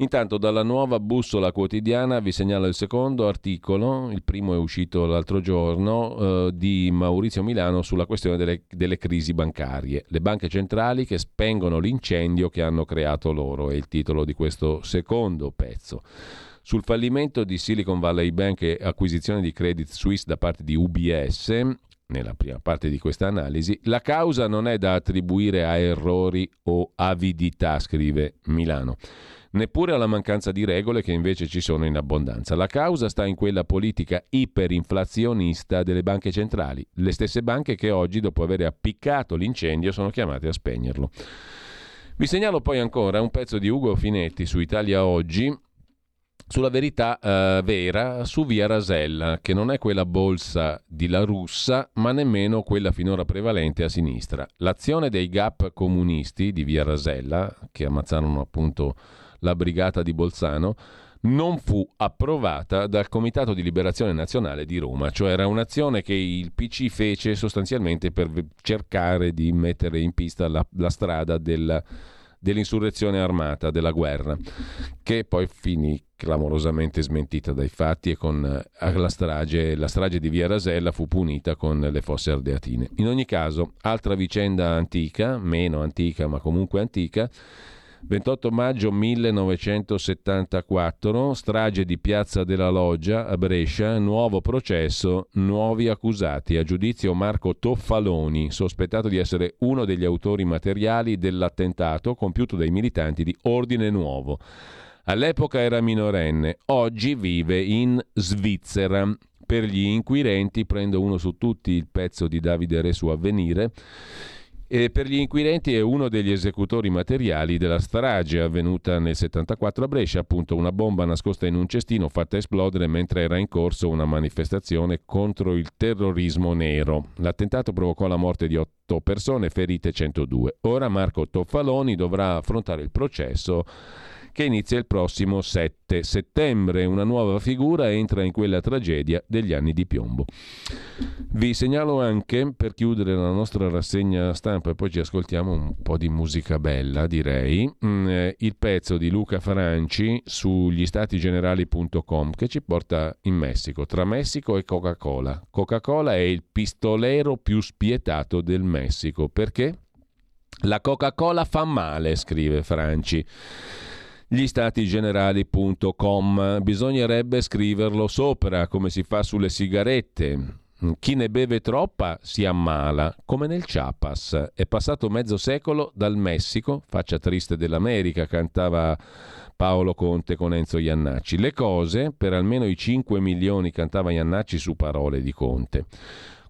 Intanto dalla nuova bussola quotidiana vi segnalo il secondo articolo, il primo è uscito l'altro giorno, eh, di Maurizio Milano sulla questione delle, delle, crisi bancarie. Le banche centrali che spengono l'incendio che hanno creato loro, è il titolo di questo secondo pezzo. Sul fallimento di Silicon Valley Bank e acquisizione di Credit Suisse da parte di UBS, nella prima parte di questa analisi, la causa non è da attribuire a errori o avidità, scrive Milano neppure alla mancanza di regole che invece ci sono in abbondanza. La causa sta in quella politica iperinflazionista delle banche centrali, le stesse banche che oggi, dopo aver appiccato l'incendio, sono chiamate a spegnerlo. Vi segnalo poi ancora un pezzo di Ugo Finetti su Italia Oggi, sulla verità eh, vera su Via Rasella, che non è quella bolsa di La Russa, ma nemmeno quella finora prevalente a sinistra. L'azione dei GAP comunisti di Via Rasella, che ammazzarono appunto la brigata di Bolzano, non fu approvata dal Comitato di Liberazione Nazionale di Roma, cioè era un'azione che il PC fece sostanzialmente per cercare di mettere in pista la, la strada della, dell'insurrezione armata, della guerra, che poi finì clamorosamente smentita dai fatti e con eh, la strage, la strage di Via Rasella fu punita con le fosse ardeatine. In ogni caso, altra vicenda antica, meno antica ma comunque antica, 28 maggio 1974, strage di Piazza della Loggia a Brescia, nuovo processo, nuovi accusati. A giudizio Marco Toffaloni, sospettato di essere uno degli autori materiali dell'attentato compiuto dai militanti di Ordine Nuovo. All'epoca era minorenne, oggi vive in Svizzera. Per gli inquirenti, prendo uno su tutti il pezzo di Davide Re su Avvenire, e per gli inquirenti è uno degli esecutori materiali della strage avvenuta nel 74 a Brescia, appunto una bomba nascosta in un cestino fatta esplodere mentre era in corso una manifestazione contro il terrorismo nero. L'attentato provocò la morte di otto persone, ferite 102. Ora Marco Toffaloni dovrà affrontare il processo che inizia il prossimo 7 settembre. Una nuova figura entra in quella tragedia degli anni di piombo. Vi segnalo anche, per chiudere la nostra rassegna stampa e poi ci ascoltiamo un po' di musica bella, direi, mm, eh, il pezzo di Luca Franci sugli statigenerali.com che ci porta in Messico, tra Messico e Coca-Cola. Coca-Cola è il pistolero più spietato del Messico. Perché? La Coca-Cola fa male, scrive Franci gli statigenerali.com. Bisognerebbe scriverlo sopra, come si fa sulle sigarette. Chi ne beve troppa si ammala, come nel Chiapas. È passato mezzo secolo dal Messico, faccia triste dell'America, cantava Paolo Conte con Enzo Iannacci. Le cose, per almeno i 5 milioni, cantava Iannacci su parole di Conte.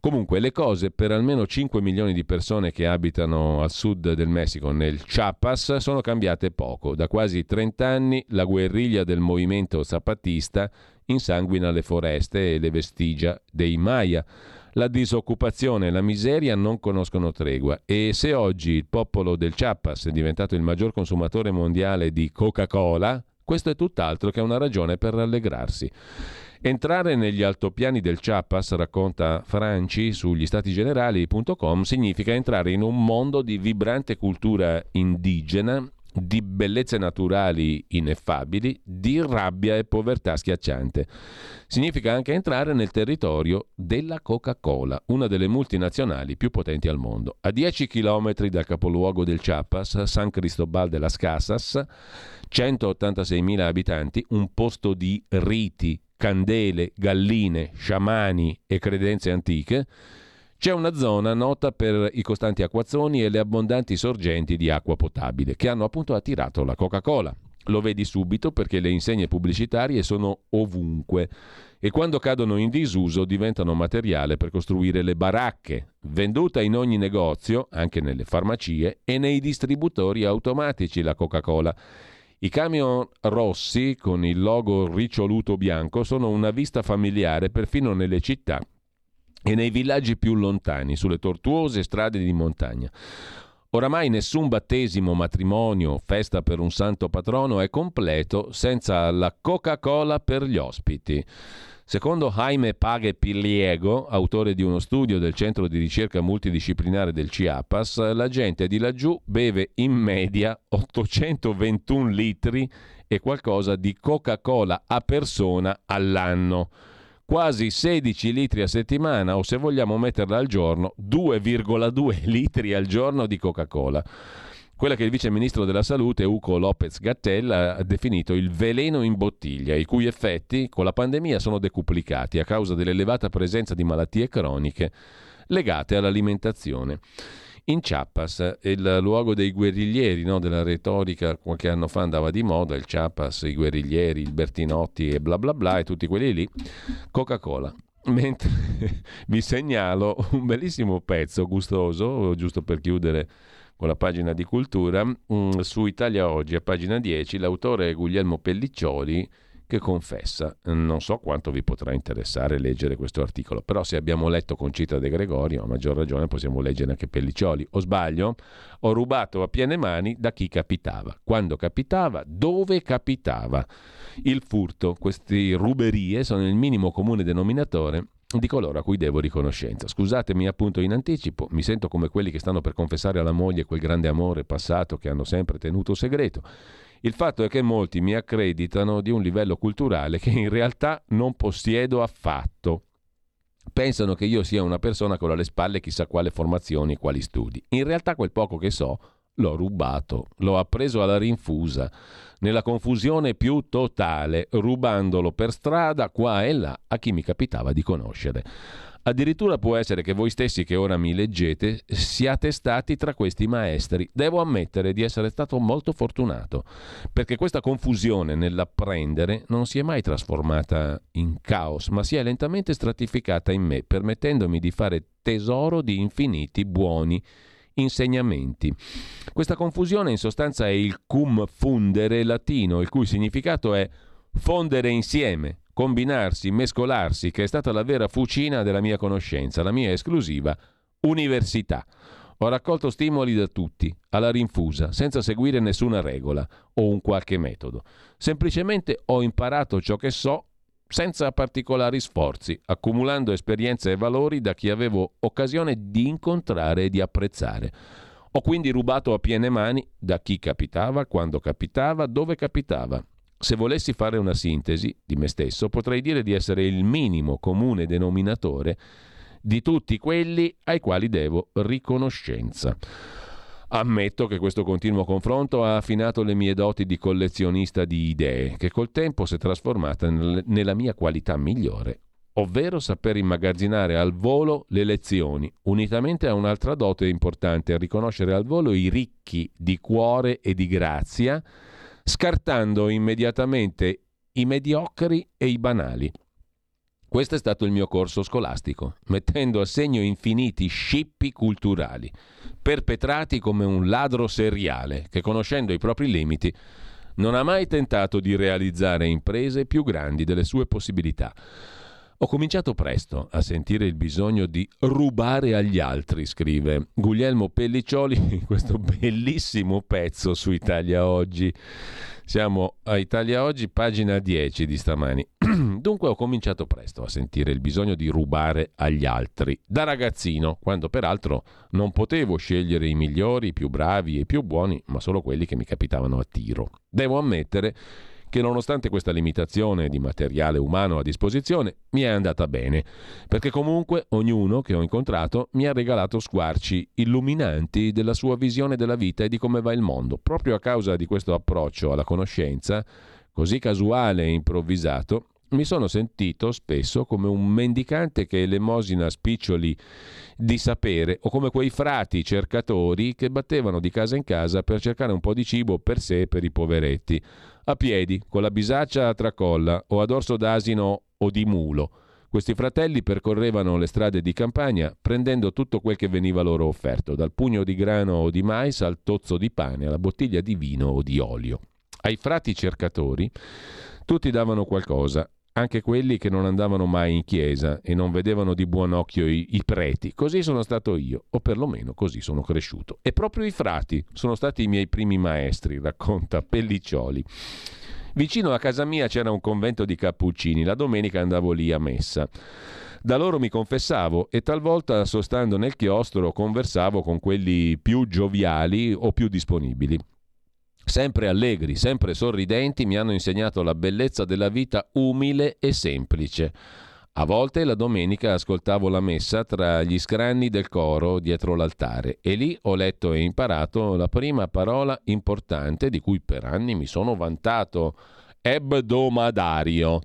Comunque le cose per almeno 5 milioni di persone che abitano al sud del Messico, nel Chiapas, sono cambiate poco. Da quasi 30 anni la guerriglia del movimento zapatista insanguina le foreste e le vestigia dei Maya. La disoccupazione e la miseria non conoscono tregua e se oggi il popolo del Chiapas è diventato il maggior consumatore mondiale di Coca-Cola, questo è tutt'altro che una ragione per rallegrarsi. Entrare negli altopiani del Chiapas, racconta Franci sugli statigenerali.com, significa entrare in un mondo di vibrante cultura indigena, di bellezze naturali ineffabili, di rabbia e povertà schiacciante. Significa anche entrare nel territorio della Coca-Cola, una delle multinazionali più potenti al mondo. A 10 km dal capoluogo del Chiapas, San Cristobal de las Casas, 186.000 abitanti, un posto di riti, candele, galline, sciamani e credenze antiche, c'è una zona nota per i costanti acquazzoni e le abbondanti sorgenti di acqua potabile che hanno appunto attirato la Coca-Cola. Lo vedi subito perché le insegne pubblicitarie sono ovunque e quando cadono in disuso diventano materiale per costruire le baracche, venduta in ogni negozio, anche nelle farmacie e nei distributori automatici la Coca-Cola i camion rossi con il logo riccioluto bianco sono una vista familiare perfino nelle città e nei villaggi più lontani, sulle tortuose strade di montagna. Oramai nessun battesimo, matrimonio, festa per un santo patrono è completo senza la Coca-Cola per gli ospiti. Secondo Jaime Pague Piliego, autore di uno studio del Centro di ricerca multidisciplinare del Chiapas, la gente di laggiù beve in media 821 litri e qualcosa di Coca-Cola a persona all'anno. Quasi 16 litri a settimana o se vogliamo metterla al giorno 2,2 litri al giorno di Coca-Cola quella che il vice ministro della salute Uco Lopez Gattel ha definito il veleno in bottiglia, i cui effetti con la pandemia sono decuplicati a causa dell'elevata presenza di malattie croniche legate all'alimentazione. In Chiapas, il luogo dei guerriglieri, no? della retorica qualche anno fa andava di moda, il Chiapas, i guerriglieri, il Bertinotti e bla bla bla e tutti quelli lì, Coca-Cola. Mentre vi segnalo un bellissimo pezzo gustoso, giusto per chiudere con la pagina di cultura, mm, su Italia Oggi, a pagina 10, l'autore è Guglielmo Pelliccioli che confessa. Non so quanto vi potrà interessare leggere questo articolo, però se abbiamo letto Concita De Gregorio, a maggior ragione possiamo leggere anche Pelliccioli. O sbaglio? Ho rubato a piene mani da chi capitava, quando capitava, dove capitava. Il furto, queste ruberie sono il minimo comune denominatore di coloro a cui devo riconoscenza. Scusatemi appunto in anticipo, mi sento come quelli che stanno per confessare alla moglie quel grande amore passato che hanno sempre tenuto segreto. Il fatto è che molti mi accreditano di un livello culturale che in realtà non possiedo affatto. Pensano che io sia una persona con alle spalle chissà quale formazioni, quali studi. In realtà quel poco che so l'ho rubato, l'ho appreso alla rinfusa nella confusione più totale, rubandolo per strada qua e là a chi mi capitava di conoscere. Addirittura può essere che voi stessi che ora mi leggete siate stati tra questi maestri. Devo ammettere di essere stato molto fortunato, perché questa confusione nell'apprendere non si è mai trasformata in caos, ma si è lentamente stratificata in me, permettendomi di fare tesoro di infiniti buoni insegnamenti. Questa confusione in sostanza è il cum fundere latino, il cui significato è fondere insieme, combinarsi, mescolarsi, che è stata la vera fucina della mia conoscenza, la mia esclusiva università. Ho raccolto stimoli da tutti, alla rinfusa, senza seguire nessuna regola o un qualche metodo. Semplicemente ho imparato ciò che so senza particolari sforzi, accumulando esperienze e valori da chi avevo occasione di incontrare e di apprezzare. Ho quindi rubato a piene mani da chi capitava, quando capitava, dove capitava. Se volessi fare una sintesi di me stesso, potrei dire di essere il minimo comune denominatore di tutti quelli ai quali devo riconoscenza. Ammetto che questo continuo confronto ha affinato le mie doti di collezionista di idee, che col tempo si è trasformata nella mia qualità migliore, ovvero saper immagazzinare al volo le lezioni, unitamente a un'altra dote importante, riconoscere al volo i ricchi di cuore e di grazia, scartando immediatamente i mediocri e i banali. Questo è stato il mio corso scolastico, mettendo a segno infiniti scippi culturali, perpetrati come un ladro seriale che, conoscendo i propri limiti, non ha mai tentato di realizzare imprese più grandi delle sue possibilità. Ho cominciato presto a sentire il bisogno di rubare agli altri, scrive Guglielmo Pelliccioli in questo bellissimo pezzo su Italia Oggi. Siamo a Italia Oggi, pagina 10 di stamani. Dunque ho cominciato presto a sentire il bisogno di rubare agli altri, da ragazzino, quando peraltro non potevo scegliere i migliori, i più bravi e i più buoni, ma solo quelli che mi capitavano a tiro. Devo ammettere che nonostante questa limitazione di materiale umano a disposizione mi è andata bene, perché comunque ognuno che ho incontrato mi ha regalato squarci illuminanti della sua visione della vita e di come va il mondo. Proprio a causa di questo approccio alla conoscenza, così casuale e improvvisato, mi sono sentito spesso come un mendicante che elemosina spiccioli di sapere o come quei frati cercatori che battevano di casa in casa per cercare un po' di cibo per sé e per i poveretti a piedi, con la bisaccia a tracolla o a dorso d'asino o di mulo. Questi fratelli percorrevano le strade di campagna prendendo tutto quel che veniva loro offerto, dal pugno di grano o di mais al tozzo di pane, alla bottiglia di vino o di olio. Ai frati cercatori tutti davano qualcosa anche quelli che non andavano mai in chiesa e non vedevano di buon occhio i, i, preti. Così sono stato io, o perlomeno così sono cresciuto. E proprio i frati sono stati i miei primi maestri, racconta Pelliccioli. Vicino a casa mia c'era un convento di cappuccini, la domenica andavo lì a messa. Da loro mi confessavo e talvolta, sostando nel chiostro, conversavo con quelli più gioviali o più disponibili sempre allegri, sempre sorridenti, mi hanno insegnato la bellezza della vita umile e semplice. A volte la domenica ascoltavo la messa tra gli scranni del coro dietro l'altare e lì ho letto e imparato la prima parola importante di cui per anni mi sono vantato, ebdomadario.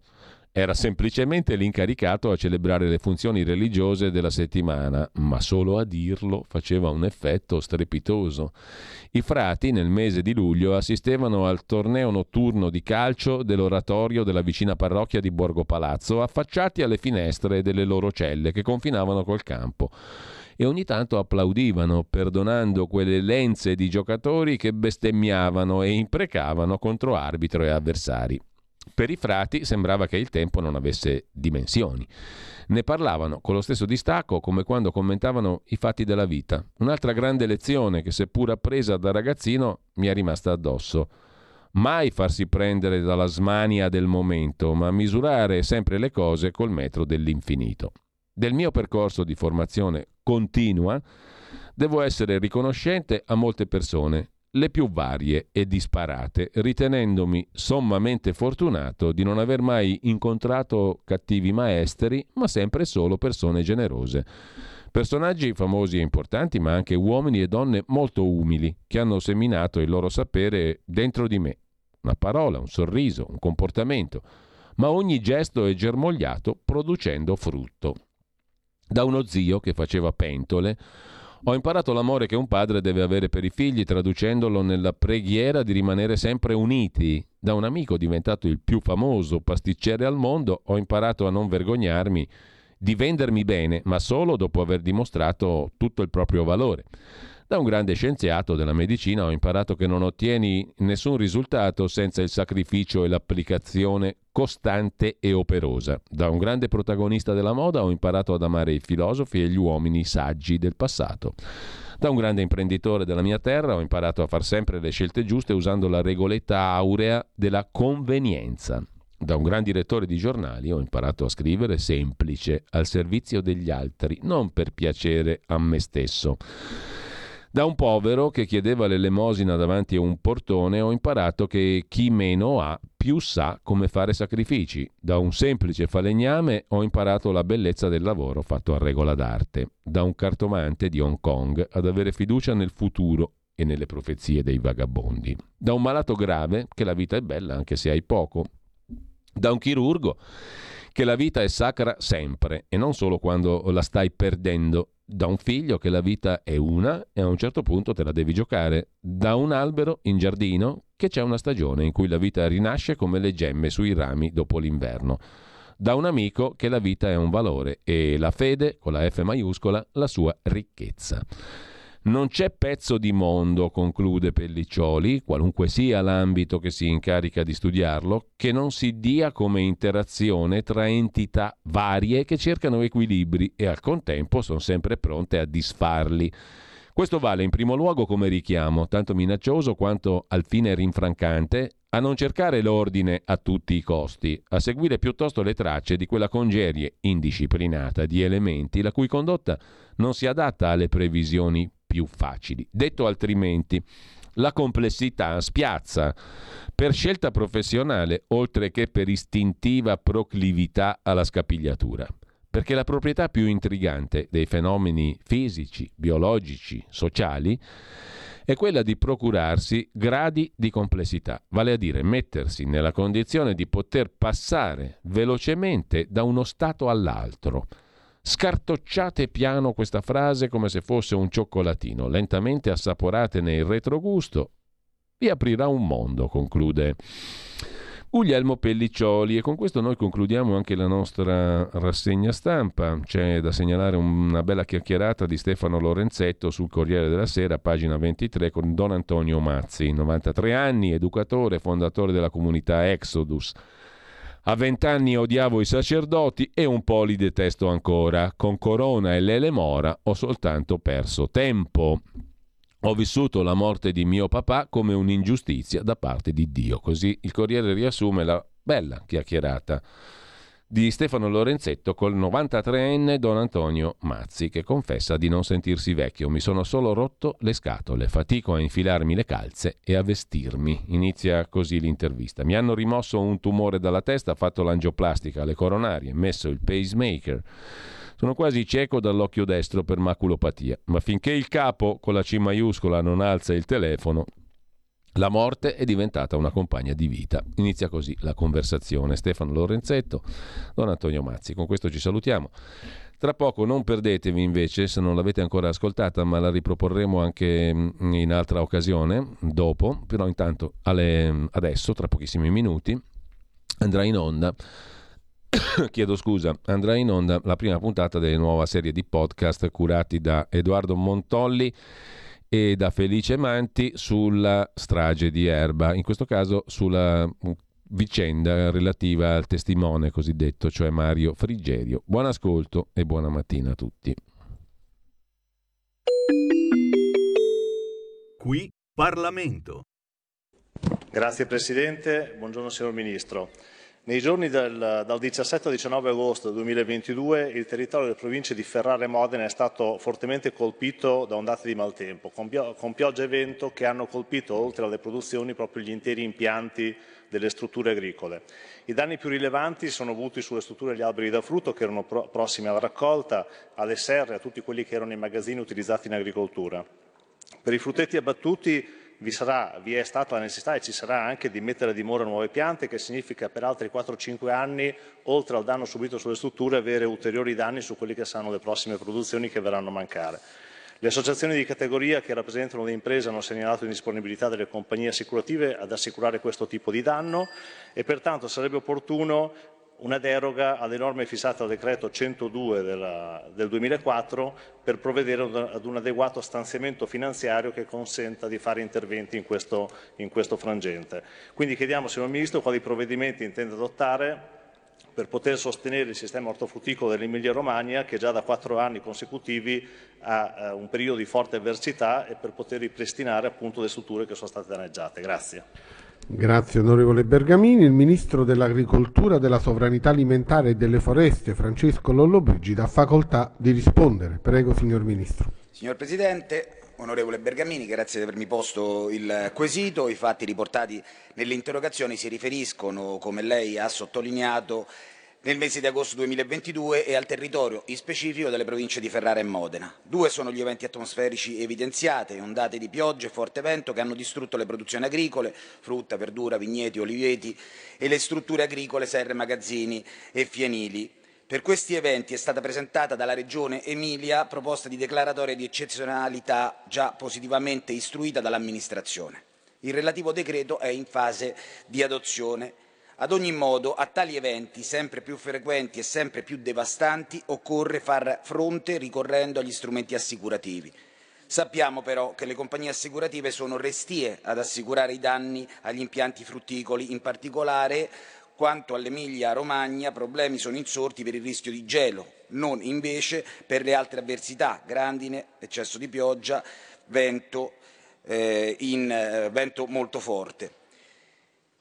Era semplicemente l'incaricato a celebrare le funzioni religiose della settimana, ma solo a dirlo faceva un effetto strepitoso. I frati nel mese di luglio assistevano al torneo notturno di calcio dell'oratorio della vicina parrocchia di Borgo Palazzo, affacciati alle finestre delle loro celle che confinavano col campo e ogni tanto applaudivano, perdonando quelle lenze di giocatori che bestemmiavano e imprecavano contro arbitro e avversari. Per i frati sembrava che il tempo non avesse dimensioni. Ne parlavano con lo stesso distacco come quando commentavano i fatti della vita. Un'altra grande lezione che seppur appresa da ragazzino mi è rimasta addosso. Mai farsi prendere dalla smania del momento, ma misurare sempre le cose col metro dell'infinito. Del mio percorso di formazione continua devo essere riconoscente a molte persone le più varie e disparate, ritenendomi sommamente fortunato di non aver mai incontrato cattivi maestri, ma sempre solo persone generose. Personaggi famosi e importanti, ma anche uomini e donne molto umili, che hanno seminato il loro sapere dentro di me. Una parola, un sorriso, un comportamento, ma ogni gesto è germogliato producendo frutto. Da uno zio che faceva pentole, ho imparato l'amore che un padre deve avere per i figli, traducendolo nella preghiera di rimanere sempre uniti. Da un amico diventato il più famoso pasticcere al mondo, ho imparato a non vergognarmi di vendermi bene, ma solo dopo aver dimostrato tutto il proprio valore. Da un grande scienziato della medicina ho imparato che non ottieni nessun risultato senza il sacrificio e l'applicazione costante e operosa. Da un grande protagonista della moda ho imparato ad amare i filosofi e gli uomini saggi del passato. Da un grande imprenditore della mia terra ho imparato a far sempre le scelte giuste usando la regoletta aurea della convenienza. Da un gran direttore di giornali ho imparato a scrivere semplice, al servizio degli altri, non per piacere a me stesso. Da un povero che chiedeva l'elemosina davanti a un portone ho imparato che chi meno ha più sa come fare sacrifici. Da un semplice falegname ho imparato la bellezza del lavoro fatto a regola d'arte. Da un cartomante di Hong Kong ad avere fiducia nel futuro e nelle profezie dei vagabondi. Da un malato grave che la vita è bella anche se hai poco. Da un chirurgo che la vita è sacra sempre e non solo quando la stai perdendo da un figlio che la vita è una e a un certo punto te la devi giocare, da un albero in giardino che c'è una stagione in cui la vita rinasce come le gemme sui rami dopo l'inverno, da un amico che la vita è un valore e la fede, con la F maiuscola, la sua ricchezza. Non c'è pezzo di mondo, conclude Pelliccioli, qualunque sia l'ambito che si incarica di studiarlo, che non si dia come interazione tra entità varie che cercano equilibri e al contempo sono sempre pronte a disfarli. Questo vale in primo luogo come richiamo, tanto minaccioso quanto al fine rinfrancante, a non cercare l'ordine a tutti i costi, a seguire piuttosto le tracce di quella congerie indisciplinata di elementi la cui condotta non si adatta alle previsioni più facili. Detto altrimenti, la complessità spiazza per scelta professionale oltre che per istintiva proclività alla scapigliatura. Perché la proprietà più intrigante dei fenomeni fisici, biologici, sociali è quella di procurarsi gradi di complessità, vale a dire mettersi nella condizione di poter passare velocemente da uno stato all'altro Scartocciate piano questa frase come se fosse un cioccolatino, lentamente assaporatene il retrogusto. Vi aprirà un mondo, conclude Guglielmo Pelliccioli e con questo noi concludiamo anche la nostra rassegna stampa. C'è da segnalare una bella chiacchierata di Stefano Lorenzetto sul Corriere della Sera, pagina 23, con Don Antonio Mazzi, 93 anni, educatore, fondatore della comunità Exodus. A vent'anni odiavo i sacerdoti e un po' li detesto ancora. Con Corona e Lele Mora ho soltanto perso tempo. Ho vissuto la morte di mio papà come un'ingiustizia da parte di Dio. Così il Corriere riassume la bella chiacchierata di Stefano Lorenzetto col 93enne Don Antonio Mazzi che confessa di non sentirsi vecchio. Mi sono solo rotto le scatole, fatico a infilarmi le calze e a vestirmi. Inizia così l'intervista. Mi hanno rimosso un tumore dalla testa, fatto l'angioplastica alle coronarie, messo il pacemaker. Sono quasi cieco dall'occhio destro per maculopatia, ma finché il capo con la C maiuscola non alza il telefono, La morte è diventata una compagna di vita. Inizia così la conversazione. Stefano Lorenzetto, Don Antonio Mazzi. Con questo ci salutiamo. Tra poco non perdetevi invece, se non l'avete ancora ascoltata, ma la riproporremo anche mm, in altra occasione, dopo, però intanto alle, adesso, tra pochissimi minuti, andrà in onda chiedo scusa, andrà in onda la prima puntata della nuova serie di podcast curati da Edoardo Montolli e da Felice Manti sulla strage di Erba, in questo caso sulla vicenda relativa al testimone cosiddetto, cioè Mario Frigerio. Buon ascolto e buona mattina a tutti. Qui Parlamento. Grazie Presidente, buongiorno signor Ministro. Nei giorni del, dal 17 al 19 agosto 2022 il territorio delle province di Ferrara e Modena è stato fortemente colpito da ondate di maltempo, con, con piogge e vento che hanno colpito, oltre alle produzioni, proprio gli interi impianti delle strutture agricole. I danni più rilevanti sono avuti sulle strutture degli alberi da frutto che erano pro- prossimi alla raccolta, alle serre, a tutti quelli che erano i magazzini utilizzati in agricoltura. Per i frutteti abbattuti vi, sarà, vi è stata la necessità e ci sarà anche di mettere a dimora nuove piante, che significa per altri 4-5 anni, oltre al danno subito sulle strutture, avere ulteriori danni su quelle che saranno le prossime produzioni che verranno a mancare. Le associazioni di categoria che rappresentano le imprese hanno segnalato l'indisponibilità delle compagnie assicurative ad assicurare questo tipo di danno e pertanto sarebbe opportuno una deroga alle norme fissate dal decreto 102 della, del 2004 per provvedere ad un adeguato stanziamento finanziario che consenta di fare interventi in questo, in questo frangente. Quindi chiediamo, signor Ministro, quali provvedimenti intende adottare per poter sostenere il sistema ortofrutticolo dell'Emilia Romagna che già da quattro anni consecutivi ha eh, un periodo di forte avversità e per poter ripristinare appunto le strutture che sono state danneggiate. Grazie. Grazie onorevole Bergamini. Il Ministro dell'Agricoltura, della Sovranità Alimentare e delle Foreste, Francesco Lollobrigida, ha facoltà di rispondere. Prego, signor Ministro. Signor Presidente, onorevole Bergamini, grazie di avermi posto il quesito. I fatti riportati nelle interrogazioni si riferiscono, come lei ha sottolineato, nel mese di agosto 2022 e al territorio in specifico delle province di Ferrara e Modena. Due sono gli eventi atmosferici evidenziati, ondate di pioggia e forte vento che hanno distrutto le produzioni agricole, frutta, verdura, vigneti, oliveti e le strutture agricole, serre, magazzini e fienili. Per questi eventi è stata presentata dalla Regione Emilia proposta di declaratoria di eccezionalità già positivamente istruita dall'amministrazione. Il relativo decreto è in fase di adozione ad ogni modo, a tali eventi sempre più frequenti e sempre più devastanti occorre far fronte ricorrendo agli strumenti assicurativi. Sappiamo però che le compagnie assicurative sono restie ad assicurare i danni agli impianti frutticoli, in particolare quanto all'Emilia Romagna problemi sono insorti per il rischio di gelo, non invece per le altre avversità, grandine, eccesso di pioggia, vento, eh, in, eh, vento molto forte.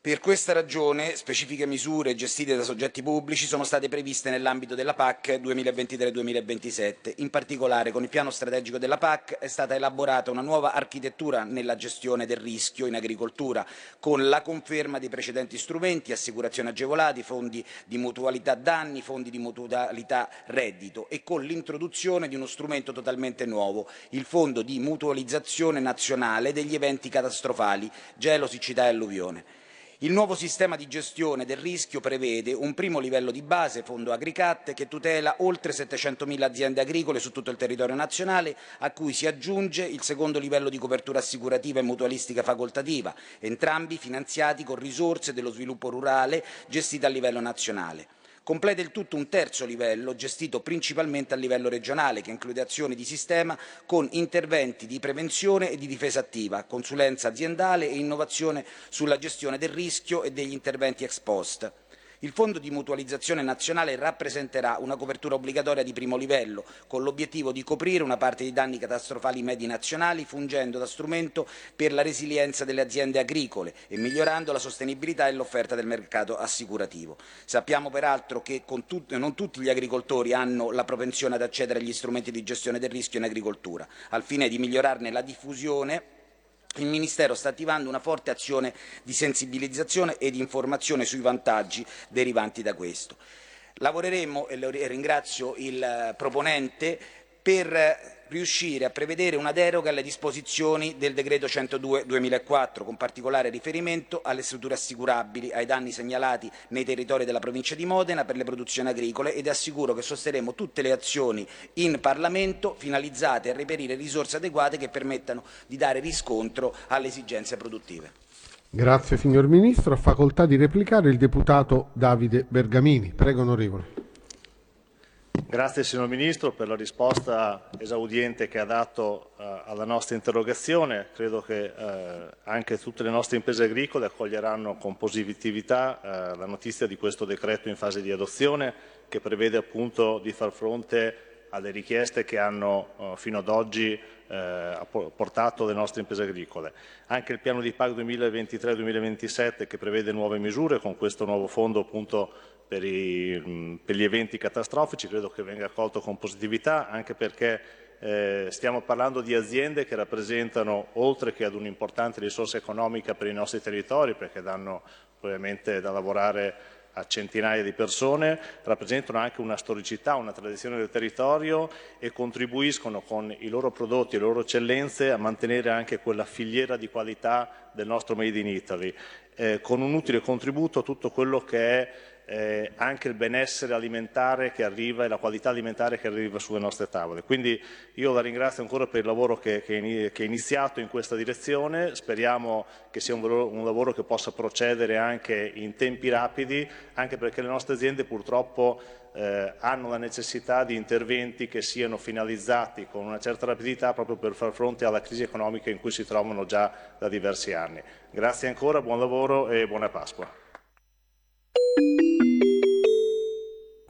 Per questa ragione specifiche misure gestite da soggetti pubblici sono state previste nell'ambito della PAC 2023-2027. In particolare con il piano strategico della PAC è stata elaborata una nuova architettura nella gestione del rischio in agricoltura, con la conferma dei precedenti strumenti, assicurazioni agevolati, fondi di mutualità danni, fondi di mutualità reddito e con l'introduzione di uno strumento totalmente nuovo, il Fondo di mutualizzazione nazionale degli eventi catastrofali, gelo, siccità e alluvione. Il nuovo sistema di gestione del rischio prevede un primo livello di base, Fondo Agricat, che tutela oltre 700.000 aziende agricole su tutto il territorio nazionale, a cui si aggiunge il secondo livello di copertura assicurativa e mutualistica facoltativa, entrambi finanziati con risorse dello sviluppo rurale gestite a livello nazionale. Completa il tutto un terzo livello, gestito principalmente a livello regionale, che include azioni di sistema con interventi di prevenzione e di difesa attiva, consulenza aziendale e innovazione sulla gestione del rischio e degli interventi ex post. Il Fondo di mutualizzazione nazionale rappresenterà una copertura obbligatoria di primo livello, con l'obiettivo di coprire una parte dei danni catastrofali medi nazionali, fungendo da strumento per la resilienza delle aziende agricole e migliorando la sostenibilità e l'offerta del mercato assicurativo. Sappiamo peraltro che tut- non tutti gli agricoltori hanno la propensione ad accedere agli strumenti di gestione del rischio in agricoltura. Al fine di migliorarne la diffusione, il Ministero sta attivando una forte azione di sensibilizzazione e di informazione sui vantaggi derivanti da questo. Lavoreremo, e ringrazio il proponente, per riuscire a prevedere una deroga alle disposizioni del decreto 102-2004, con particolare riferimento alle strutture assicurabili, ai danni segnalati nei territori della provincia di Modena per le produzioni agricole ed assicuro che sosterremo tutte le azioni in Parlamento finalizzate a reperire risorse adeguate che permettano di dare riscontro alle esigenze produttive. Grazie signor Ministro. Ha facoltà di replicare il deputato Davide Bergamini. Prego onorevole. Grazie signor Ministro per la risposta esaudiente che ha dato uh, alla nostra interrogazione. Credo che uh, anche tutte le nostre imprese agricole accoglieranno con positività uh, la notizia di questo decreto in fase di adozione che prevede appunto di far fronte alle richieste che hanno fino ad oggi portato le nostre imprese agricole. Anche il piano di PAC 2023-2027 che prevede nuove misure con questo nuovo fondo appunto per, i, per, gli eventi catastrofici, credo che venga accolto con positività, anche perché eh, stiamo parlando di aziende che rappresentano, oltre che ad un'importante risorsa economica per i nostri territori, perché danno ovviamente da lavorare a centinaia di persone, rappresentano anche una storicità, una tradizione del territorio e contribuiscono con i loro prodotti e le loro eccellenze a mantenere anche quella filiera di qualità del nostro Made in Italy, eh, con un utile contributo a tutto quello che è eh, anche il benessere alimentare che arriva e la qualità alimentare che arriva sulle nostre tavole. Quindi io la ringrazio ancora per il lavoro che, che, è iniziato in questa direzione, speriamo che sia un, un lavoro che possa procedere anche in tempi rapidi, anche perché le nostre aziende purtroppo eh, hanno la necessità di interventi che siano finalizzati con una certa rapidità proprio per far fronte alla crisi economica in cui si trovano già da diversi anni. Grazie ancora, buon lavoro e buona Pasqua.